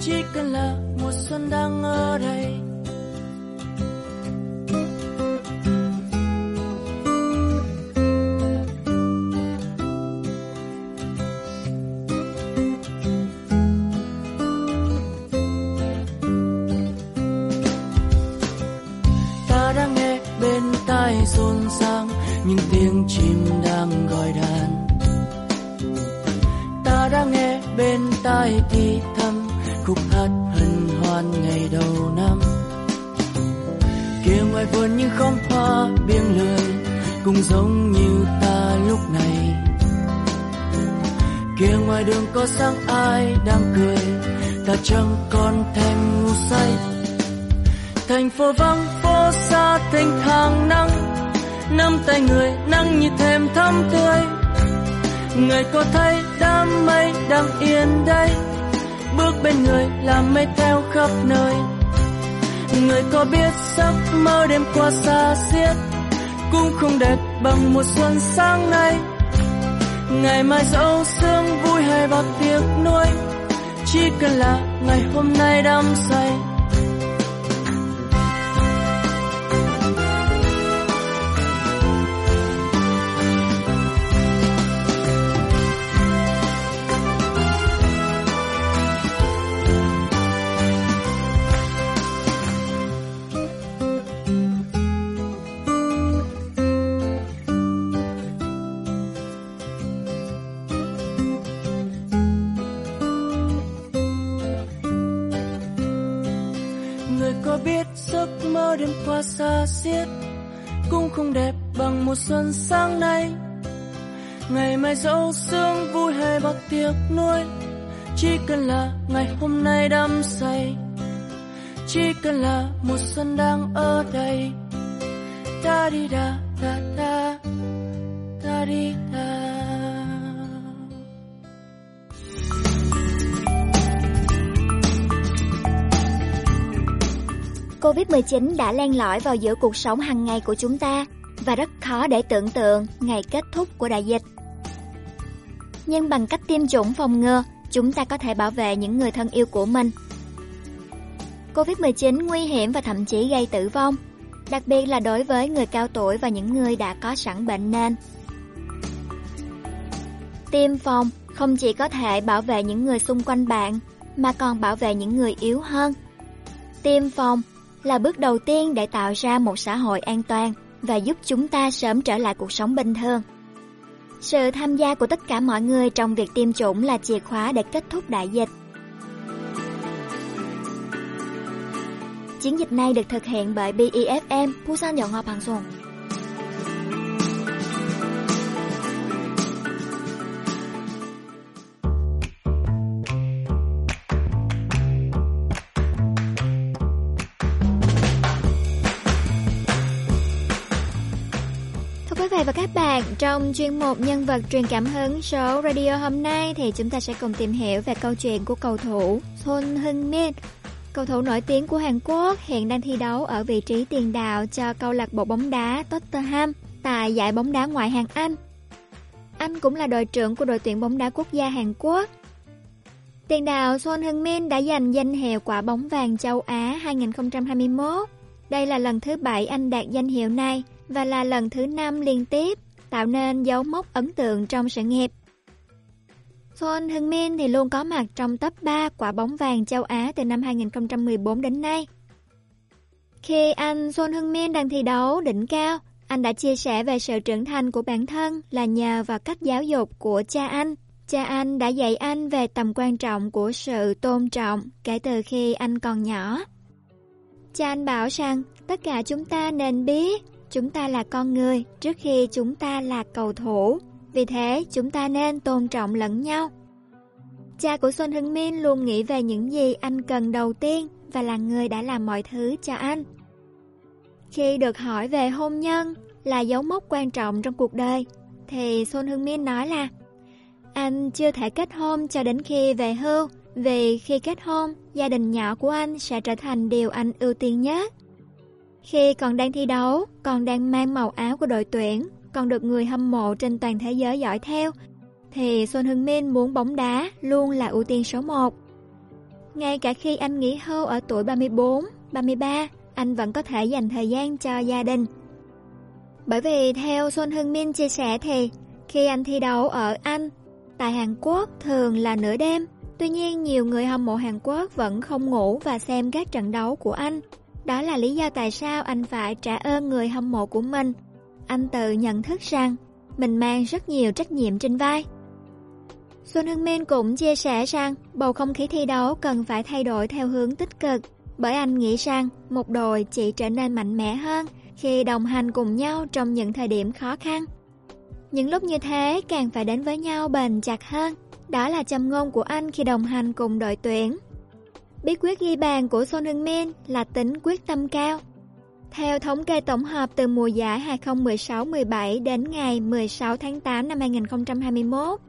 Chỉ cần là mùa xuân đang ở đây. Khúc hát hân hoan ngày đầu năm. Kia ngoài vườn những khóm hoa biếng lười cũng giống như ta lúc này. Kia ngoài đường có sáng ai đang cười, ta chẳng còn thèm ngủ say. Thành phố vắng, phố xa thành hàng nắng. Nắm tay người nắng như thêm thắm tươi. Người có thấy đám mây đang yên đây bước bên người làm mây theo khắp nơi. Người có biết giấc mơ đêm qua xa xiết cũng không đẹp bằng mùa xuân sáng nay. Ngày mai dẫu sương vui hay bao tiếc nuối, chỉ cần là ngày hôm nay đắm say. Xuân sáng nay. Ngày mai dẫu sương vui hay bạc tiếc nuối, chỉ cần là ngày hôm nay đắm say. Chỉ cần là mùa xuân đang ở đây. Ta đi da da da ta đi da Covid-19 đã len lỏi vào giữa cuộc sống hàng ngày của chúng ta và rất khó để tưởng tượng ngày kết thúc của đại dịch. Nhưng bằng cách tiêm chủng phòng ngừa, chúng ta có thể bảo vệ những người thân yêu của mình. Covid-19 nguy hiểm và thậm chí gây tử vong, đặc biệt là đối với người cao tuổi và những người đã có sẵn bệnh nền. Tiêm phòng không chỉ có thể bảo vệ những người xung quanh bạn, mà còn bảo vệ những người yếu hơn. Tiêm phòng là bước đầu tiên để tạo ra một xã hội an toàn và giúp chúng ta sớm trở lại cuộc sống bình thường. Sự tham gia của tất cả mọi người trong việc tiêm chủng là chìa khóa để kết thúc đại dịch. Chiến dịch này được thực hiện bởi BEFM, Busan Yonghwa 방송. sùng. Thầy và các bạn, trong chuyên mục nhân vật truyền cảm hứng số radio hôm nay thì chúng ta sẽ cùng tìm hiểu về câu chuyện của cầu thủ Son Heung-min. Cầu thủ nổi tiếng của Hàn Quốc hiện đang thi đấu ở vị trí tiền đạo cho câu lạc bộ bóng đá Tottenham tại giải bóng đá ngoại hạng Anh. Anh cũng là đội trưởng của đội tuyển bóng đá quốc gia Hàn Quốc. Tiền đạo Son Heung-min đã giành danh hiệu quả bóng vàng châu Á 2021. Đây là lần thứ bảy anh đạt danh hiệu này và là lần thứ năm liên tiếp, tạo nên dấu mốc ấn tượng trong sự nghiệp. Son Heung-min thì luôn có mặt trong top 3 quả bóng vàng châu Á từ năm 2014 đến nay. Khi anh Son Heung-min đang thi đấu đỉnh cao, anh đã chia sẻ về sự trưởng thành của bản thân là nhờ vào cách giáo dục của cha anh. Cha anh đã dạy anh về tầm quan trọng của sự tôn trọng kể từ khi anh còn nhỏ. Cha anh bảo rằng tất cả chúng ta nên biết chúng ta là con người trước khi chúng ta là cầu thủ. Vì thế, chúng ta nên tôn trọng lẫn nhau. Cha của Xuân Hưng Min luôn nghĩ về những gì anh cần đầu tiên và là người đã làm mọi thứ cho anh. Khi được hỏi về hôn nhân là dấu mốc quan trọng trong cuộc đời, thì Xuân Hưng Min nói là anh chưa thể kết hôn cho đến khi về hưu, vì khi kết hôn, gia đình nhỏ của anh sẽ trở thành điều anh ưu tiên nhất. Khi còn đang thi đấu, còn đang mang màu áo của đội tuyển, còn được người hâm mộ trên toàn thế giới dõi theo, thì Son Hưng Min muốn bóng đá luôn là ưu tiên số 1. Ngay cả khi anh nghỉ hưu ở tuổi 34, 33, anh vẫn có thể dành thời gian cho gia đình. Bởi vì theo Son Hưng Min chia sẻ thì khi anh thi đấu ở Anh, tại Hàn Quốc thường là nửa đêm. Tuy nhiên nhiều người hâm mộ Hàn Quốc vẫn không ngủ và xem các trận đấu của anh. Đó là lý do tại sao anh phải trả ơn người hâm mộ của mình. Anh tự nhận thức rằng mình mang rất nhiều trách nhiệm trên vai. Xuân Hưng Min cũng chia sẻ rằng bầu không khí thi đấu cần phải thay đổi theo hướng tích cực, bởi anh nghĩ rằng một đội chỉ trở nên mạnh mẽ hơn khi đồng hành cùng nhau trong những thời điểm khó khăn. Những lúc như thế càng phải đến với nhau bền chặt hơn, đó là châm ngôn của anh khi đồng hành cùng đội tuyển. Bí quyết ghi bàn của Son Heung-min là tính quyết tâm cao. Theo thống kê tổng hợp từ mùa giải 2016-17 đến ngày 16 tháng 8 năm 2021,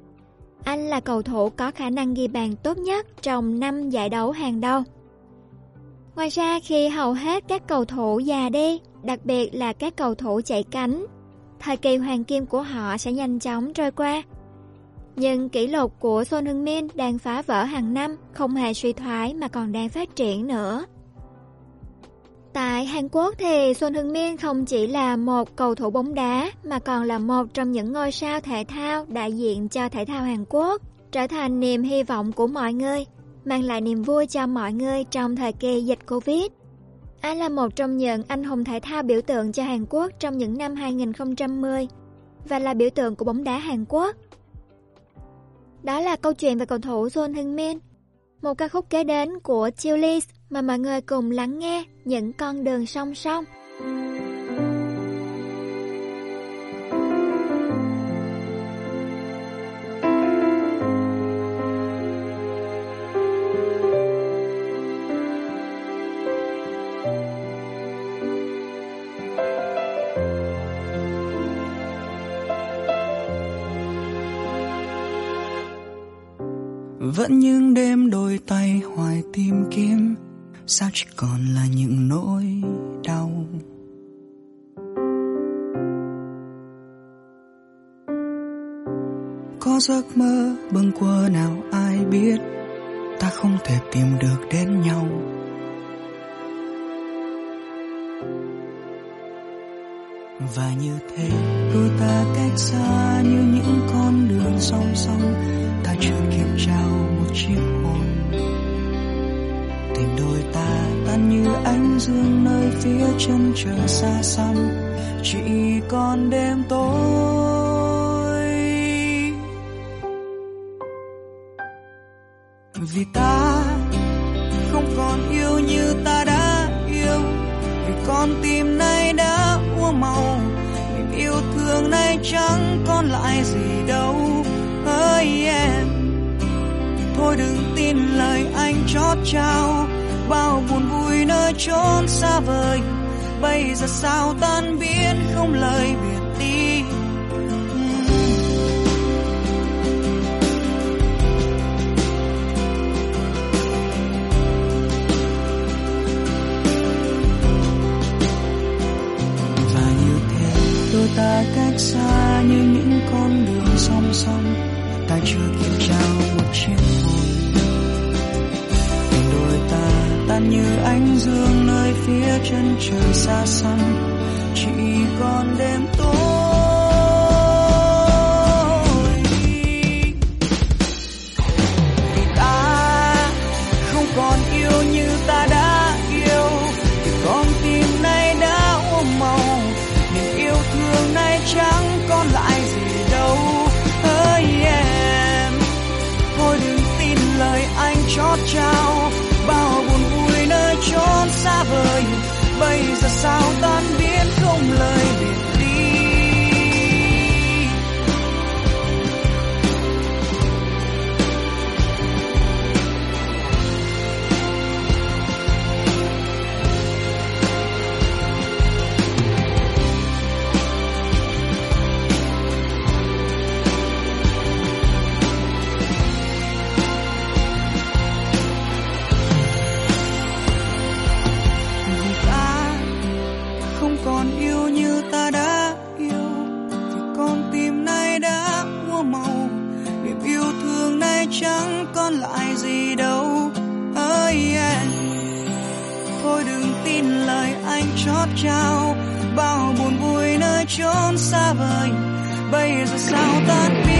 anh là cầu thủ có khả năng ghi bàn tốt nhất trong 5 giải đấu hàng đầu. Ngoài ra khi hầu hết các cầu thủ già đi, đặc biệt là các cầu thủ chạy cánh, thời kỳ hoàng kim của họ sẽ nhanh chóng trôi qua. Nhưng kỷ lục của Son Heung-min đang phá vỡ hàng năm, không hề suy thoái mà còn đang phát triển nữa. Tại Hàn Quốc thì Son Heung-min không chỉ là một cầu thủ bóng đá mà còn là một trong những ngôi sao thể thao đại diện cho thể thao Hàn Quốc, trở thành niềm hy vọng của mọi người, mang lại niềm vui cho mọi người trong thời kỳ dịch Covid. Anh là một trong những anh hùng thể thao biểu tượng cho Hàn Quốc trong những năm 2010 và là biểu tượng của bóng đá Hàn Quốc. Đó là câu chuyện về cầu thủ Son Heung-min. Một ca khúc kế đến của Chillies mà mọi người cùng lắng nghe những con đường song song. Vẫn những đêm đôi tay hoài tìm kiếm. Sao chỉ còn là những nỗi đau? Có giấc mơ bâng quơ nào ai biết, ta không thể tìm được đến nhau. Và như thế, đôi ta cách xa như những con đường song song chưa kịp trao một chiếc hôn tình đôi ta tan như ánh dương nơi phía chân trời xa xăm. Chỉ còn đêm tối. Vì ta không còn yêu như ta đã yêu. Vì con tim nay đã úa màu. Niềm yêu thương nay chẳng còn lại gì đâu. Ơi em thôi đừng tin lời anh chót trao bao buồn vui nơi chốn xa vời. Bây giờ sao tan biến không lời biệt đi và như thế, đôi ta cách xa như những con đường song song. Ta chưa kịp trao một chiếc tan như ánh dương nơi phía chân trời xa xăm, chỉ còn đêm tối. Vì ta không còn yêu như ta đã yêu, vì con tim này đã ôm màu, niềm yêu thương này chẳng còn lại gì đâu. Hỡi em, thôi đừng tin lời anh chót trao bây giờ sao tan biến không lời anh trao bao buồn vui nơi chốn xa vời. Bây giờ sao tan biến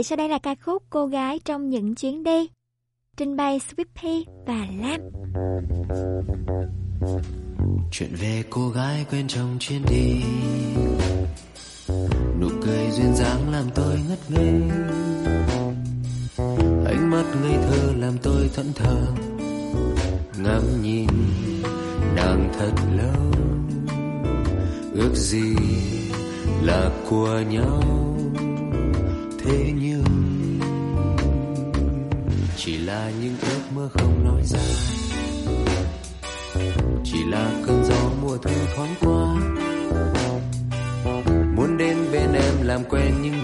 Vậy sau đây là ca khúc Cô gái trong những chuyến đi. Trình bày Sweet và Lam. Chuyện về cô gái quen trong chuyến đi Nụ cười duyên dáng làm tôi ngất ngây Ánh mắt ngây thơ làm tôi thẫn thờ Ngắm nhìn nàng thật lâu Ước gì là của nhau Thế nhưng Chỉ là những ước mơ không nói ra. Chỉ là cơn gió mùa thu thoáng qua. Muốn đến bên em làm quen nhưng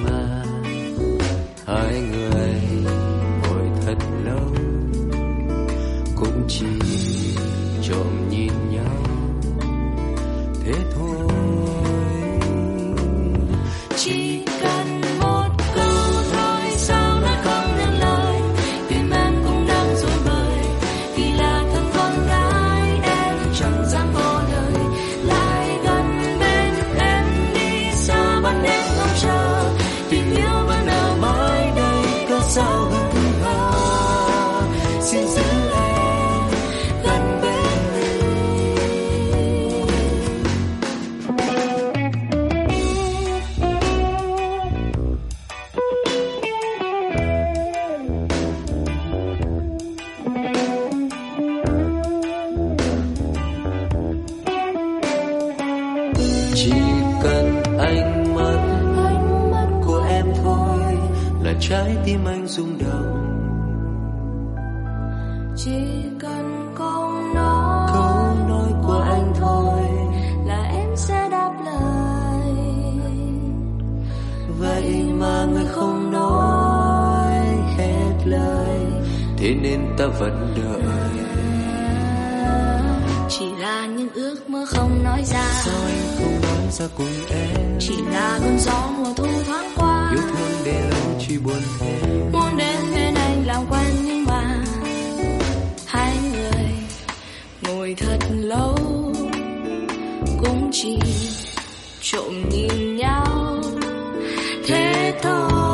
ta vẫn đợi. Chỉ là những ước mơ không nói ra. Sao anh không nói ra cùng em? Chỉ là cơn gió mùa thu thoáng qua. Yêu thương để lâu chỉ buồn thêm muốn đến bên anh làm quen nhưng mà hai người ngồi thật lâu cũng chỉ trộm nhìn nhau. Thế thôi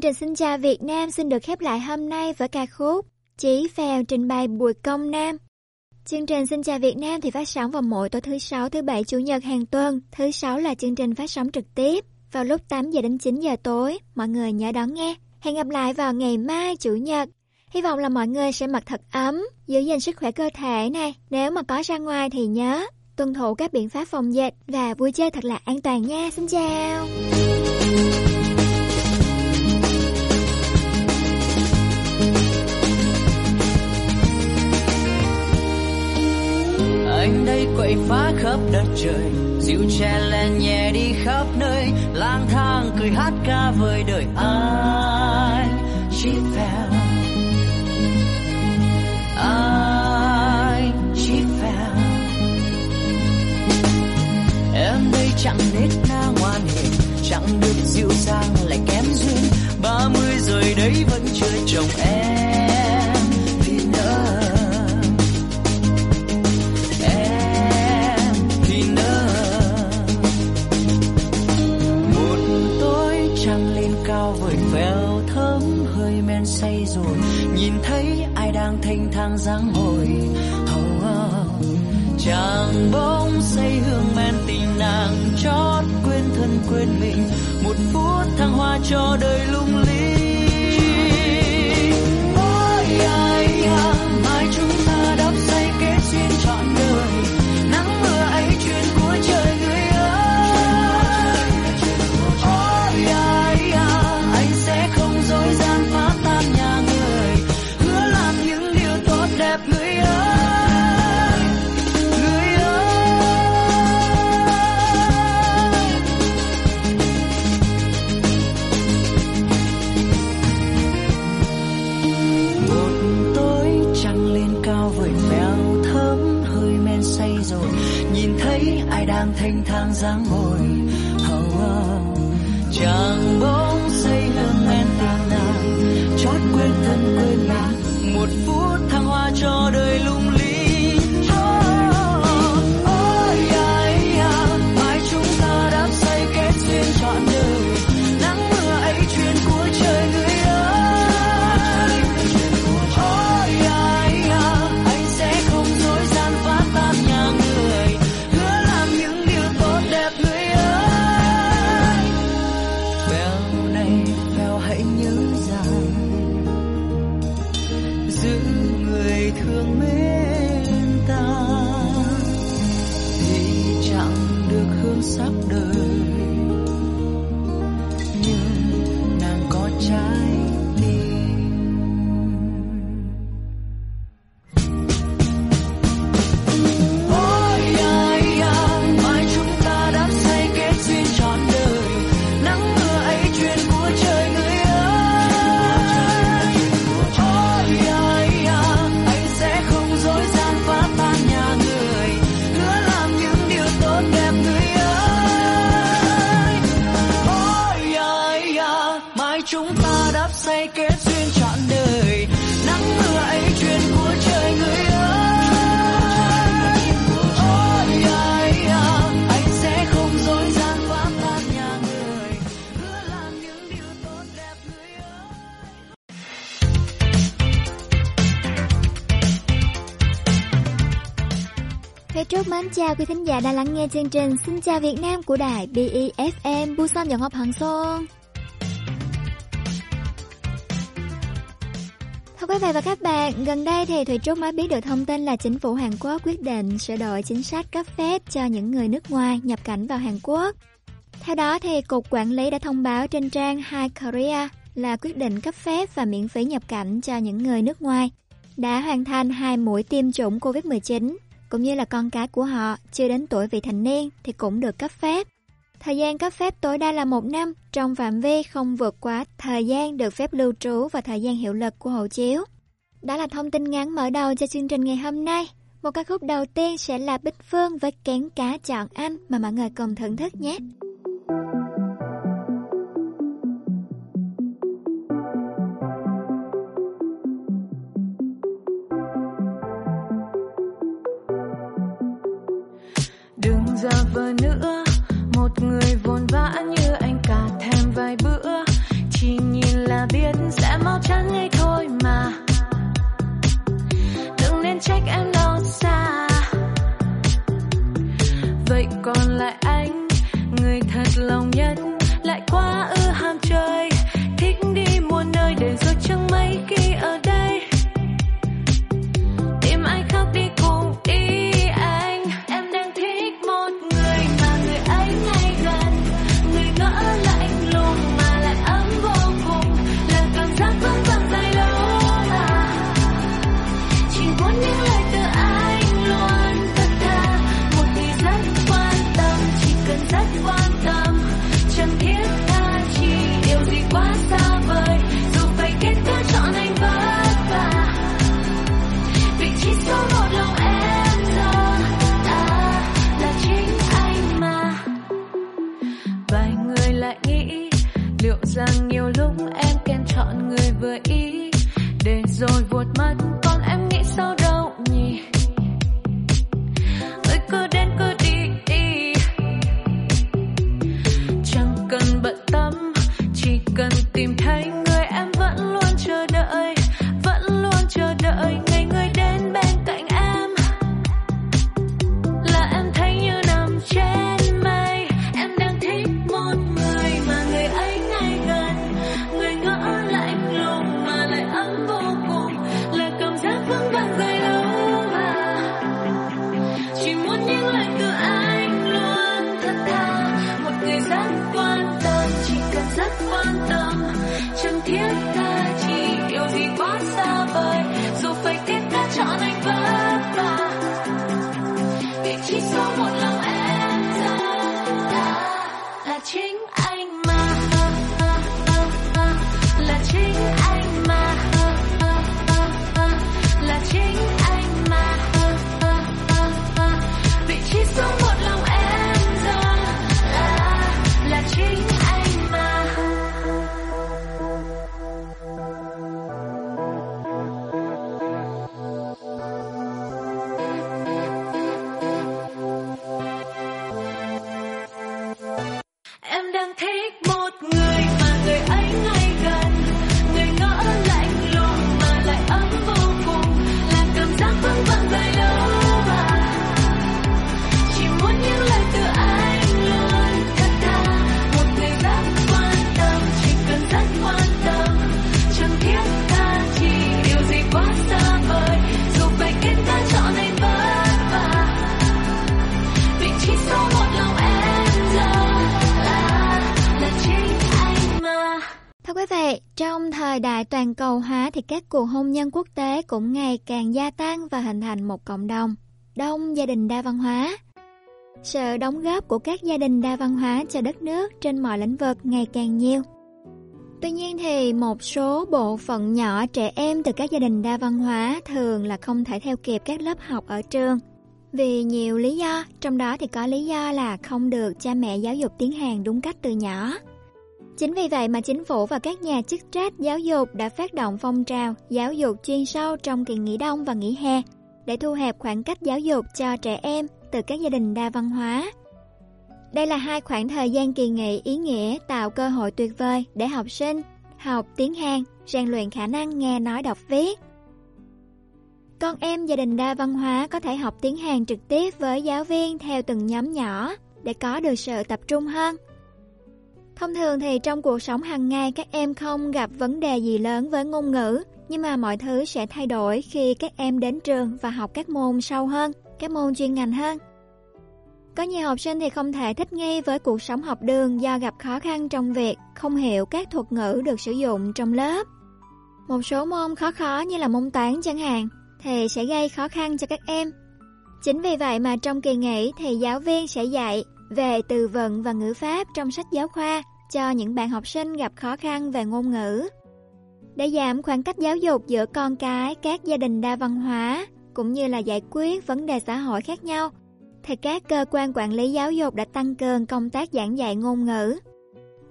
chương trình Xin chào Việt Nam xin được khép lại hôm nay với ca khúc Chí Phèo trình bày Bùi Công Nam. Chương trình Xin chào Việt Nam thì phát sóng vào mỗi tối thứ sáu, thứ bảy, chủ nhật hàng tuần. Thứ sáu là chương trình phát sóng trực tiếp vào lúc 8 giờ đến 9 giờ tối. Mọi người nhớ đón nghe. Hẹn gặp lại vào ngày mai chủ nhật. Hy vọng là mọi người sẽ mặc thật ấm, giữ gìn sức khỏe cơ thể này. Nếu mà có ra ngoài thì nhớ tuân thủ các biện pháp phòng dịch và vui chơi thật là an toàn nha. Xin chào. Anh đây quậy phá khắp đất trời. Dịu che len nhẹ đi khắp nơi. Lang thang cười hát ca với đời anh chỉ phèo. Anh chỉ phèo. Em đây chẳng nết na ngoan hiền, chẳng được dịu dàng lại kém duyên. Ba mươi rồi đấy vẫn chưa chồng em. Say rồi nhìn thấy ai đang thênh thang dáng ngồi oh, oh. chàng bóng say hương men tình nàng chót quên thân quên mình một phút thăng hoa cho đời lung linh dáng ngồi hầu oh. chàng bóng xây hương em tình nàng chót quên thân quên mình một phút thăng hoa cho đời chào quý thính giả đang lắng nghe chương trình Xin chào Việt Nam của đài BEFM Busan Dòng Học Hằng Xuân. Thưa quý vị và các bạn, gần đây thì Thủy Trúc mới biết được thông tin là chính phủ Hàn Quốc quyết định sửa đổi chính sách cấp phép cho những người nước ngoài nhập cảnh vào Hàn Quốc. Theo đó thì Cục Quản lý đã thông báo trên trang Hi Korea là quyết định cấp phép và miễn phí nhập cảnh cho những người nước ngoài đã hoàn thành hai mũi tiêm chủng COVID-19 cũng như là con cái của họ chưa đến tuổi vị thành niên thì cũng được cấp phép. Thời gian cấp phép tối đa là một năm, trong phạm vi không vượt quá thời gian được phép lưu trú và thời gian hiệu lực của hộ chiếu. Đó là thông tin ngắn mở đầu cho chương trình ngày hôm nay. Một ca khúc đầu tiên sẽ là Bích Phương với Kén Cá Chọn Anh mà mọi người cùng thưởng thức nhé. đừng giả vờ nữa. Một người vồn vã như anh cả thèm vài bữa. Chỉ nhìn là biết sẽ mau chán ngay thôi mà. Đừng nên trách em đâu xa. Vậy còn lại anh rằng nhiều lúc em kén chọn người vừa ý. Để rồi vụt mất nhân quốc tế cũng ngày càng gia tăng và hình thành một cộng đồng đông gia đình đa văn hóa. Sự đóng góp của các gia đình đa văn hóa cho đất nước trên mọi lĩnh vực ngày càng nhiều. Tuy nhiên thì một số bộ phận nhỏ trẻ em từ các gia đình đa văn hóa thường là không thể theo kịp các lớp học ở trường. Vì nhiều lý do, trong đó thì có lý do là không được cha mẹ giáo dục tiếng Hàn đúng cách từ nhỏ. Chính vì vậy mà chính phủ và các nhà chức trách giáo dục đã phát động phong trào giáo dục chuyên sâu trong kỳ nghỉ đông và nghỉ hè để thu hẹp khoảng cách giáo dục cho trẻ em từ các gia đình đa văn hóa. Đây là hai khoảng thời gian kỳ nghỉ ý nghĩa tạo cơ hội tuyệt vời để học sinh học tiếng Hàn, rèn luyện khả năng nghe nói đọc viết. Con em gia đình đa văn hóa có thể học tiếng Hàn trực tiếp với giáo viên theo từng nhóm nhỏ để có được sự tập trung hơn. Thông thường thì trong cuộc sống hàng ngày các em không gặp vấn đề gì lớn với ngôn ngữ, nhưng mà mọi thứ sẽ thay đổi khi các em đến trường và học các môn sâu hơn, các môn chuyên ngành hơn. Có nhiều học sinh thì không thể thích nghi với cuộc sống học đường do gặp khó khăn trong việc không hiểu các thuật ngữ được sử dụng trong lớp. Một số môn khó khó như là môn toán chẳng hạn thì sẽ gây khó khăn cho các em. Chính vì vậy mà trong kỳ nghỉ thì giáo viên sẽ dạy về từ vựng và ngữ pháp trong sách giáo khoa cho những bạn học sinh gặp khó khăn về ngôn ngữ. Để giảm khoảng cách giáo dục giữa con cái các gia đình đa văn hóa cũng như là giải quyết vấn đề xã hội khác nhau, thì các cơ quan quản lý giáo dục đã tăng cường công tác giảng dạy ngôn ngữ.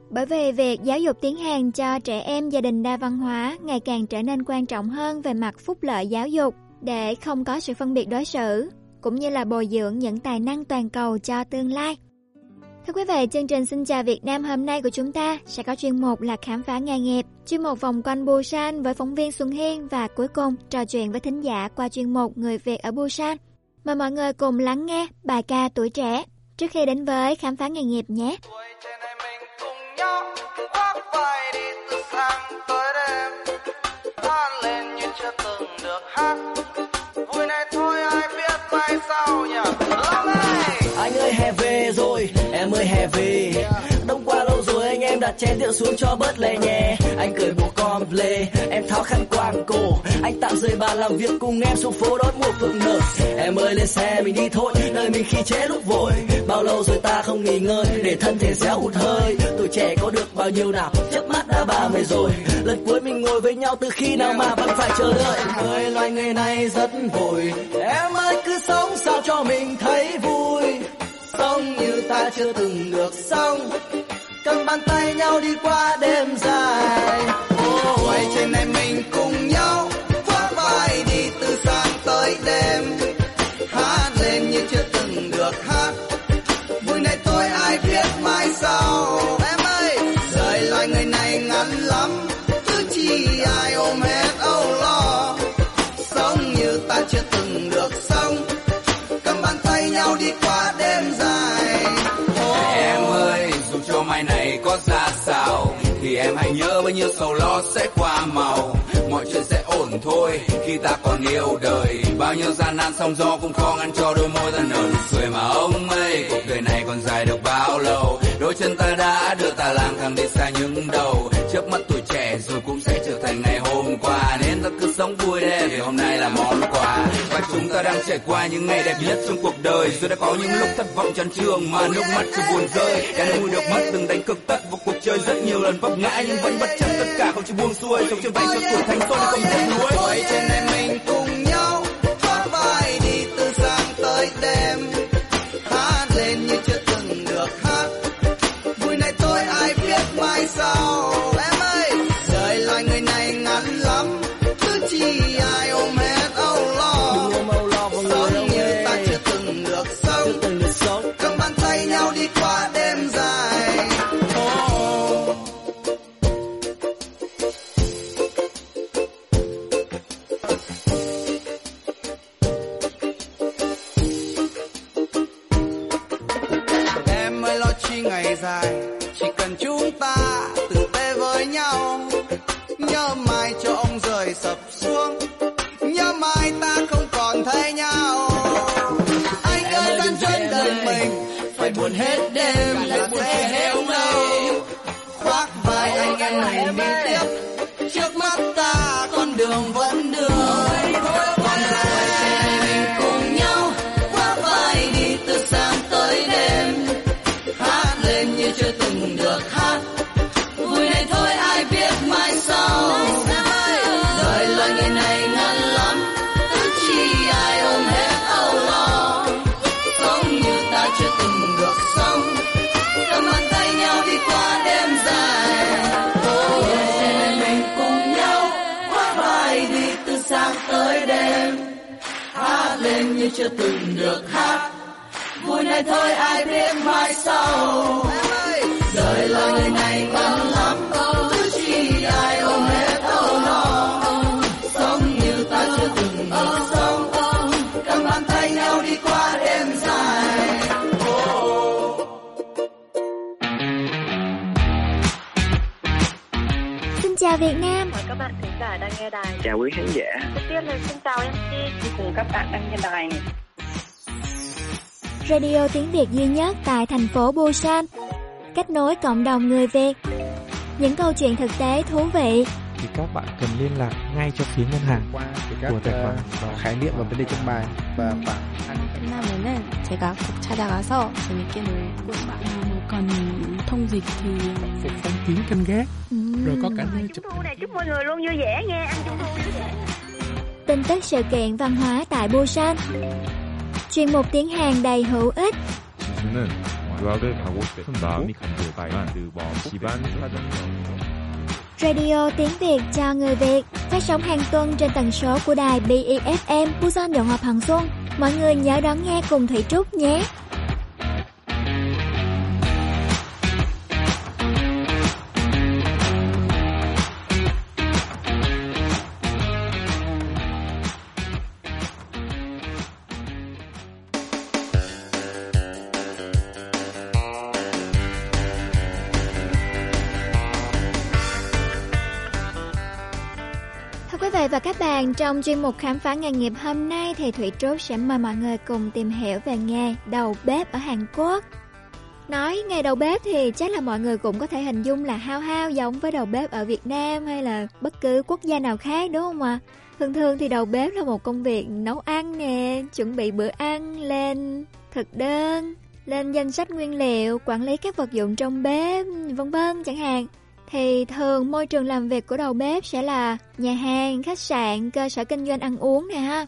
Bởi vì việc giáo dục tiếng Hàn cho trẻ em gia đình đa văn hóa ngày càng trở nên quan trọng hơn về mặt phúc lợi giáo dục để không có sự phân biệt đối xử, cũng như là bồi dưỡng những tài năng toàn cầu cho tương lai. Thưa quý vị, chương trình Xin chào Việt Nam hôm nay của chúng ta sẽ có chuyên mục là khám phá nghề nghiệp, chuyên mục vòng quanh Busan với phóng viên Xuân Hiên và cuối cùng trò chuyện với thính giả qua chuyên mục Người Việt ở Busan. Mời mọi người cùng lắng nghe bài ca tuổi trẻ. Trước khi đến với khám phá nghề nghiệp nhé. Anh ơi hè về rồi chén rượu xuống cho bớt lè nhẹ. Anh cười một con lê, em tháo khăn quàng cổ. Anh tạm rời bà làm việc cùng em xuống phố đón mùa phượng nở em ơi, lên xe mình đi thôi, nơi mình khi chế lúc vội. Bao lâu rồi ta không nghỉ ngơi, để thân thể réo hụt hơi. Tuổi trẻ có được bao nhiêu nào chớp mắt đã ba mươi rồi. Lần cuối mình ngồi với nhau từ khi nào mà vẫn phải chờ đợi. Ơi, loài người này rất vội. Em ơi, cứ sống sao cho mình thấy vui. Sống như ta chưa từng được sống cầm bàn tay nhau đi qua đêm dài. Quay trên này mình cùng nhau khoác vai đi từ sáng tới đêm. Hát lên như chưa từng được hát. Vui này tôi ai biết mai sau? Em ơi! Rời loài người này ngắn lắm. Chứ chi ai ôm hết âu lo? Sống như ta chưa từng được sống. Cầm bàn tay nhau đi qua đêm em hãy nhớ bao nhiêu sầu lo sẽ qua màu. Mọi chuyện sẽ ổn thôi, khi ta còn yêu đời. Bao nhiêu gian nan sóng gió cũng khó ngăn cho đôi môi ta nở nụ cười mà ông ơi, cuộc đời này còn dài được bao lâu? Đôi chân ta đã đưa ta lang thang đi xa những đầu. Chớp mắt tuổi trẻ rồi cũng sẽ trở thành ngày hôm qua, nên ta cứ sống vui đê vì hôm nay là món quà và chúng ta đang trải qua những ngày đẹp nhất trong cuộc đời. Rồi đã có những lúc thất vọng chán trường mà nước mắt cứ buồn rơi, đã nuôi được mất từng đánh cực tất vào cuộc chơi. Rất nhiều lần vấp ngã nhưng vẫn bất chấp tất cả. Không chịu buông xuôi Trong trên bay cho tuổi thanh xuân không tiếc nuối. Quay trên này mình cũng Busan. Kết nối cộng đồng người Việt. Những câu chuyện thực tế thú vị. Thì các bạn cần liên lạc ngay cho phía ngân hàng qua các của tài khoản uh, khái niệm và vấn đề trong bài và bạn 끝나면은 제가 꼭 찾아가서 재밌게 놀고 뭐 còn thông dịch thì phục phong tiếng canh gác rồi có cả nơi chụp Thu này chúc mọi người luôn vui vẻ nha, ăn trung thu vui vẻ. Tin tức sự kiện văn hóa tại Busan. Chuyên mục tiếng Hàn đầy hữu ích. 지수는 유학을 가고 싶은 마음이 간절하지만 그뭐 집안 사정이 Radio tiếng Việt cho người Việt phát sóng hàng tuần trên tần số của đài BEFM Busan Động Hợp Hằng Xuân. Mọi người nhớ đón nghe cùng Thủy Trúc nhé. Bạn, trong chuyên mục khám phá nghề nghiệp hôm nay thì Thủy Trúc sẽ mời mọi người cùng tìm hiểu về nghề đầu bếp ở Hàn Quốc. Nói nghề đầu bếp thì chắc là mọi người cũng có thể hình dung là hao hao giống với đầu bếp ở Việt Nam hay là bất cứ quốc gia nào khác đúng không ạ? Thường thường thì đầu bếp là một công việc nấu ăn nè, chuẩn bị bữa ăn, lên thực đơn, lên danh sách nguyên liệu, quản lý các vật dụng trong bếp, vân vân chẳng hạn thì thường môi trường làm việc của đầu bếp sẽ là nhà hàng, khách sạn, cơ sở kinh doanh ăn uống nè ha.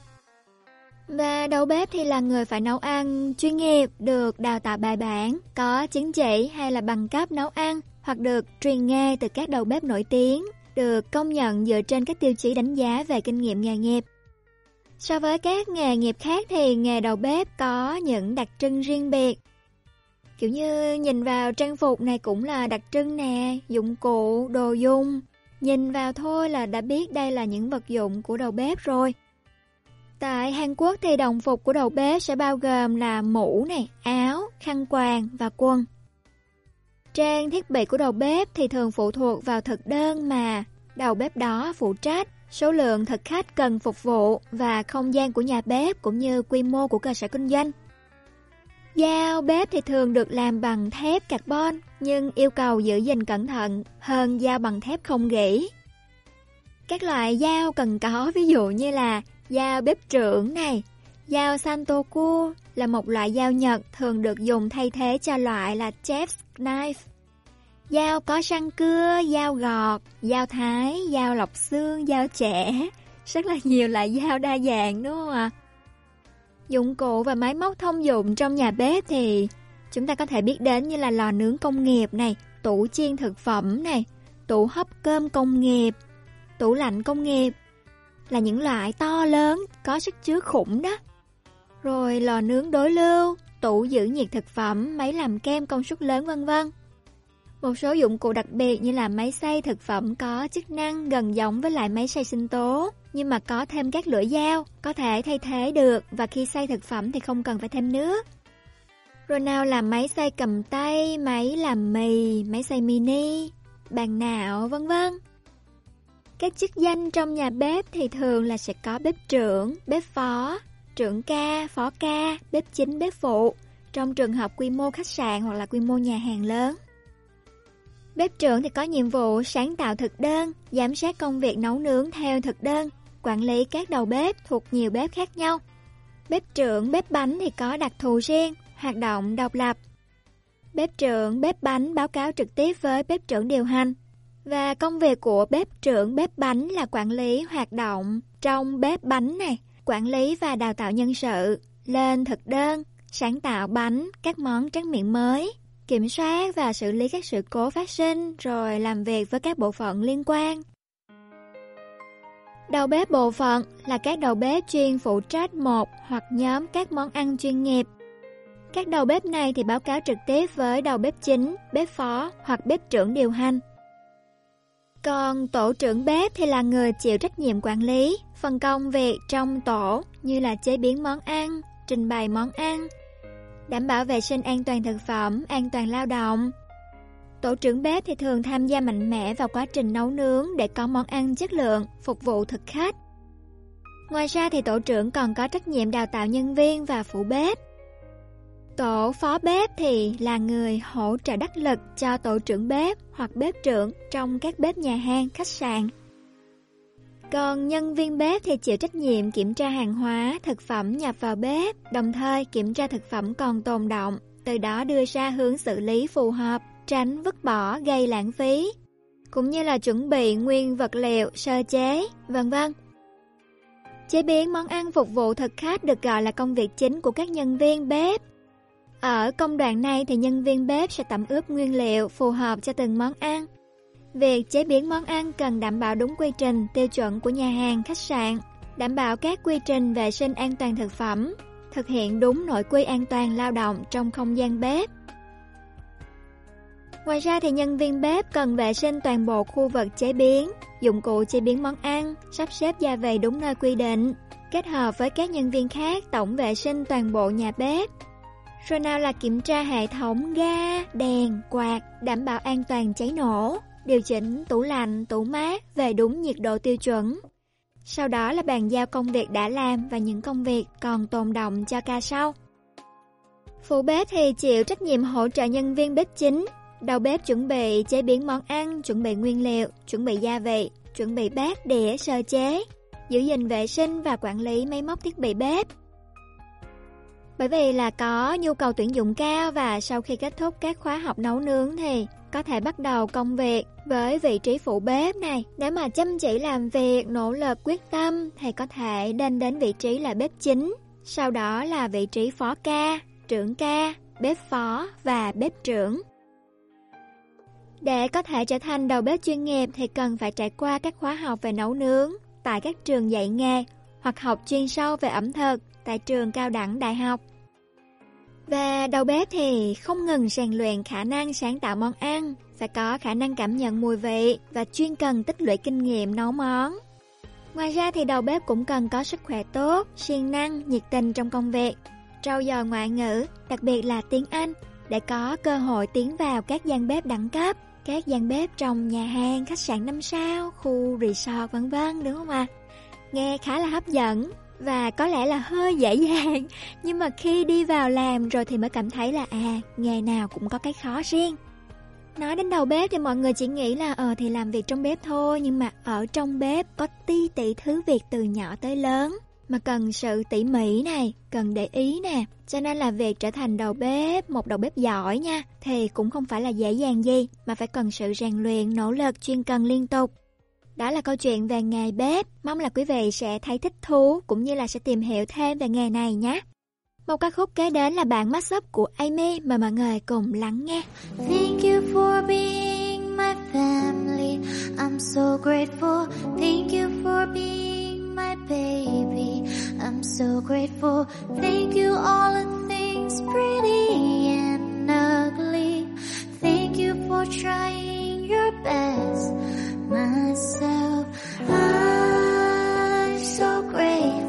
Và đầu bếp thì là người phải nấu ăn chuyên nghiệp, được đào tạo bài bản, có chứng chỉ hay là bằng cấp nấu ăn hoặc được truyền nghề từ các đầu bếp nổi tiếng, được công nhận dựa trên các tiêu chí đánh giá về kinh nghiệm nghề nghiệp. So với các nghề nghiệp khác thì nghề đầu bếp có những đặc trưng riêng biệt Kiểu như nhìn vào trang phục này cũng là đặc trưng nè, dụng cụ, đồ dùng. Nhìn vào thôi là đã biết đây là những vật dụng của đầu bếp rồi. Tại Hàn Quốc thì đồng phục của đầu bếp sẽ bao gồm là mũ này, áo, khăn quàng và quần. Trang thiết bị của đầu bếp thì thường phụ thuộc vào thực đơn mà đầu bếp đó phụ trách, số lượng thực khách cần phục vụ và không gian của nhà bếp cũng như quy mô của cơ sở kinh doanh. Dao bếp thì thường được làm bằng thép carbon nhưng yêu cầu giữ gìn cẩn thận hơn dao bằng thép không gỉ. Các loại dao cần có ví dụ như là dao bếp trưởng này, dao santoku là một loại dao Nhật thường được dùng thay thế cho loại là chef's knife. Dao có răng cưa, dao gọt, dao thái, dao lọc xương, dao trẻ. Rất là nhiều loại dao đa dạng đúng không ạ? À? Dụng cụ và máy móc thông dụng trong nhà bếp thì chúng ta có thể biết đến như là lò nướng công nghiệp này, tủ chiên thực phẩm này, tủ hấp cơm công nghiệp, tủ lạnh công nghiệp là những loại to lớn có sức chứa khủng đó. Rồi lò nướng đối lưu, tủ giữ nhiệt thực phẩm, máy làm kem công suất lớn vân vân. Một số dụng cụ đặc biệt như là máy xay thực phẩm có chức năng gần giống với lại máy xay sinh tố, nhưng mà có thêm các lưỡi dao, có thể thay thế được và khi xay thực phẩm thì không cần phải thêm nước. Rồi nào là máy xay cầm tay, máy làm mì, máy xay mini, bàn nạo vân vân. Các chức danh trong nhà bếp thì thường là sẽ có bếp trưởng, bếp phó, trưởng ca, phó ca, bếp chính, bếp phụ trong trường hợp quy mô khách sạn hoặc là quy mô nhà hàng lớn. Bếp trưởng thì có nhiệm vụ sáng tạo thực đơn, giám sát công việc nấu nướng theo thực đơn, quản lý các đầu bếp thuộc nhiều bếp khác nhau. Bếp trưởng, bếp bánh thì có đặc thù riêng, hoạt động độc lập. Bếp trưởng, bếp bánh báo cáo trực tiếp với bếp trưởng điều hành. Và công việc của bếp trưởng, bếp bánh là quản lý hoạt động trong bếp bánh này, quản lý và đào tạo nhân sự, lên thực đơn, sáng tạo bánh, các món tráng miệng mới, kiểm soát và xử lý các sự cố phát sinh, rồi làm việc với các bộ phận liên quan. Đầu bếp bộ phận là các đầu bếp chuyên phụ trách một hoặc nhóm các món ăn chuyên nghiệp. Các đầu bếp này thì báo cáo trực tiếp với đầu bếp chính, bếp phó hoặc bếp trưởng điều hành. Còn tổ trưởng bếp thì là người chịu trách nhiệm quản lý, phân công việc trong tổ như là chế biến món ăn, trình bày món ăn, đảm bảo vệ sinh an toàn thực phẩm, an toàn lao động. Tổ trưởng bếp thì thường tham gia mạnh mẽ vào quá trình nấu nướng để có món ăn chất lượng, phục vụ thực khách. Ngoài ra thì tổ trưởng còn có trách nhiệm đào tạo nhân viên và phụ bếp. Tổ phó bếp thì là người hỗ trợ đắc lực cho tổ trưởng bếp hoặc bếp trưởng trong các bếp nhà hàng, khách sạn. Còn nhân viên bếp thì chịu trách nhiệm kiểm tra hàng hóa, thực phẩm nhập vào bếp, đồng thời kiểm tra thực phẩm còn tồn động, từ đó đưa ra hướng xử lý phù hợp, tránh vứt bỏ gây lãng phí, cũng như là chuẩn bị nguyên vật liệu, sơ chế, vân vân. Chế biến món ăn phục vụ thực khách được gọi là công việc chính của các nhân viên bếp. Ở công đoạn này thì nhân viên bếp sẽ tẩm ướp nguyên liệu phù hợp cho từng món ăn. Việc chế biến món ăn cần đảm bảo đúng quy trình, tiêu chuẩn của nhà hàng, khách sạn, đảm bảo các quy trình vệ sinh an toàn thực phẩm, thực hiện đúng nội quy an toàn lao động trong không gian bếp. Ngoài ra thì nhân viên bếp cần vệ sinh toàn bộ khu vực chế biến, dụng cụ chế biến món ăn, sắp xếp gia vị đúng nơi quy định, kết hợp với các nhân viên khác tổng vệ sinh toàn bộ nhà bếp. Rồi nào là kiểm tra hệ thống ga, đèn, quạt, đảm bảo an toàn cháy nổ, điều chỉnh tủ lạnh, tủ mát về đúng nhiệt độ tiêu chuẩn. Sau đó là bàn giao công việc đã làm và những công việc còn tồn động cho ca sau. Phụ bếp thì chịu trách nhiệm hỗ trợ nhân viên bếp chính Đầu bếp chuẩn bị chế biến món ăn, chuẩn bị nguyên liệu, chuẩn bị gia vị, chuẩn bị bát đĩa sơ chế, giữ gìn vệ sinh và quản lý máy móc thiết bị bếp. Bởi vì là có nhu cầu tuyển dụng cao và sau khi kết thúc các khóa học nấu nướng thì có thể bắt đầu công việc với vị trí phụ bếp này. Nếu mà chăm chỉ làm việc, nỗ lực quyết tâm thì có thể lên đến vị trí là bếp chính, sau đó là vị trí phó ca, trưởng ca, bếp phó và bếp trưởng. Để có thể trở thành đầu bếp chuyên nghiệp thì cần phải trải qua các khóa học về nấu nướng tại các trường dạy nghề hoặc học chuyên sâu về ẩm thực tại trường cao đẳng đại học. Và đầu bếp thì không ngừng rèn luyện khả năng sáng tạo món ăn, phải có khả năng cảm nhận mùi vị và chuyên cần tích lũy kinh nghiệm nấu món. Ngoài ra thì đầu bếp cũng cần có sức khỏe tốt, siêng năng, nhiệt tình trong công việc, trau dồi ngoại ngữ, đặc biệt là tiếng Anh, để có cơ hội tiến vào các gian bếp đẳng cấp các gian bếp trong nhà hàng, khách sạn 5 sao, khu resort vân vân đúng không ạ? À? Nghe khá là hấp dẫn và có lẽ là hơi dễ dàng, nhưng mà khi đi vào làm rồi thì mới cảm thấy là à, nghề nào cũng có cái khó riêng. Nói đến đầu bếp thì mọi người chỉ nghĩ là ờ thì làm việc trong bếp thôi, nhưng mà ở trong bếp có ti tỷ thứ việc từ nhỏ tới lớn mà cần sự tỉ mỉ này, cần để ý nè. Cho nên là việc trở thành đầu bếp, một đầu bếp giỏi nha, thì cũng không phải là dễ dàng gì, mà phải cần sự rèn luyện, nỗ lực, chuyên cần liên tục. Đó là câu chuyện về nghề bếp, mong là quý vị sẽ thấy thích thú cũng như là sẽ tìm hiểu thêm về nghề này nhé. Một ca khúc kế đến là bản mashup của Amy mà mọi người cùng lắng nghe. Thank you for being my family. I'm so grateful. Thank you for being my baby. I'm so grateful. Thank you, all the things pretty and ugly. Thank you for trying your best, myself. I'm so grateful.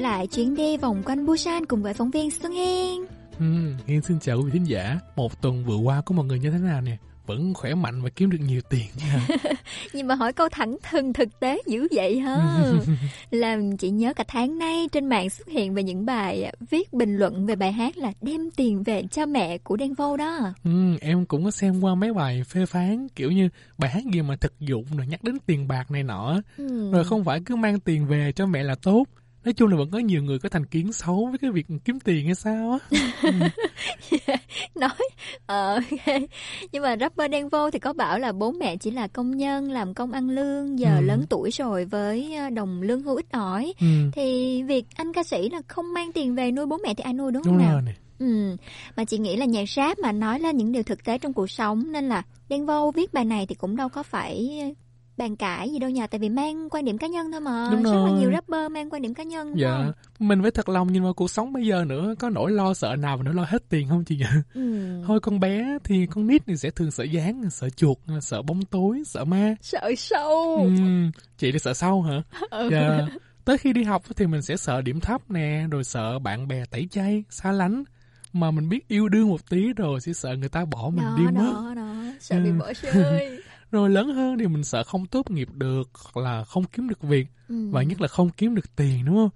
Trở lại chuyến đi vòng quanh Busan cùng với phóng viên Xuân Hiên. Ừ, Hiên xin chào quý vị thính giả. Một tuần vừa qua của mọi người như thế nào nè? Vẫn khỏe mạnh và kiếm được nhiều tiền nha. Nhưng mà hỏi câu thẳng thừng thực tế dữ vậy hả? Làm chị nhớ cả tháng nay trên mạng xuất hiện về những bài viết bình luận về bài hát là đem tiền về cho mẹ của Đen Vâu đó. Ừ, em cũng có xem qua mấy bài phê phán kiểu như bài hát gì mà thực dụng rồi nhắc đến tiền bạc này nọ. Ừ. Rồi không phải cứ mang tiền về cho mẹ là tốt. Nói chung là vẫn có nhiều người có thành kiến xấu với cái việc kiếm tiền hay sao á. Nói ờ ok. Nhưng mà rapper Đen Vâu thì có bảo là bố mẹ chỉ là công nhân làm công ăn lương giờ Ừ. lớn tuổi rồi với ờ, đồng lương hưu ít ỏi Ừ. thì việc anh ca sĩ là không mang tiền về nuôi bố mẹ thì ai nuôi đúng không Đúng nào? nè. Ừ, mà chị nghĩ là nhạc rap mà nói lên những điều thực tế trong cuộc sống nên là Đen Vâu viết bài này thì cũng đâu có phải bàn cãi gì đâu nhờ tại vì mang quan điểm cá nhân thôi mà Đúng rất là rồi. nhiều rapper mang quan điểm cá nhân Dạ, không? mình phải thật lòng nhìn vào cuộc sống bây giờ nữa, có nỗi lo sợ nào mà nỗi lo hết tiền không chị nhỉ? Ừ. Thôi con bé thì con nít thì sẽ thường sợ dáng, sợ chuột, sợ bóng tối, sợ ma. sợ sâu Ừm, chị thì sợ sâu hả? Ừ. Dạ. Tới khi đi học thì mình sẽ sợ điểm thấp nè, rồi sợ bạn bè tẩy chay, xa lánh. Mà mình biết yêu đương một tí rồi sẽ sợ người ta bỏ mình đó đi mất. đó đó sợ bị Ừ. bỏ rơi Rồi lớn hơn thì mình sợ không tốt nghiệp được, hoặc là không kiếm được việc, Ừ. và nhất là không kiếm được tiền đúng không?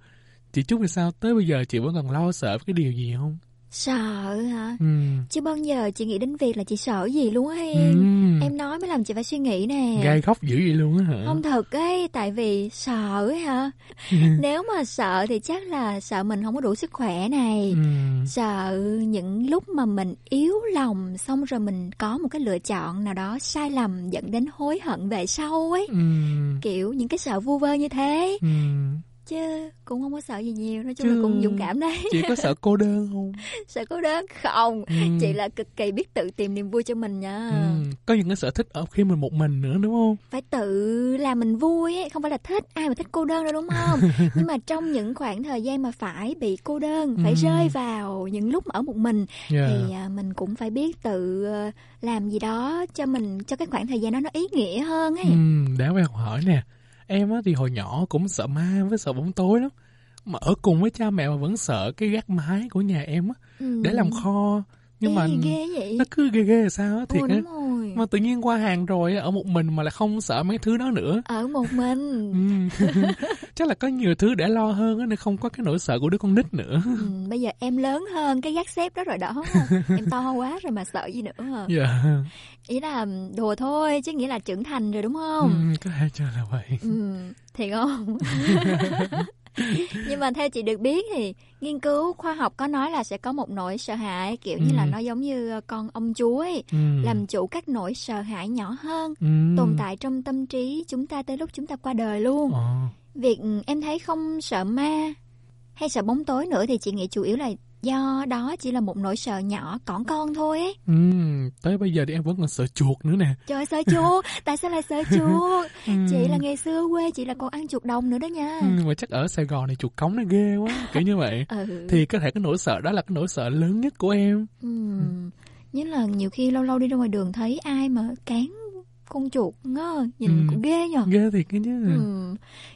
Chị Trúc thì sao? Tới bây giờ chị vẫn còn lo sợ với cái điều gì không? Sợ hả Ừ. chứ bao giờ chị nghĩ đến việc là chị sợ gì luôn á Hiên Ừm. em nói mới làm chị phải suy nghĩ nè Gai góc dữ vậy luôn á hả? không thật ấy tại vì sợ hả nếu mà sợ thì chắc là sợ mình không có đủ sức khỏe này Ừm. sợ những lúc mà mình yếu lòng xong rồi mình có một cái lựa chọn nào đó sai lầm dẫn đến hối hận về sau ấy Ừm. kiểu những cái sợ vu vơ như thế Ừm. Chứ cũng không có sợ gì nhiều nói chung là Chứ cũng dũng cảm đấy Chị có sợ cô đơn không? sợ cô đơn không Ừ. chị là cực kỳ biết tự tìm niềm vui cho mình nha Ừ, có những cái sở thích ở khi mình một mình nữa đúng không? phải tự làm mình vui ấy không phải là thích ai mà thích cô đơn đâu đúng không nhưng mà trong những khoảng thời gian mà phải bị cô đơn phải Ừ. rơi vào những lúc ở một mình Dạ. thì à, mình cũng phải biết tự ờ, làm gì đó cho mình cho cái khoảng thời gian đó nó ý nghĩa hơn ấy Ừ, đáng phải học hỏi nè. Em á thì hồi nhỏ cũng sợ ma với sợ bóng tối lắm. Mà ở cùng với cha mẹ mà vẫn sợ cái gác mái của nhà em á Ừ. để làm kho. Nhưng Ê, mà ghê vậy nó cứ ghê ghê là sao á thiệt á. Mà tự nhiên qua hàng rồi ở một mình mà lại không sợ mấy thứ đó nữa. ở một mình Ừ. Chắc là có nhiều thứ để lo hơn á nên không có cái nỗi sợ của đứa con nít nữa. Ừ, bây giờ em lớn hơn cái gác xếp đó rồi đó em to quá rồi mà sợ gì nữa hả Dạ. Ý là đùa thôi chứ nghĩa là trưởng thành rồi đúng không Ừ, có thể cho là vậy. ừ, thiệt không nhưng mà theo chị được biết thì nghiên cứu khoa học có nói là sẽ có một nỗi sợ hãi kiểu như Ừ. là nó giống như con ông chúa ấy Ừ. làm chủ các nỗi sợ hãi nhỏ hơn Ừ. tồn tại trong tâm trí chúng ta tới lúc chúng ta qua đời luôn Ờ. việc em thấy không sợ ma hay sợ bóng tối nữa thì chị nghĩ chủ yếu là do đó chỉ là một nỗi sợ nhỏ cỏn con thôi ấy Ừ, tới bây giờ thì em vẫn còn sợ chuột nữa nè. trời ơi, sợ chuột tại sao lại sợ chuột Ừ. chị là ngày xưa quê chị là còn ăn chuột đồng nữa đó nha Ừ, mà chắc ở Sài Gòn này chuột cống nó ghê quá, kiểu như vậy. Ừ. Thì có thể cái nỗi sợ đó là cái nỗi sợ lớn nhất của em. Ừ. Nhất là nhiều khi lâu lâu đi ra ngoài đường thấy ai mà cán con chuột ngơ nhìn Ừ. cũng ghê nhờ Ghê thiệt cái chứ. ừ.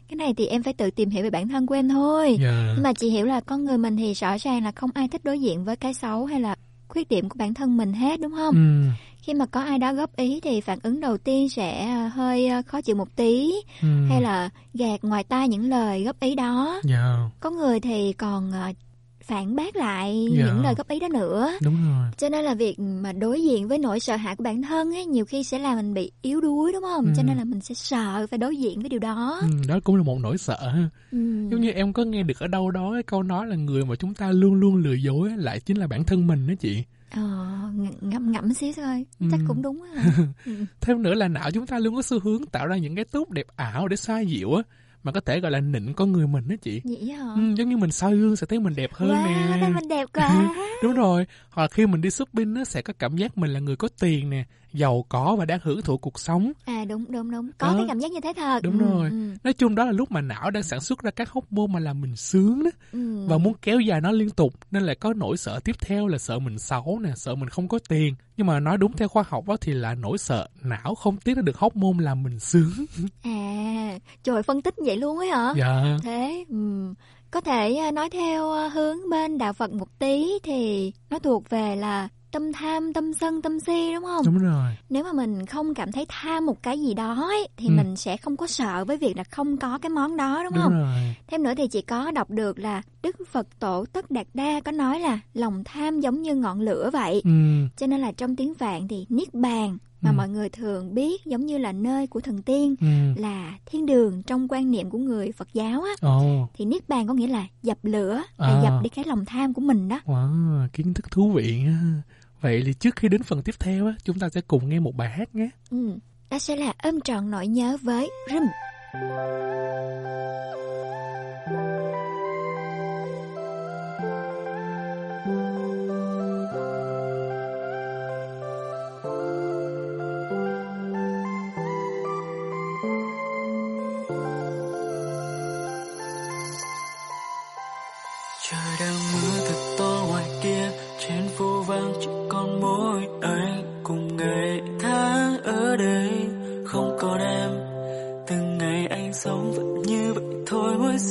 cái này thì em phải tự tìm hiểu về bản thân của em thôi Dạ. nhưng mà chị hiểu là con người mình thì rõ ràng là không ai thích đối diện với cái xấu hay là khuyết điểm của bản thân mình hết đúng không Ừ. khi mà có ai đó góp ý thì phản ứng đầu tiên sẽ hơi ờ, khó chịu một tí Ừ. hay là gạt ngoài tai những lời góp ý đó Dạ. có người thì còn ờ, phản bác lại Dạ. những lời góp ý đó nữa Đúng rồi. cho nên là việc mà đối diện với nỗi sợ hãi của bản thân ấy nhiều khi sẽ làm mình bị yếu đuối đúng không Ừ. cho nên là mình sẽ sợ phải đối diện với điều đó Ừ, đó cũng là một nỗi sợ. ha. ừ. Giống như em có nghe được ở đâu đó cái câu nói là người mà chúng ta luôn luôn lừa dối lại chính là bản thân mình đó chị. ờ, ng- ngậm ngậm xíu thôi chắc Ừ. cũng đúng á ừ. Thêm nữa là não chúng ta luôn có xu hướng tạo ra những cái tốt đẹp ảo để xoa dịu á. Mà có thể gọi là nịnh con người mình đó chị. vậy hả Ừ, giống như mình soi gương sẽ thấy mình đẹp hơn wow nè. mình đẹp quá Đúng rồi, hoặc khi mình đi shopping nó sẽ có cảm giác mình là người có tiền nè, giàu có và đang hưởng thụ cuộc sống. à đúng đúng đúng có Đó. cái cảm giác như thế thật Đúng ừ, rồi. ừ, Nói chung đó là lúc mà não đang sản xuất ra các hormone mà làm mình sướng đó ừ. và muốn kéo dài nó liên tục nên lại có nỗi sợ tiếp theo là sợ mình xấu nè, sợ mình không có tiền. Nhưng mà nói đúng theo khoa học đó thì là nỗi sợ não không tiết ra được hormone làm mình sướng. à trời phân tích vậy luôn ấy hả Dạ. thế ừ. có thể à, nói theo à, hướng bên đạo Phật một tí thì nó thuộc về là tâm tham tâm sân tâm si đúng không Đúng rồi. nếu mà mình không cảm thấy tham một cái gì đó ấy, thì Ừ. mình sẽ không có sợ với việc là không có cái món đó đúng Đúng không rồi. thêm nữa thì chị có đọc được là đức phật tổ tất đạt đa có nói là lòng tham giống như ngọn lửa vậy Ừ. cho nên là trong tiếng phạn thì niết bàn mà Ừ. mọi người thường biết giống như là nơi của thần tiên Ừ. là thiên đường trong quan niệm của người phật giáo á Ồ, thì niết bàn có nghĩa là dập lửa là À. dập đi cái lòng tham của mình đó wow, kiến thức thú vị ha. Vậy thì trước khi đến phần tiếp theo á, chúng ta sẽ cùng nghe một bài hát nhé. ừ. đó sẽ là âm trọn nỗi nhớ với rim Trời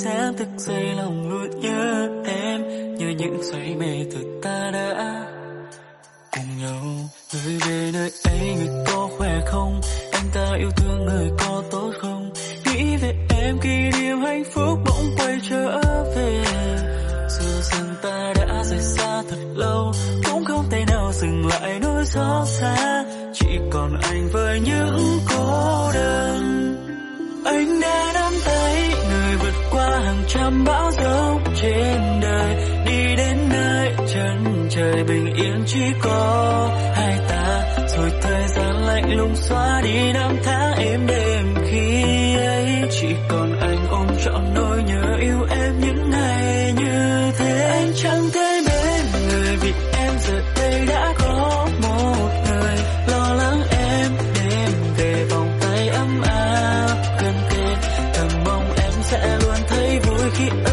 sáng thức dậy lòng luôn nhớ em Như những say mê từ ta đã cùng nhau. Người về nơi ấy, người có khỏe không? Anh ta yêu thương người có tốt không? Nghĩ về em kỷ niệm hạnh phúc bỗng quay trở về. Dù rằng ta đã rời xa thật lâu, Cũng không thể nào dừng lại nỗi xót xa. Chỉ còn anh với những cô đơn. Anh đã nắm tay qua hàng trăm bão giông trên đời, Đi đến nơi chân trời bình yên chỉ có hai ta. Rồi thời gian lạnh lùng xóa đi năm tháng êm đềm, khi ấy Chỉ còn anh ôm trọn nỗi nhớ yêu em những ngày như thế. Anh chẳng thể thấy vui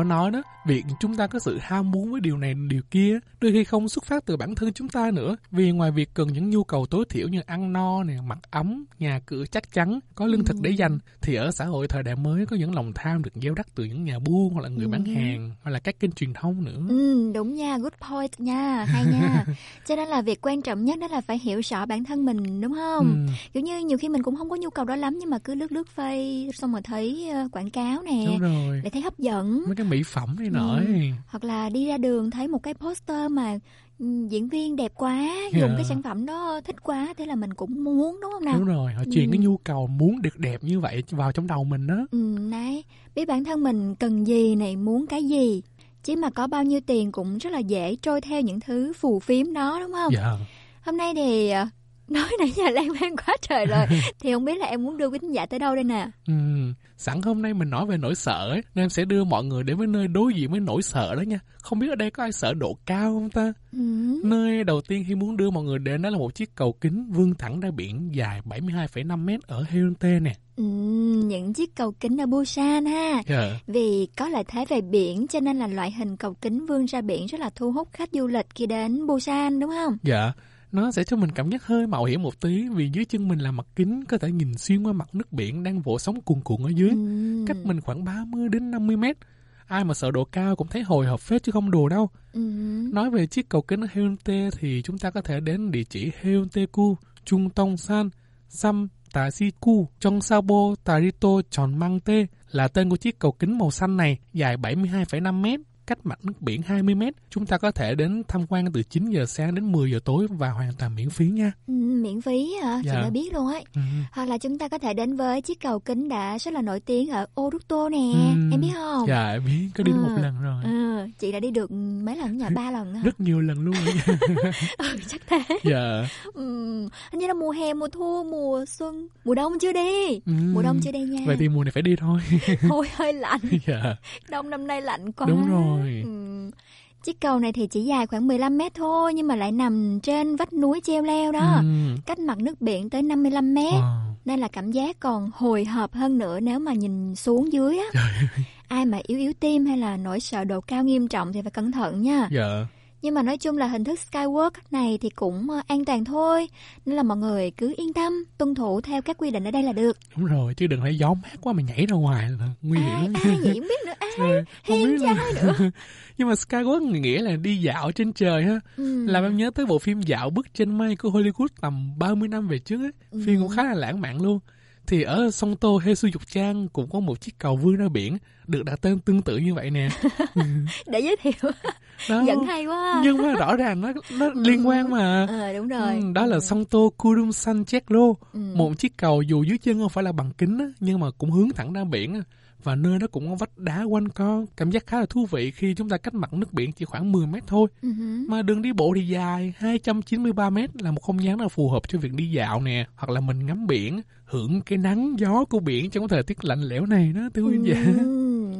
có nói đó, việc chúng ta có sự ham muốn với điều này điều kia, đôi khi không xuất phát từ bản thân chúng ta nữa. Vì ngoài việc cần những nhu cầu tối thiểu như ăn no, nè, mặc ấm, nhà cửa chắc chắn, có lương thực để dành, thì ở xã hội thời đại mới có những lòng tham được gieo rắc từ những nhà buôn hoặc là người bán Ừ. hàng hoặc là các kênh truyền thông nữa. Ừ, đúng nha, good point nha, hay nha. Cho nên là việc quan trọng nhất đó là phải hiểu rõ bản thân mình đúng không? Ừ. Kiểu như nhiều khi mình cũng không có nhu cầu đó lắm nhưng mà cứ lướt lướt face xong rồi thấy ờ, quảng cáo nè, để thấy hấp dẫn. Mấy cái mỹ phẩm này nọ Ấy. Hoặc là đi ra đường thấy một cái poster mà ừ, diễn viên đẹp quá, dùng Yeah. cái sản phẩm đó thích quá, thế là mình cũng muốn đúng không nào? Đúng rồi, họ truyền Ừ. cái nhu cầu muốn được đẹp như vậy vào trong đầu mình đó. Ừ, đấy, biết bản thân mình cần gì này, muốn cái gì. Chứ mà có bao nhiêu tiền cũng rất là dễ trôi theo những thứ phù phiếm đó đúng không? Dạ. Hôm nay thì ờ, nói nãy giờ lan man quá trời rồi. thì không biết là em muốn đưa quý khán giả tới đâu đây nè? Ừ, sẵn hôm nay mình nói về nỗi sợ ấy, nên em sẽ đưa mọi người đến với nơi đối diện với nỗi sợ đó nha. Không biết ở đây có ai sợ độ cao không ta? Ừ. Nơi đầu tiên khi muốn đưa mọi người đến đó là một chiếc cầu kính vươn thẳng ra biển dài 72,5 mét ở Haeundae nè. Ừ, những chiếc cầu kính ở Busan ha. Dạ. Vì có lợi thế về biển cho nên là loại hình cầu kính vươn ra biển rất là thu hút khách du lịch khi đến Busan đúng không? Dạ, nó sẽ cho mình cảm giác hơi mạo hiểm một tí vì dưới chân mình là mặt kính có thể nhìn xuyên qua mặt nước biển đang vỗ sóng cuồn cuộn ở dưới, cách mình khoảng 30 đến 50 mét. Ai mà sợ độ cao cũng thấy hồi hộp phết chứ không đùa đâu. Ừ. Nói về chiếc cầu kính Haeundae thì chúng ta có thể đến địa chỉ Haeundae-ku, Trung Tông San, Sam Tasiku, trong Sabo Tarito Tròn Mang Tê là tên của chiếc cầu kính màu xanh này, dài 72,5 mét, cách mặt nước biển 20 mét. Chúng ta có thể đến tham quan từ 9 giờ sáng đến 10 giờ tối và hoàn toàn miễn phí nha. Ừ, miễn phí hả? Chị Dạ. đã biết luôn ấy. Ừ. Hoặc là chúng ta có thể đến với chiếc cầu kính đã rất là nổi tiếng ở Oruto nè. Ừ. Em biết không? Dạ biết có đi được một Ừ. lần rồi ừ, chị đã đi được mấy lần nhờ ba lần á Rất nhiều lần luôn ừ, chắc thế Dạ ừ, hình như là mùa hè mùa thu mùa xuân mùa đông chưa đi Ừ. mùa đông chưa đi nha Vậy thì mùa này phải đi thôi thôi hơi lạnh Dạ đông năm nay lạnh quá Đúng rồi. Ừ. chiếc cầu này thì chỉ dài khoảng 15 mét thôi nhưng mà lại nằm trên vách núi treo leo đó Ừ. cách mặt nước biển tới 55 mét Wow. nên là cảm giác còn hồi hộp hơn nữa nếu mà nhìn xuống dưới á ai mà yếu yếu tim hay là nỗi sợ độ cao nghiêm trọng thì phải cẩn thận nha Dạ nhưng mà nói chung là hình thức skywalk này thì cũng ờ, an toàn thôi. Nên là mọi người cứ yên tâm tuân thủ theo các quy định ở đây là được. Đúng rồi chứ đừng phải gió mát quá mà nhảy ra ngoài là nguy hiểm. lắm ai vậy? Không biết nữa. Ai? Rồi, không hiên biết trai là- nữa. Nhưng mà Skywalk nghĩa là đi dạo trên trời ha Ừ. Làm em nhớ tới bộ phim Dạo bước trên mây của Hollywood tầm 30 năm về trước ấy. Ừ. Phim cũng khá là lãng mạn luôn Thì ở sông Tô Hesu Dục Trang cũng có một chiếc cầu vươn ra biển Được đặt tên tương tự như vậy nè. Để giới thiệu. Đó. dẫn hay quá. Nhưng mà rõ ràng nó, nó liên quan mà. Ờ đúng rồi. Ừ, đó là sông Tô Kurum San Cheklo Ừ. Một chiếc cầu dù dưới chân không phải là bằng kính á, nhưng mà cũng hướng thẳng ra biển. Và nơi đó cũng có vách đá quanh co. Cảm giác khá là thú vị khi chúng ta cách mặt nước biển chỉ khoảng 10 mét thôi. Ừ hứ. Mà đường đi bộ thì dài 293 mét là một không gian rất là phù hợp cho việc đi dạo nè Hoặc là mình ngắm biển Hưởng cái nắng gió của biển trong cái thời tiết lạnh lẽo này đó Tư Nguyên dạ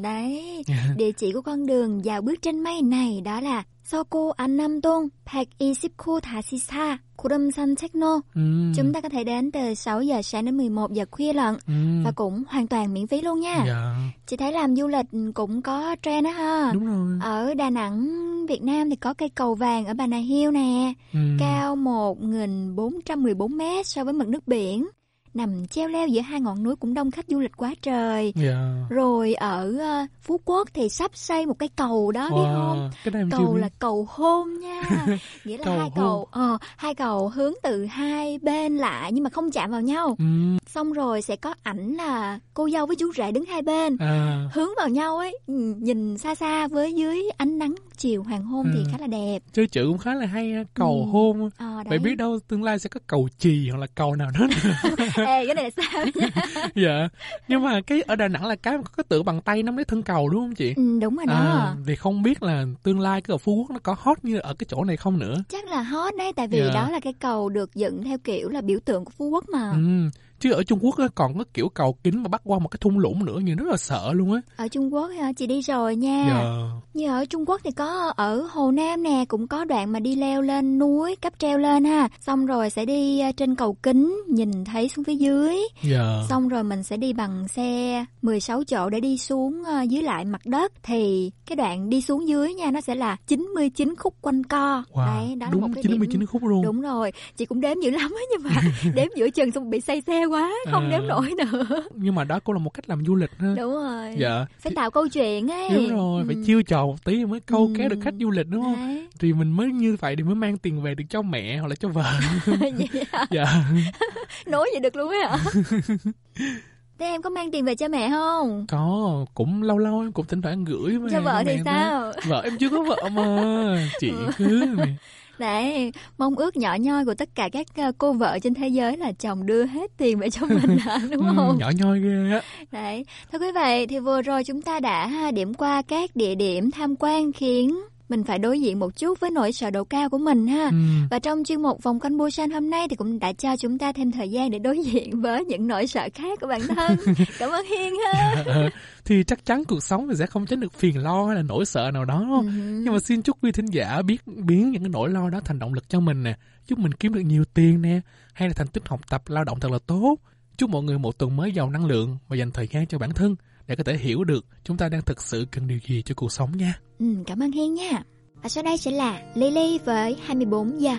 Đấy. Địa chỉ của con đường dạo bước trên mây này đó là Soko Annamdong 120 Thasisa Kurumsan Techno Ừ. chúng ta có thể đến từ 6 giờ sáng đến 11 giờ khuya lận Ừ. và cũng hoàn toàn miễn phí luôn nha. Dạ. Chị thấy làm du lịch cũng có trend đó ha. Đúng rồi. Ở Đà Nẵng Việt Nam thì có cây cầu vàng ở Bà Nà Hills nè. Ừ. cao 1.414 mét so với mực nước biển nằm treo leo giữa hai ngọn núi cũng đông khách du lịch quá trời. Dạ. Rồi ở ờ, Phú Quốc thì sắp xây một cái cầu đó biết Wow, không? cái này cầu biết. là cầu hôn nha. Nghĩa là Cầu hai hôn. cầu ờ hai cầu hướng từ hai bên lại nhưng mà không chạm vào nhau. Ừ. Xong rồi sẽ có ảnh là cô dâu với chú rể đứng hai bên. À. Hướng vào nhau ấy, ừ, nhìn xa xa với dưới ánh nắng chiều hoàng hôn thì Ừ. khá là đẹp. Chơi chữ cũng khá là hay ha, cầu Ừ. hôn Vậy đấy. biết đâu tương lai sẽ có cầu chì hoặc là cầu nào đó Ê, cái này là sao nha? dạ nhưng mà cái ở đà nẵng là cái có cái tự bằng tay nắm lấy thân cầu đúng không chị Ừ, đúng rồi đó. à, thì không biết là tương lai cái ở phú quốc nó có hot như ở cái chỗ này không nữa Chắc là hot đấy tại vì Dạ. đó là cái cầu được dựng theo kiểu là biểu tượng của Phú Quốc mà. ừ. Chứ ở trung quốc á, còn có kiểu cầu kính mà bắt qua một cái thung lũng nữa nhìn rất là sợ luôn á Ở Trung Quốc hả? Chị đi rồi nha. dạ Như ở Trung Quốc thì có ở Hồ Nam nè, cũng có đoạn mà đi leo lên núi, cáp treo lên ha. Xong rồi sẽ đi ờ, trên cầu kính, nhìn thấy xuống phía dưới. dạ Xong rồi mình sẽ đi bằng xe 16 chỗ để đi xuống ờ, dưới lại mặt đất. Thì cái đoạn đi xuống dưới nha, nó sẽ là 99 khúc quanh co. Wow, Đấy, đó là đúng một cái 99 điểm... khúc luôn. Đúng rồi, chị cũng đếm dữ lắm á, nhưng mà đếm giữa chừng xong bị say xe quá, không À. đếm nổi nữa. nhưng mà đó cũng là một cách làm du lịch ha Đúng rồi. dạ Phải tạo câu chuyện ấy. đúng rồi phải Ừ. chiêu trò một tí mới câu Ừ. kéo được khách du lịch đúng không Đấy. thì mình mới như vậy thì mới mang tiền về được cho mẹ hoặc là cho vợ hả? dạ Nói vậy được luôn ấy hả? Thế em có mang tiền về cho mẹ không? có cũng lâu lâu em cũng thỉnh thoảng gửi về Cho vợ thì thôi. sao? vợ em chưa có vợ mà chị cứ Đấy, mong ước nhỏ nhoi của tất cả các ờ, cô vợ trên thế giới là chồng đưa hết tiền về cho mình đúng Ừ, không? nhỏ nhoi ghê á Đấy, thưa quý vị, thì vừa rồi chúng ta đã điểm qua các địa điểm tham quan khiến mình phải đối diện một chút với nỗi sợ độ cao của mình ha. Ừ. Và trong chuyên mục vòng quanh Busan hôm nay thì cũng đã cho chúng ta thêm thời gian để đối diện với những nỗi sợ khác của bản thân. Cảm ơn Hiên ha. Thì chắc chắn cuộc sống thì sẽ không tránh được phiền lo hay là nỗi sợ nào đó đúng không? Ừ. nhưng mà xin chúc quý thính giả biết biến những cái nỗi lo đó thành động lực cho mình nè giúp mình kiếm được nhiều tiền nè hay là thành tích học tập lao động thật là tốt chúc mọi người một tuần mới giàu năng lượng và dành thời gian cho bản thân để có thể hiểu được chúng ta đang thực sự cần điều gì cho cuộc sống nha Ừ, cảm ơn Hiên nha. Và sau đây sẽ là Lily với 24 giờ.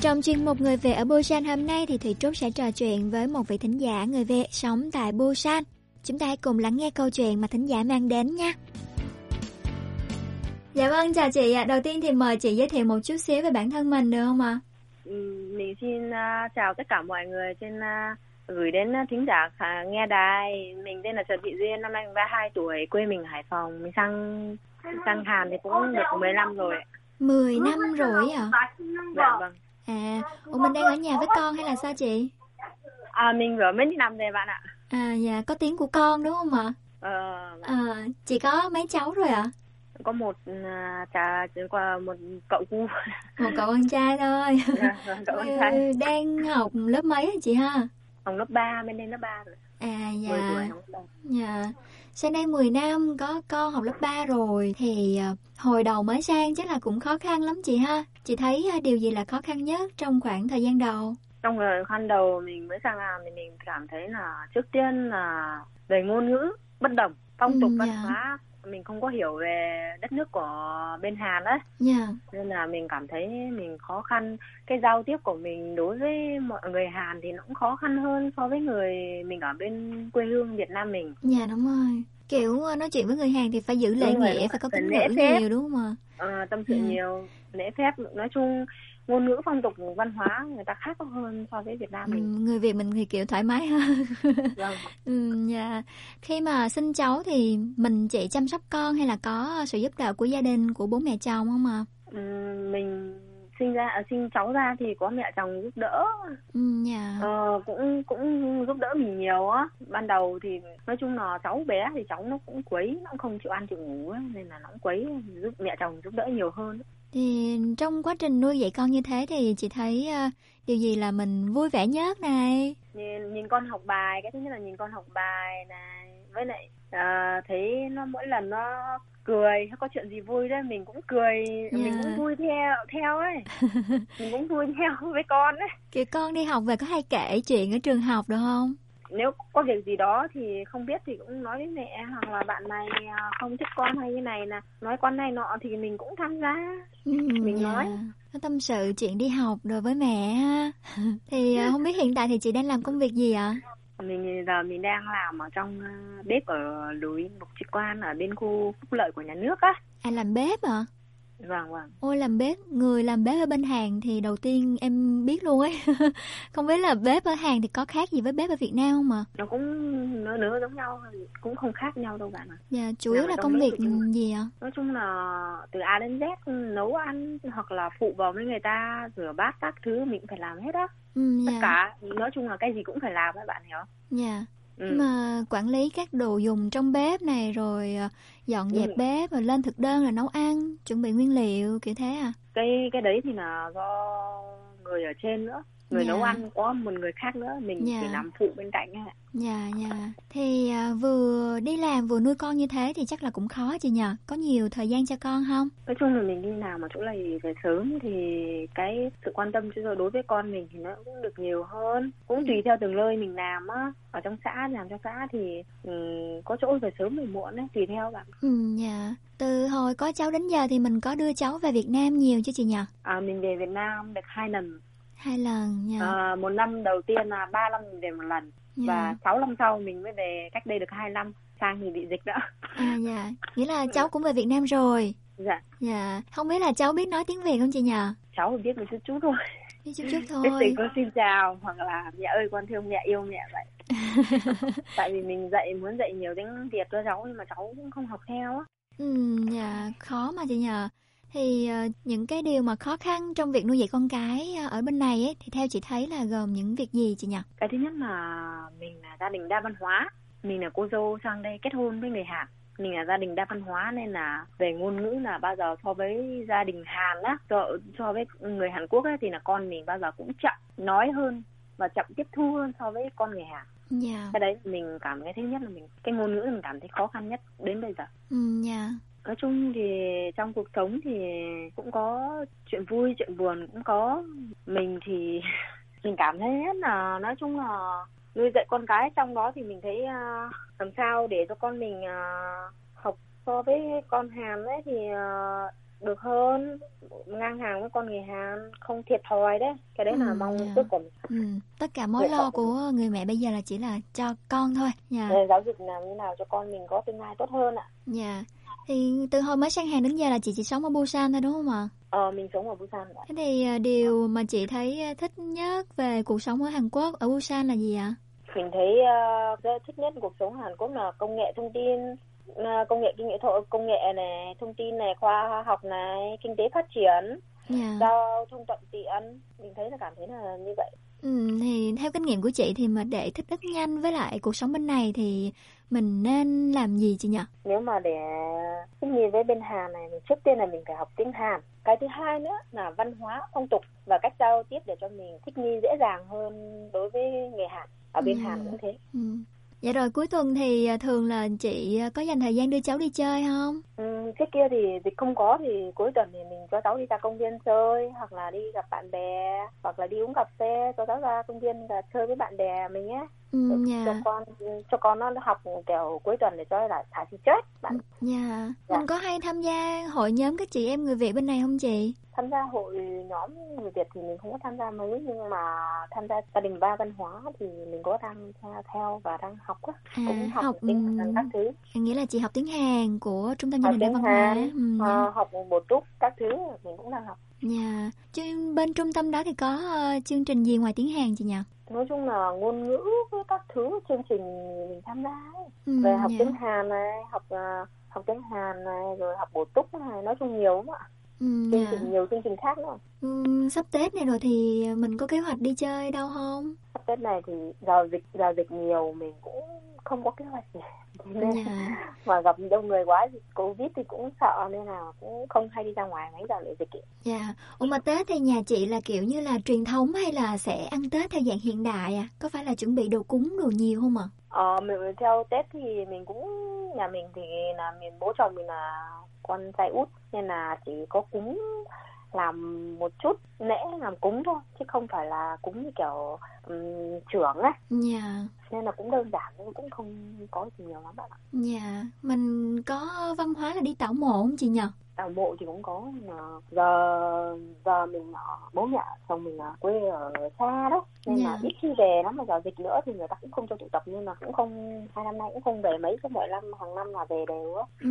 Trong chuyên mục Người Việt ở Busan hôm nay thì Thủy Trúc sẽ trò chuyện với một vị thính giả người Việt sống tại Busan. Chúng ta hãy cùng lắng nghe câu chuyện mà thính giả mang đến nha. Dạ vâng, chào chị ạ. Đầu tiên thì mời chị giới thiệu một chút xíu về bản thân mình được không ạ? Ừ, Mình xin à, chào tất cả mọi người trên à, gửi đến à, thính giả nghe đài. Mình tên là Trần Thị Duyên, năm nay mình 32 tuổi, quê mình Hải Phòng. Mình sang sang Hàn thì cũng được 10 năm rồi. 10 năm rồi ạ? Dạ vâng. À, ủa mình đang ở nhà với con hay là sao chị? À, mình vừa mới đi làm về bạn ạ. À, dạ, có tiếng của con đúng không ạ? Ờ, À, chị có mấy cháu rồi ạ? có một à, trà qua một cậu cu Một cậu con trai thôi. Dạ, cậu con trai. Đang học lớp mấy hả chị ha? học lớp 3 bên đây lớp 3 rồi À 10 dạ. tuổi học lớp 3 Dạ. Sang đây 10 năm có con học lớp 3 rồi thì à, hồi đầu mới sang chắc là cũng khó khăn lắm chị ha. Chị thấy à, điều gì là khó khăn nhất trong khoảng thời gian đầu? trong thời gian đầu mình mới sang làm thì mình cảm thấy là trước tiên là về ngôn ngữ bất đồng phong tục Ừ, văn dạ. hóa mình không có hiểu về đất nước của bên Hàn đấy Dạ. nên là mình cảm thấy mình khó khăn cái giao tiếp của mình đối với mọi người Hàn thì nó cũng khó khăn hơn so với người mình ở bên quê hương Việt Nam mình Dạ đúng rồi. kiểu ờ, nói chuyện với người Hàn thì phải giữ lễ nghĩa phải có kính lễ ngữ nhiều đúng không ạ Ờ, tâm sự Ừ. nhiều lễ phép nói chung ngôn ngữ phong tục văn hóa người ta khác hơn so với Việt Nam Ừ, mình. người Việt mình thì kiểu thoải mái hơn. Vâng. Ừ, dạ. khi mà sinh cháu thì mình chị chăm sóc con hay là có sự giúp đỡ của gia đình của bố mẹ chồng không ạ? Ừm, mình sinh ra à, sinh cháu ra thì có mẹ chồng giúp đỡ. Ừ, dạ. ờ, cũng cũng giúp đỡ mình nhiều á. Ban đầu thì nói chung là cháu bé thì cháu nó cũng quấy nó cũng không chịu ăn chịu ngủ nên là nó cũng quấy giúp mẹ chồng giúp đỡ nhiều hơn thì trong quá trình nuôi dạy con như thế thì chị thấy ờ, điều gì là mình vui vẻ nhất này? Nhìn nhìn con học bài cái thứ nhất là nhìn con học bài này với lại à, thấy nó mỗi lần nó cười hay có chuyện gì vui đấy mình cũng cười mình Dạ. cũng vui theo theo ấy. Mình cũng vui theo với con ấy. Kiểu con đi học về có hay kể chuyện ở trường học được không nếu có việc gì đó thì không biết thì cũng nói với mẹ hoặc là bạn này à, không thích con hay như này là nói con này nọ thì mình cũng tham gia. Ừ, mình dạ. nói. Tâm sự chuyện đi học rồi với mẹ ha thì ờ, không biết hiện tại thì chị đang làm công việc gì ạ? Mình giờ mình đang làm ở trong à, bếp ở đối mục trực quan ở bên khu phúc lợi của nhà nước á. À làm bếp hả vâng vâng Ôi làm bếp, người làm bếp ở bên Hàn thì đầu tiên em biết luôn ấy. không biết là bếp ở Hàn thì có khác gì với bếp ở Việt Nam không ạ? nó cũng nửa nửa giống nhau cũng không khác nhau đâu bạn ạ Dạ, chủ yếu là công việc chung- gì ạ? nói chung là từ A đến Z nấu ăn hoặc là phụ vào với người ta rửa bát các thứ mình cũng phải làm hết á Ừ, tất dạ. cả nói chung là cái gì cũng phải làm các bạn hiểu không? Dạ. Ừ. Mà quản lý các đồ dùng trong bếp này rồi ờ, dọn dẹp Ừ. bếp rồi lên thực đơn là nấu ăn, chuẩn bị nguyên liệu kiểu thế à? cái cái đấy thì là do người ở trên nữa người Dạ. nấu ăn có một người khác nữa mình Dạ. chỉ làm phụ bên cạnh ạ Dạ, dạ. Thì à, vừa đi làm vừa nuôi con như thế thì chắc là cũng khó chị nhờ. Có nhiều thời gian cho con không? nói chung là mình đi làm ở chỗ này về sớm thì cái sự quan tâm cho đối với con mình thì nó cũng được nhiều hơn cũng tùy theo từng nơi mình làm á ở trong xã làm trong xã thì ừ, có chỗ về sớm về muộn ấy tùy theo bạn Ừ, dạ. Từ hồi có cháu đến giờ thì mình có đưa cháu về Việt Nam nhiều chứ chị nhờ? à, mình về Việt Nam được hai lần Hai lần nha. à, một năm đầu tiên là ba năm mình về một lần Dạ. và sáu năm sau mình mới về cách đây được hai năm sang thì bị dịch đó À dạ, nghĩa là cháu cũng về Việt Nam rồi. dạ Dạ, không biết là cháu biết nói tiếng Việt không chị nhờ? cháu chỉ biết một chút chút thôi Biết chút chút biết thôi. tình con xin chào hoặc là mẹ ơi con thương mẹ yêu mẹ vậy tại vì mình dạy muốn dạy nhiều tiếng Việt cho cháu nhưng mà cháu cũng không học theo á Ừ, dạ, khó mà chị nhờ. Thì ờ, những cái điều mà khó khăn trong việc nuôi dạy con cái ờ, ở bên này ấy, thì theo chị thấy là gồm những việc gì chị nhờ? cái thứ nhất là mình là gia đình đa văn hóa mình là cô dâu sang đây kết hôn với người Hàn mình là gia đình đa văn hóa nên là về ngôn ngữ là bao giờ so với gia đình Hàn á so, so với người Hàn Quốc ấy, thì là con mình bao giờ cũng chậm nói hơn và chậm tiếp thu hơn so với con người Hàn Dạ. cái đấy mình cảm thấy thứ nhất là mình cái ngôn ngữ mình cảm thấy khó khăn nhất đến bây giờ Ừ, dạ. Nói chung thì trong cuộc sống thì cũng có chuyện vui chuyện buồn cũng có mình thì mình cảm thấy rất là nói chung là nuôi dạy con cái trong đó thì mình thấy à, làm sao để cho con mình à, học so với con Hàn ấy thì à, được hơn ngang hàng với con người Hàn không thiệt thòi đấy cái đấy là Ừ, mong dạ. cuối cùng Ừ, tất cả mối lo của người mẹ bây giờ là chỉ là cho con thôi. Dạ. Để giáo dục làm như nào cho con mình có tương lai tốt hơn ạ Dạ. Thì từ hồi mới sang Hàn đến giờ là chị chỉ sống ở Busan thôi đúng không ạ? ờ mình sống ở Busan ạ Thế thì à, điều mà chị thấy à, thích nhất về cuộc sống ở Hàn Quốc ở Busan là gì ạ? mình thấy uh, thích nhất cuộc sống Hàn Quốc là công nghệ thông tin công nghệ kinh nghệ thọ công nghệ này thông tin này khoa học này kinh tế phát triển Dạ. giao thông thuận tiện mình thấy là cảm thấy là như vậy Ừ, thì theo kinh nghiệm của chị thì mà để thích ứng nhanh với lại cuộc sống bên này thì mình nên làm gì chị nhỉ? nếu mà để thích nghi với bên Hàn này thì trước tiên là mình phải học tiếng Hàn cái thứ hai nữa là văn hóa phong tục và cách giao tiếp để cho mình thích nghi dễ dàng hơn đối với người Hàn ở bên Ừ. Hàn cũng thế Ừ. Dạ rồi cuối tuần thì à, thường là chị à, có dành thời gian đưa cháu đi chơi không? Ừ, trước kia thì dịch không có thì cuối tuần thì mình cho cháu đi ra công viên chơi hoặc là đi gặp bạn bè hoặc là đi uống cà phê cho cháu ra công viên và chơi với bạn bè mình á dạ. cho con cho con nó học kiểu cuối tuần để cho là thả xì chết bạn Dạ. Dạ. Mình có hay tham gia hội nhóm các chị em người Việt bên này không chị? tham gia hội nhóm người Việt thì mình không có tham gia mấy nhưng mà tham gia gia đình ba văn hóa thì mình có đang theo, theo và đang học á À, cũng học, học, tiếng ừm, Hàn các thứ Nghĩa là chị học tiếng Hàn của Trung tâm Gia đình văn hóa. Ừ, ờ, học bổ túc các thứ mình cũng đang học Dạ. Chứ bên trung tâm đó thì có ờ, chương trình gì ngoài tiếng Hàn chị nhỉ? nói chung là ngôn ngữ với các thứ chương trình mình tham gia ấy. Ừ, về học dạ. tiếng Hàn này học à, học tiếng Hàn này rồi học bổ túc này nói chung nhiều lắm ạ Ừ, chương dạ. trình nhiều chương trình khác nữa Ừ, sắp Tết này rồi thì mình có kế hoạch đi chơi đâu không? sắp Tết này thì giờ dịch giờ dịch nhiều mình cũng không có kế hoạch gì nên Dạ. mà gặp đông người quá thì covid thì cũng sợ nên là cũng không hay đi ra ngoài mấy giờ để dịch ý. Dạ. Ủa mà Tết thì nhà chị là kiểu như là truyền thống hay là sẽ ăn Tết theo dạng hiện đại à? Có phải là chuẩn bị đồ cúng đồ nhiều không ạ? Ờ, mình theo Tết thì mình cũng nhà mình thì là mình bố chồng mình là con trai út nên là chỉ có cúng làm một chút lễ làm cúng thôi chứ không phải là cúng như kiểu um, trưởng ấy Dạ. nên là cũng đơn giản nhưng cũng không có gì nhiều lắm bạn ạ Dạ. Mình có văn hóa là đi tảo mộ không chị nhỉ? tảo mộ thì cũng có nhưng mà giờ giờ mình ở bố mẹ chồng mình ở quê ở xa đó nên là Dạ. ít khi về lắm mà giờ dịch nữa thì người ta cũng không cho tụ tập nên là cũng không hai năm nay cũng không về mấy cứ mỗi năm hàng năm là về đều á Ừ,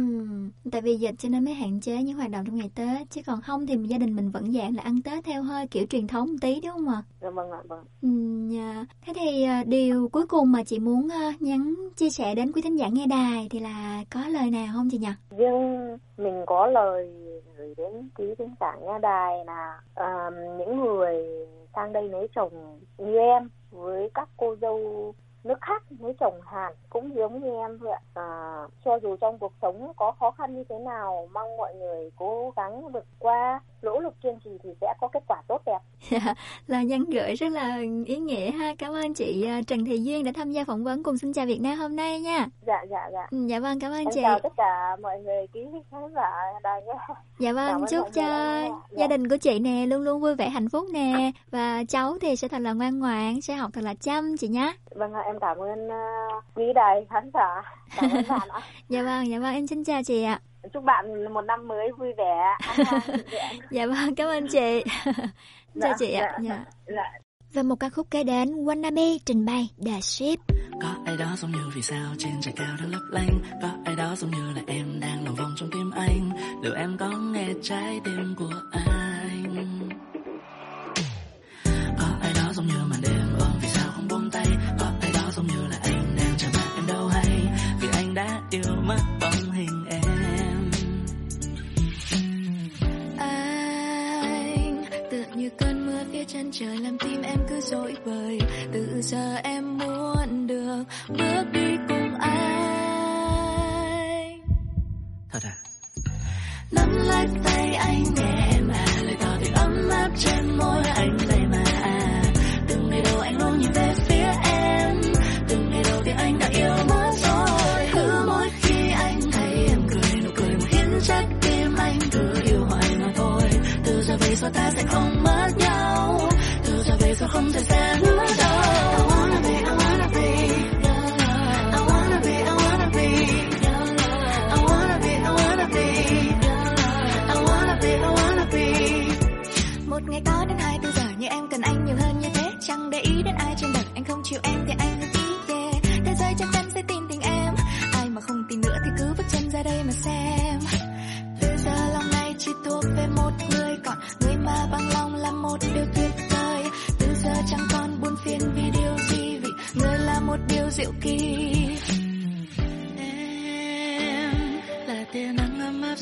tại vì dịch cho nên mới hạn chế những hoạt động trong ngày Tết chứ còn không thì gia đình mình vẫn dạng là ăn Tết theo hơi kiểu truyền thống một tí đúng không ạ? dạ vâng ạ vâng Ừ, dạ. Thế thì à, điều cuối cùng mà chị muốn à, nhắn chia sẻ đến quý thính giả nghe đài thì là có lời nào không chị nhỉ? riêng mình có lời gửi đến quý thính giả nghe đài là à, những người sang đây lấy chồng như em với các cô dâu nước khác lấy chồng Hàn cũng giống như em thôi ạ à, cho dù trong cuộc sống có khó khăn như thế nào mong mọi người cố gắng vượt qua nỗ lực kiên trì thì sẽ có kết quả tốt đẹp là nhắn gửi rất là ý nghĩa ha. Cảm ơn chị à, Trần Thị Duyên đã tham gia phỏng vấn cùng Xin chào Việt Nam hôm nay nha. dạ dạ dạ Ừ, Dạ vâng, cảm ơn em chị. chào tất cả mọi người quý khán giả đài nghe Dạ vâng, chúc cho. Dạ. gia đình của chị nè luôn luôn vui vẻ hạnh phúc nè và cháu thì sẽ thật là ngoan ngoãn, sẽ học thật là chăm chị nhé. vâng em cảm ơn uh, quý đài khán giả cảm ơn bạn ạ Dạ vâng, dạ vâng, em xin chào chị ạ. Chúc bạn một năm mới vui vẻ. Dạ vâng, cảm ơn chị. chào chị ạ. Dạ. dạ. Và một ca khúc kế đến Wannabe trình bày The Ship. Có ai đó giống như vì sao trên trời cao đang lấp lánh Có ai đó giống như là em đang lòng vòng trong tim anh Liệu em có nghe trái tim của anh trời làm tim em cứ dối bời. Từ giờ em muốn được bước đi cùng anh. Thật à? Nắm lấy tay anh nhẹ em à lời tỏ tình ấm áp trên môi anh đây mà à. Từng ngày đầu anh luôn nhìn về phía em. Từng ngày đầu thì anh đã yêu mất rồi. Cứ mỗi khi anh thấy em cười nụ cười một khiến trái tim anh cứ yêu hoài mà thôi. Từ giờ về sau ta sẽ không giờ về sau không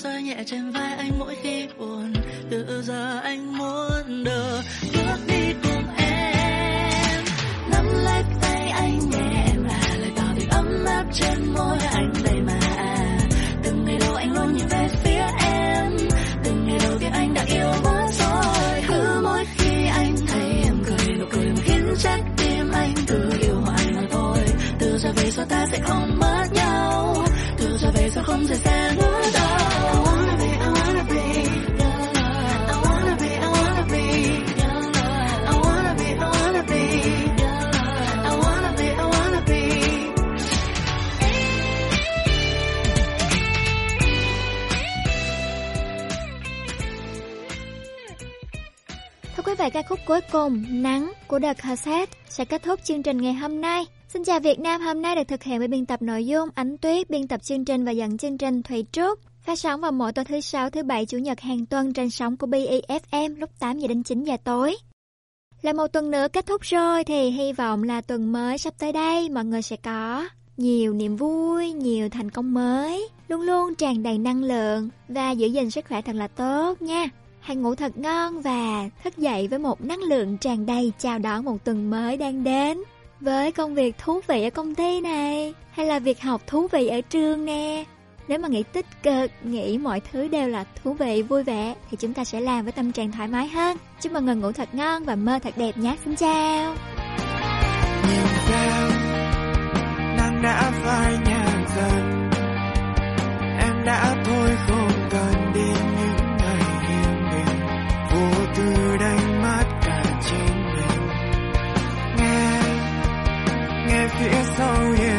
rơi nhẹ trên vai anh mỗi khi buồn. Từ giờ anh muốn được bước đi cùng em. Nắm lấy tay anh nhẹ em lời tỏ tình ấm áp trên môi anh đây mà. Từng ngày đầu anh luôn nhìn về phía em. Từng ngày đầu tiên anh đã yêu mất rồi. Cứ mỗi khi anh thấy em cười, nụ cười mà khiến trái tim anh cứ yêu hoài mà thôi. Từ giờ về sau ta sẽ không ca khúc cuối cùng Nắng của The Cassette sẽ kết thúc chương trình ngày hôm nay. Xin chào Việt Nam hôm nay được thực hiện bởi biên tập nội dung Ánh Tuyết, biên tập chương trình và dẫn chương trình Thủy Trúc. Phát sóng vào mỗi tối thứ sáu, thứ bảy, chủ nhật hàng tuần trên sóng của BEFM lúc 8 giờ đến 9 giờ tối. Là một tuần nữa kết thúc rồi thì hy vọng là tuần mới sắp tới đây mọi người sẽ có nhiều niềm vui, nhiều thành công mới, luôn luôn tràn đầy năng lượng và giữ gìn sức khỏe thật là tốt nha. Hãy ngủ thật ngon và thức dậy với một năng lượng tràn đầy chào đón một tuần mới đang đến. Với công việc thú vị ở công ty này, hay là việc học thú vị ở trường nè. Nếu mà nghĩ tích cực, nghĩ mọi thứ đều là thú vị, vui vẻ thì chúng ta sẽ làm với tâm trạng thoải mái hơn. Chúc mọi người ngủ thật ngon và mơ thật đẹp nhé. Xin chào. nhìn theo nắng đã phai nhạt dần em đã thôi không nghe phía sau hiên